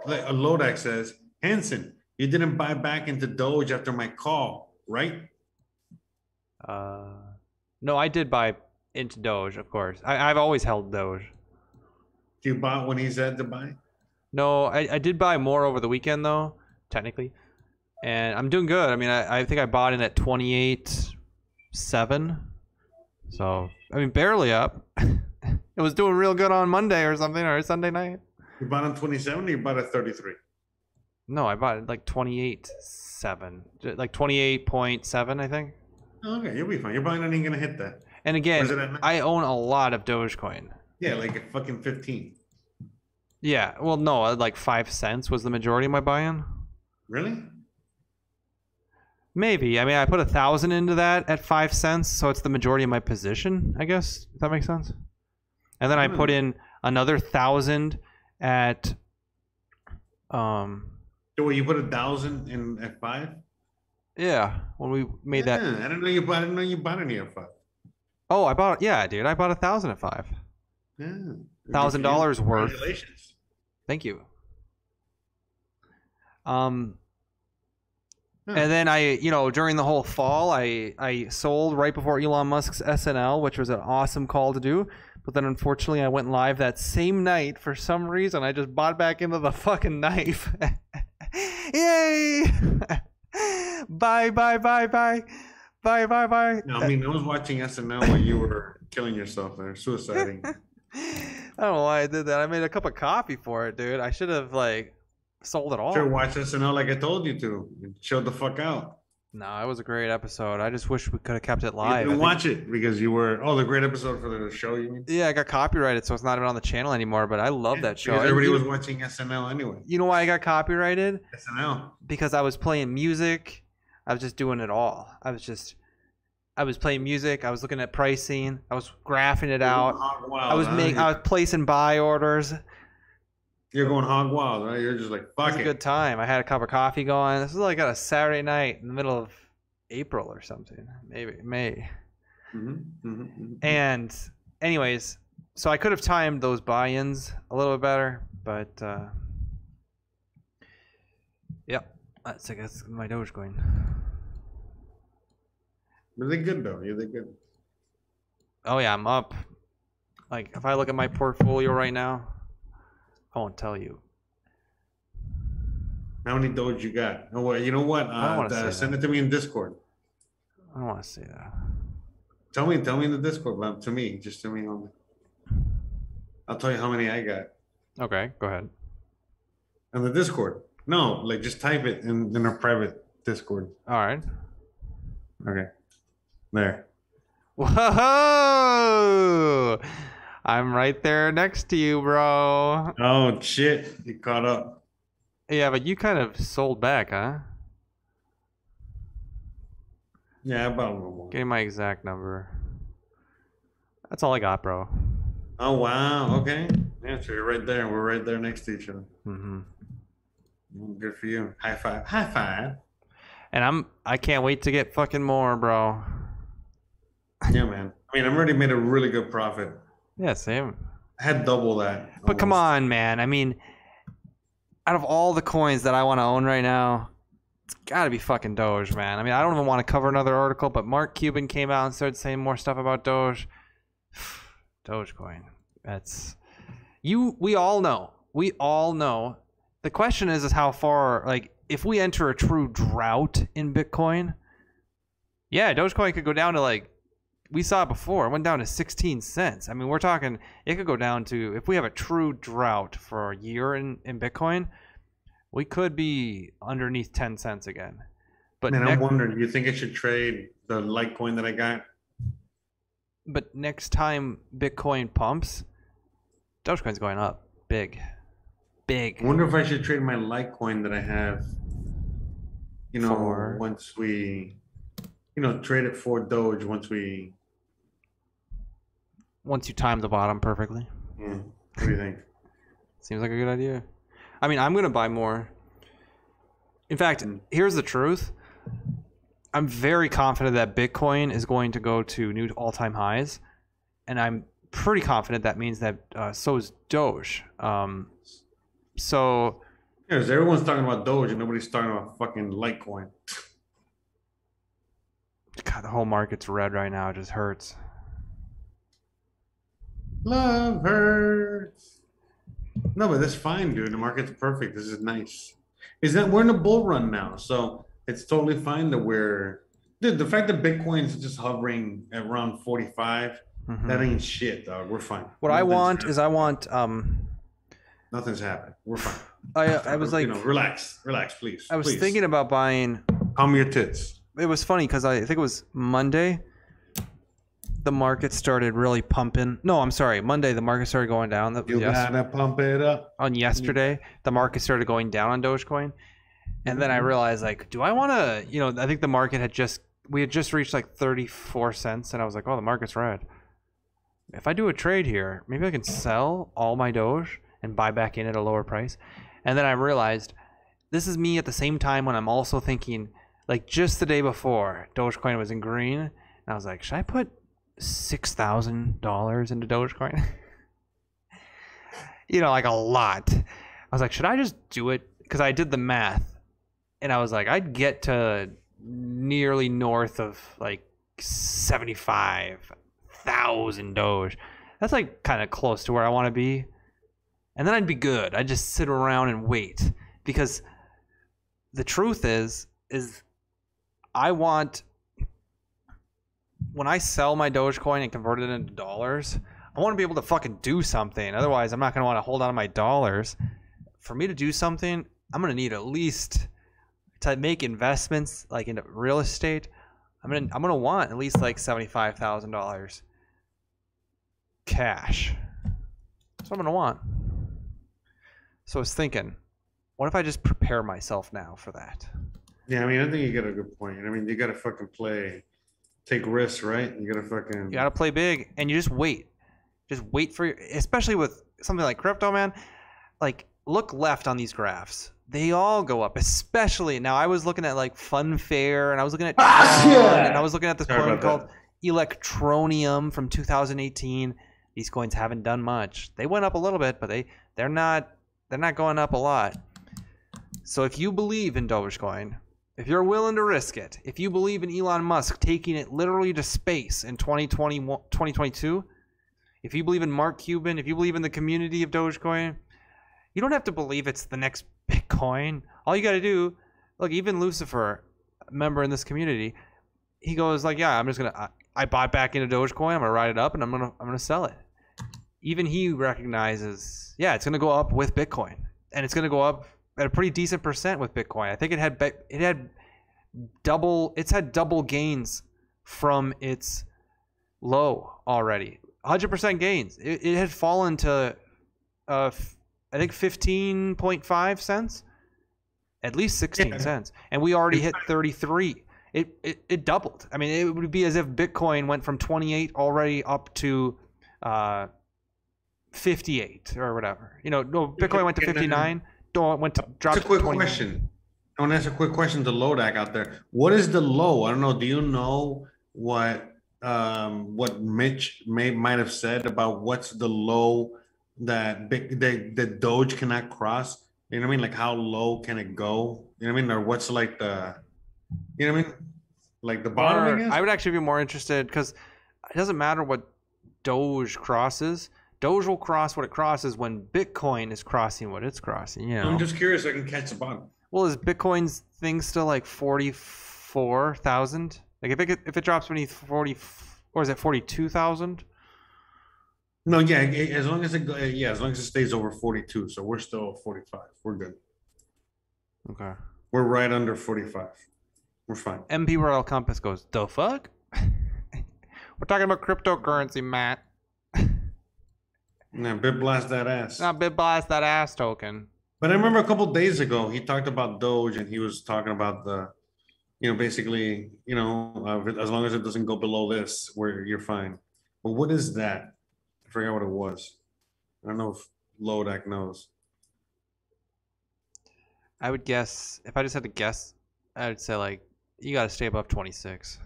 Like uh, Lodak says, Hanson, you didn't buy back into Doge after my call, right? Uh, no, I did buy into Doge, of course. I, I've always held Doge. Do you bought when he said to buy? No, I, I did buy more over the weekend though, technically, and I'm doing good. I mean, I, I think I bought in at 28 seven, so I mean barely up. it was doing real good on Monday or something or Sunday night. You bought on 27 or you bought at 33? No, I bought it like 28 seven, like 28.7, I think. Okay, you'll be fine. You're probably not even gonna hit that. And again. I own a lot of Dogecoin. Yeah, like fucking 15. Yeah, well, no, like five cents was the majority of my buy-in. Really? Maybe. I mean, I put a thousand into that at five cents, so it's the majority of my position. I guess if that makes sense. And then I hmm. put in another thousand at, um, So what, you put a thousand in at five? yeah, when we made that. I didn't know you bought. I didn't know you bought any at five. Oh, I bought. Yeah, dude, I bought a thousand at five. Yeah. Thousand dollars worth. Congratulations. Thank you. Um, Huh. and then I, you know, during the whole fall, I I sold right before Elon Musk's SNL, which was an awesome call to do. But then unfortunately, I went live that same night for some reason. I just bought back into the fucking knife. Yay! bye bye bye bye bye bye bye. No, I mean, I was watching SNL while you were killing yourself there, suiciding. I don't know why I did that. I made a cup of coffee for it, dude. I should have like sold it all. Sure, watch SNL like I told you to. Chill the fuck out. No, it was a great episode. I just wish we could have kept it live. I didn't watch it because you were. Oh, the great episode for the show. You mean? Yeah, I got copyrighted, so it's not even on the channel anymore. But I love that show. Everybody was watching SNL anyway. you know why I got copyrighted? SNL. Because I was playing music. I was just doing it all. I was just, I was playing music. I was looking at pricing. I was graphing it oh, out. Hog wild, I was making. I was placing buy orders. It You're going hog wild, right? You're just like fuck a it. good time. I had a cup of coffee going. This was like on a Saturday night in the middle of April or something. Maybe May. Mhm, mhm, mhm. And anyways, so I could have timed those buy-ins a little bit better, but uh Yep. That's I guess my Dogecoin. But they're good though. Yeah, they're good. Oh yeah, I'm up. Like if I look at my portfolio right now, I won't tell you. How many Doge you got? Oh, well, you know what? I don't Uh, say send that. it to me in Discord. I don't want to say that. Tell me, tell me in the Discord, but to me, just to me only. I'll tell you how many I got Okay, go ahead. on the Discord. No, like just type it in, in our private Discord. All right. Okay, there. Whoa! I'm right there next to you, bro. Oh shit, you caught up. Yeah, but you kind of sold back, huh? Yeah, about a little more. Give me my exact number. That's all I got, bro. Oh wow, okay. Yeah, so you're right there. We're right there next to each other. Mm-hmm. Mm, Good for you. High five. High five. And I'm I can't wait to get fucking more, bro. Yeah, man. I mean, I've already made a really good profit. Yeah, same. I had double that. But come on, man. I mean, out of all the coins that I want to own right now, it's got to be fucking Doge, man. I mean, I don't even want to cover another article, but Mark Cuban came out and started saying more stuff about Doge. Dogecoin. That's you. We all know. We all know. The question is, is how far? Like, if we enter a true drought in Bitcoin, yeah, Dogecoin could go down to like we saw it before. It went down to 16 cents. I mean, we're talking, it could go down to, if we have a true drought for a year in, in Bitcoin, we could be underneath 10 cents again. But Man, next, I'm wondering. Do you think I should trade the Litecoin that I got? but next time Bitcoin pumps, Dogecoin's going up big, big. I wonder if I should trade my Litecoin that I have. You know, For? once we, you know, trade it for Doge once we. Once you time the bottom perfectly, Yeah, what do you think? seems like a good idea. I mean, I'm gonna buy more. In fact, here's the truth. I'm very confident that Bitcoin is going to go to new all-time highs, and I'm pretty confident that means that uh, so is Doge. Um, so 'cause everyone's talking about Doge and nobody's talking about fucking Litecoin. God, the whole market's red right now. It just hurts. Love hurts. No, but that's fine, dude. The market's perfect. This is nice. Is that we're in a bull run now, so it's totally fine that we're. Dude, the fact that Bitcoin's just hovering at around 45, Mhm. that ain't shit, dog. We're fine. What I want happening. is I want um nothing's happened. We're fine. I I was like you know, relax, relax, please. I was please. thinking about buying calm your tits. It was funny because I think it was Monday. The market started really pumping. No, I'm sorry. Monday, the market started going down. You yes- gotta pump it up. on yesterday, the market started going down on Dogecoin, and then I mm-hmm. realized like, do I want to? You know, I think the market had just we had just reached like 34 cents, and I was like, oh, the market's red. If I do a trade here, maybe I can sell all my Doge and buy back in at a lower price. And then I realized this is me at the same time when I'm also thinking, like just the day before, Dogecoin was in green, and I was like, should I put six thousand dollars into Dogecoin? you know, like a lot. I was like, should I just do it? Because I did the math, and I was like, I'd get to nearly north of like seventy-five thousand Doge. That's like kind of close to where I want to be, and then I'd be good. I'd just sit around and wait because the truth is, is I want when I sell my Dogecoin and convert it into dollars, I want to be able to fucking do something. Otherwise, I'm not going to want to hold on to my dollars. For me to do something, I'm going to need at least to make investments like into real estate. I'm going to I'm going to want at least like $75,000 cash. That's what I'm going to want. So I was thinking, what if I just prepare myself now for that? Yeah, I mean, I think you got a good point. I mean, you gotta fucking play, take risks, right? You gotta fucking. You gotta play big, and you just wait. Just wait for your, especially with something like crypto, man. Like, look left on these graphs. They all go up, especially now. I was looking at like Funfair, and I was looking at, ah, Tron, and I was looking at this Sorry coin called that. Electroneum from 2018. These coins haven't done much. They went up a little bit, but they they're not they're not going up a lot. So if you believe in Dogecoin, if you're willing to risk it, if you believe in Elon Musk taking it literally to space in 2020, 2022, if you believe in Mark Cuban, if you believe in the community of Dogecoin, you don't have to believe it's the next Bitcoin. All you got to do, look, even Lucifer, a member in this community, he goes like, "Yeah, I'm just gonna, I, I bought back into Dogecoin. I'm gonna ride it up, and I'm gonna, I'm gonna sell it." Even he recognizes, yeah, it's gonna go up with Bitcoin, and it's gonna go up at a pretty decent percent with Bitcoin. I think it had, it had double, it's had double gains from its low already. 100% gains. It, it had fallen to, uh, I think 15.5 cents, at least 16 Yeah. cents, and we already hit 33. It, it it doubled. I mean, it would be as if Bitcoin went from 28 already up to uh, 58 or whatever. You know, no, Bitcoin went to 59. Don't went to That's a quick 20. question. I want to ask a quick question to Lodak out there. What is the low? I don't know. Do you know what um what Mitch may might have said about what's the low that big that the Doge cannot cross? You know what I mean? Like how low can it go? You know what I mean? Or what's like the you know what I mean? Like the bottom, I Or guess? I would actually be more interested because it doesn't matter what Doge crosses. Doge will cross what it crosses when Bitcoin is crossing what it's crossing. You know. I'm just curious. I can catch the bottom. well, is Bitcoin's thing still like forty four thousand? Like if it if it drops beneath forty, or is it forty two thousand? No, yeah, as long as it yeah, as long as it stays over 42. So we're still at 45. We're good. Okay. We're right under 45. We're fine. MB Royal Compass goes the fuck. We're talking about cryptocurrency, Matt. Yeah, bit blast that ass. Not bit blast that ass token. But I remember a couple days ago, he talked about Doge and he was talking about the, you know, basically, you know, uh, as long as it doesn't go below this, where you're fine. But what is that? I forgot what it was. I don't know if Lodak knows. I would guess if I just had to guess, I would say like you got to stay above 26.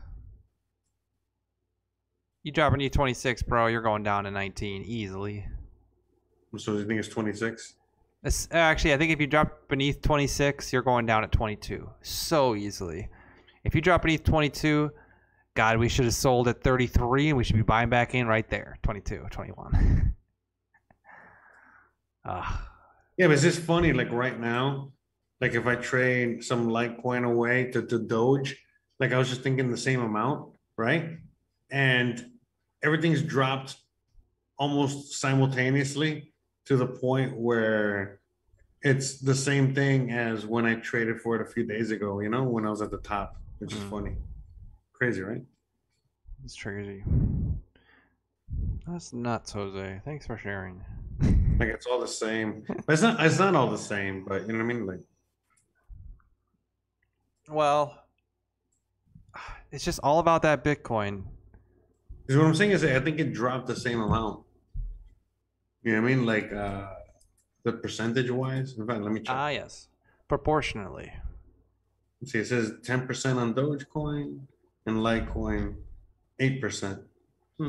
You drop into 26, bro, you're going down to 19 easily. So you think it's 26? It's, actually, I think if you drop beneath 26, you're going down at 22 so easily. If you drop beneath 22, God, we should have sold at 33 and we should be buying back in right there, 22, 21. Ah, Yeah, but it's just funny, like right now, like if I trade some Litecoin away to, to Doge, like I was just thinking the same amount, right? And everything's dropped almost simultaneously to the point where it's the same thing as when I traded for it a few days ago, you know, when I was at the top, which is Mhm. funny. Crazy, right? It's crazy. That's nuts, Jose. Thanks for sharing. Like it's all the same. But it's not it's not all the same, but you know what I mean? Like Well, it's just all about that Bitcoin. Because what I'm saying is, I think it dropped the same amount. You know what I mean? Like uh the percentage wise. In fact, let me check. Ah, yes. Proportionally. Let's see, it says 10% on Dogecoin and Litecoin, 8%. Hmm.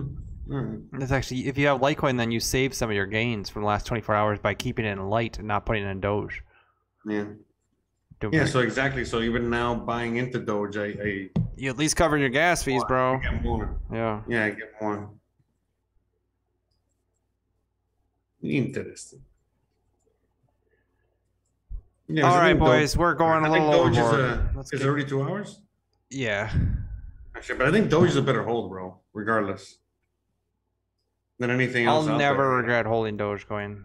All right. It's actually, if you have Litecoin, then you save some of your gains from the last 24 hours by keeping it in Lite and not putting it in Doge. Yeah. Doing Yeah. pretty- So exactly. So even now buying into Doge, I, I, you at least cover your gas fees, I bro. get more. Yeah. Yeah, I get more. Interesting. Yeah, All I right, Doge- boys, we're going I a think little Doge is, overboard. uh, Let's is get- already two hours. Yeah. Actually, but I think Doge is a better hold, bro. Regardless, than anything else. I'll else. out never there. regret holding Dogecoin.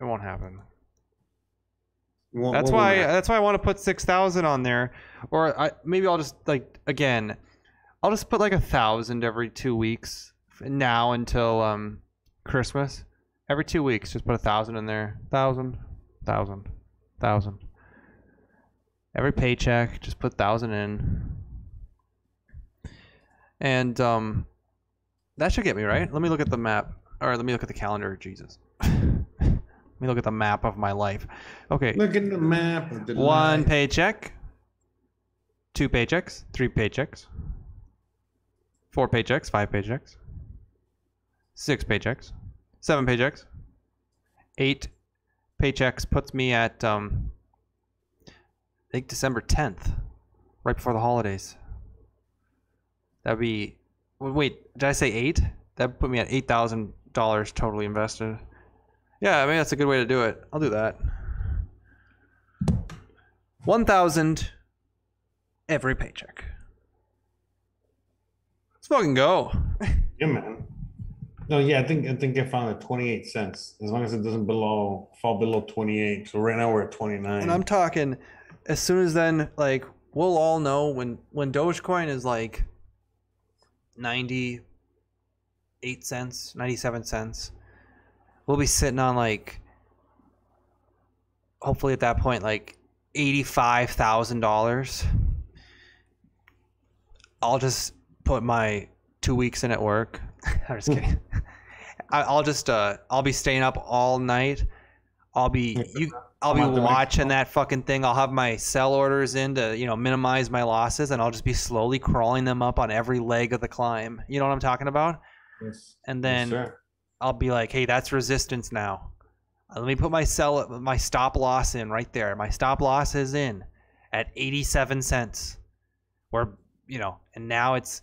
It won't happen. What- That's why. That's why I want to put six thousand on there, or I maybe I'll just like again, I'll just put like a thousand every two weeks now until um Christmas. Every two weeks, just put a thousand in there. Thousand, thousand, thousand. Every paycheck, just put thousand in. And um, that should get me right. Let me look at the map, or let me look at the calendar. Jesus. let me look at the map of my life. Okay. Look at the map. Of the One life. paycheck, two paychecks, three paychecks, four paychecks, five paychecks, six paychecks, seven paychecks, eight paychecks puts me at um, I think December tenth, right before the holidays. That'd be wait, did I say eight? That put me at eight thousand dollars totally invested. Yeah, I mean that's a good way to do it. I'll do that. One thousand every paycheck. Let's fucking go. Yeah, man. No, yeah, I think I think I found it 28 cents. As long as it doesn't below fall below 28. So right now we're at 29. And I'm talking as soon as then, like we'll all know when when Dogecoin is like ninety eight cents, ninety seven cents. We'll be sitting on like hopefully at that point like eighty five thousand dollars. I'll just put my two weeks in at work. I'm just kidding. I, I'll just uh I'll be staying up all night. I'll be you. I'll be I'm out the watching that fucking thing. I'll have my sell orders in to you know minimize my losses, and I'll just be slowly crawling them up on every leg of the climb. You know what I'm talking about? Yes. And then sir. I'll be like, hey, that's resistance now. Uh, Let me put my sell my stop loss in right there. My stop loss is in at 87 cents. Where you know, and now it's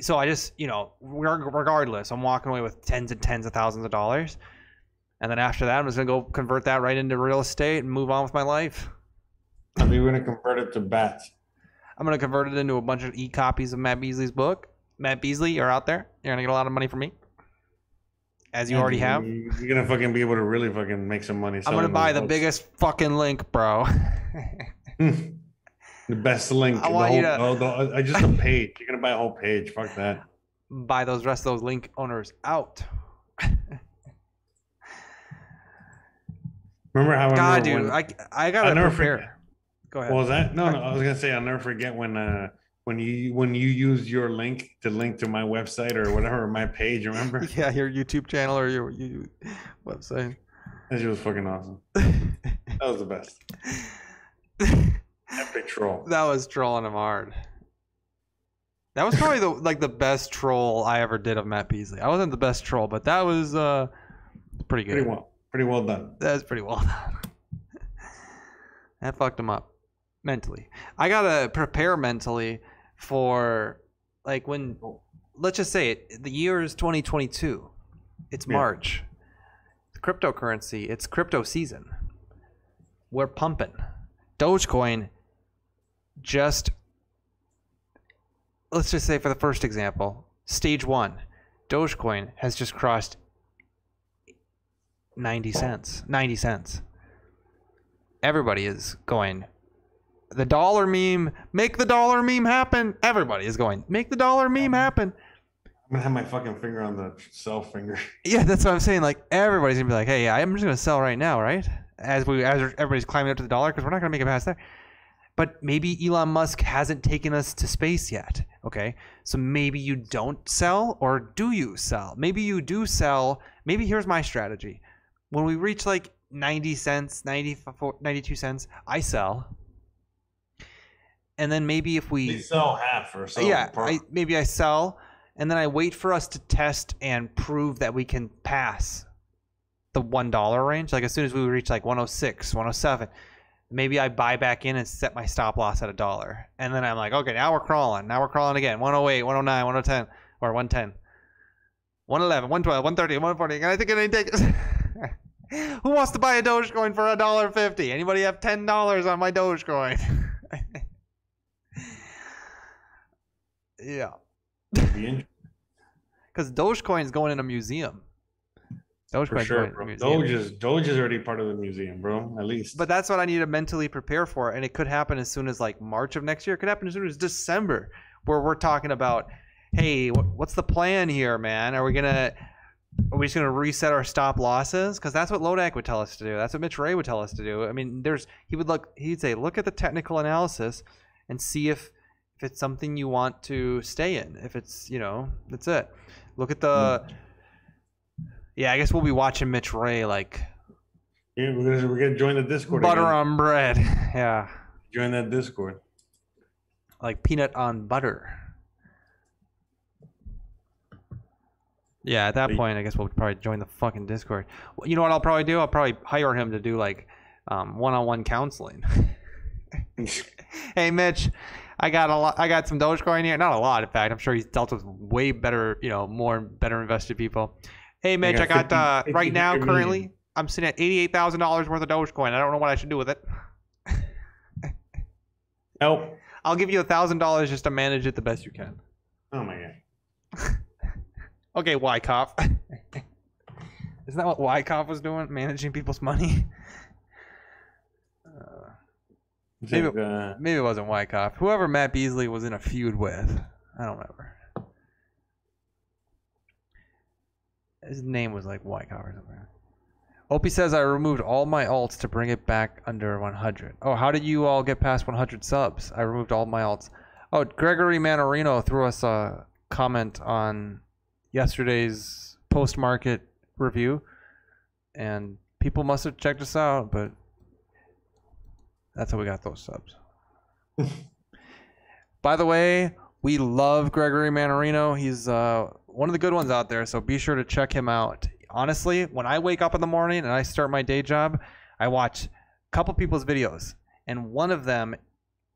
so I just you know, regardless, I'm walking away with tens and tens of thousands of dollars. And then after that, I'm just gonna go convert that right into real estate and move on with my life. I think we're gonna convert it to bats. I'm gonna convert it into a bunch of e copies of Matt Beasley's book. Matt Beasley, you're out there. You're gonna get a lot of money from me, as you already have. You're gonna fucking be able to really fucking make some money. I'm gonna buy the books. biggest fucking link, bro. the best link. I the want whole, you to- oh, the- I just a page. You're gonna buy a whole page. Fuck that. buy those rest of those link owners out. Remember how I God, remember dude, when- I I gotta I'll never prepare. forget. Go ahead. What was that? No, no, I was gonna say I'll never forget when uh when you when you used your link to link to my website or whatever my page. Remember? yeah, your YouTube channel or your, your website. That shit was fucking awesome. That was the best. Epic troll. That was trolling him hard. That was probably the like the best troll I ever did of Matt Beasley. I wasn't the best troll, but that was uh pretty good. Pretty well. Pretty well done. That's pretty well done. that fucked him up mentally. I gotta prepare mentally for like when let's just say it. The year is 2022. It's Yeah. March. Cryptocurrency. It's crypto season. We're pumping. Dogecoin just let's just say for the first example, stage one, Dogecoin has just crossed 90 cents. 90 cents. Everybody is going, the dollar meme, make the dollar meme happen. Everybody is going, make the dollar meme happen. I'm gonna have my fucking finger on the cell finger. Yeah, that's what I'm saying. Like everybody's gonna be like, "Hey, I'm just gonna sell right now, right?" As we, as everybody's climbing up to the dollar, because we're not gonna make it past there. But maybe Elon Musk hasn't taken us to space yet. Okay, so maybe you don't sell, or do you sell? Maybe you do sell. Maybe here's my strategy: when we reach like 90 cents, 94, 92 cents, I sell. And then maybe if we They sell half or so. yeah, I, maybe I sell, and then I wait for us to test and prove that we can pass the one dollar range. Like as soon as we reach like 106, 107, maybe I buy back in and set my stop loss at a dollar, and then I'm like, okay, now we're crawling. Now we're crawling again. 108, 109, 110, or 110. 111, 112, 130, 140. Can I think I take? Who wants to buy a Dogecoin for a dollar fifty? Anybody have ten dollars on my Dogecoin? yeah. Because Dogecoin is going in a museum. Dogecoin's for sure, going bro. Doge is Doge is already part of the museum, bro. At least. But that's what I need to mentally prepare for, and it could happen as soon as like March of next year. It could happen as soon as December, where we're talking about, hey, what's the plan here, man? Are we gonna, are we just gonna reset our stop losses? Because that's what Lodak would tell us to do. That's what Mitch Ray would tell us to do. I mean, there's he would look, he'd say, look at the technical analysis, and see if if it's something you want to stay in. If it's you know, that's it. Look at the. Hmm. Yeah, I guess we'll be watching Mitch Ray like yeah, we're gonna we're gonna join the Discord. butter again. on bread. Yeah. Join that Discord. like peanut on butter. Yeah, at that Wait. point, I guess we'll probably join the fucking Discord. Well, You know what I'll probably do? I'll probably hire him to do like um, one-on-one counseling. hey, Mitch, I got a lot. I got some Dogecoin here. Not a lot, in fact. I'm sure he's dealt with way better, you know, more better invested people. Hey, Mitch, I got got 50 uh, right now 50 currently. million. I'm sitting at eighty-eight thousand dollars worth of Dogecoin. I don't know what I should do with it. Help. I'll give you a thousand dollars just to manage it the best you can. Oh my god. Okay, Wyckoff. Isn't that what Wyckoff was doing? Managing people's money? Uh, Maybe- uh, maybe it wasn't Wyckoff. Whoever Matt Beasley was in a feud with. I don't remember. His name was like Wyckoff or something. Opie says I removed all my alts to bring it back under 100. Oh, how did you all get past 100 subs? I removed all my alts. Oh, Gregory Mannarino threw us a comment on yesterday's post market review, and people must have checked us out, but that's how we got those subs. By the way, we love Gregory Mannarino. He's uh, one of the good ones out there, so be sure to check him out. Honestly, when I wake up in the morning and I start my day job, I watch a couple people's videos, and one of them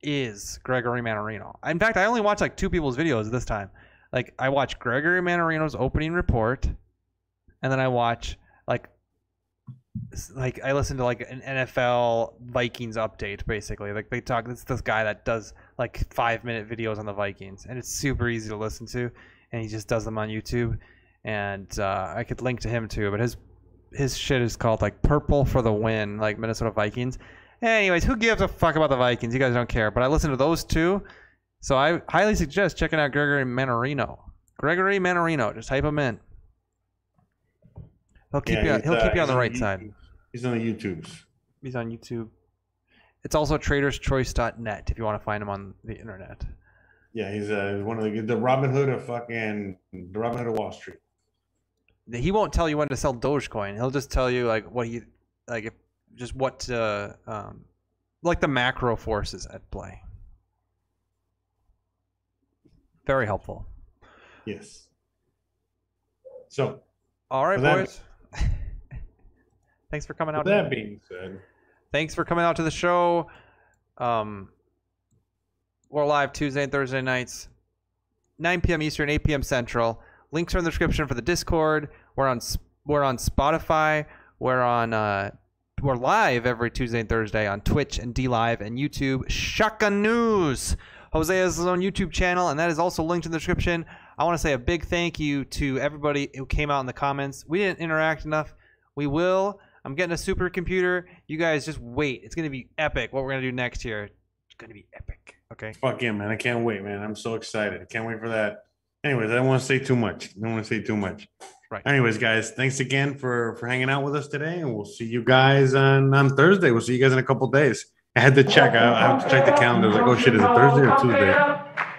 is Gregory Mannarino. In fact, I only watch like two people's videos this time. Like I watch Gregory Mannarino's opening report, and then I watch like like I listen to like an NFL Vikings update basically. Like they talk it's this guy that does like 5 minute videos on the Vikings and it's super easy to listen to and he just does them on YouTube and uh, I could link to him too, but his his shit is called like Purple for the Win, like Minnesota Vikings. Anyways, who gives a fuck about the Vikings? You guys don't care. But I listen to those two. So I highly suggest checking out Gregory Mannarino. Gregory Mannarino. Just type him in. He'll keep Yeah, you. he's, He'll uh, keep you on the right YouTube- side. He's on the YouTubes. He's on YouTube. It's also traderschoice.net if you want to find him on the internet. Yeah, he's uh, one of the the Robin Hood of fucking the Robin Hood of Wall Street. He won't tell you when to sell Dogecoin. He'll just tell you like what he like if just what uh, um like the macro forces at play. Very helpful. Yes. So, All right, With that- boys. Thanks for coming out. that being said, Thanks for coming out to the show. Um, we're live Tuesday and Thursday nights, 9 p.m. Eastern, 8 p.m. Central. Links are in the description for the Discord. We're on we're on Spotify. We're on uh, we're live every Tuesday and Thursday on Twitch and D Live and YouTube. Shaka News. Jose has his own YouTube channel, and that is also linked in the description. I want to say a big thank you to everybody who came out in the comments. We didn't interact enough. We will. I'm getting a supercomputer. You guys just wait. It's gonna be epic. What we're gonna do next year. It's gonna be epic. Okay. fuck yeah, man! I can't wait, man. I'm so excited. I can't wait for that. Anyways, I don't want to say too much. I don't want to say too much. Right. Anyways, guys, thanks again for for hanging out with us today, and we'll see you guys on on Thursday. We'll see you guys in a couple days. I had to check. I, I have to check the calendar. I was like, oh shit, is it Thursday or Tuesday?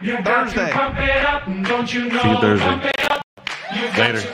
You got to Thursday. pump it up, don't you know? See you Thursday. Pump it up. You got Later. to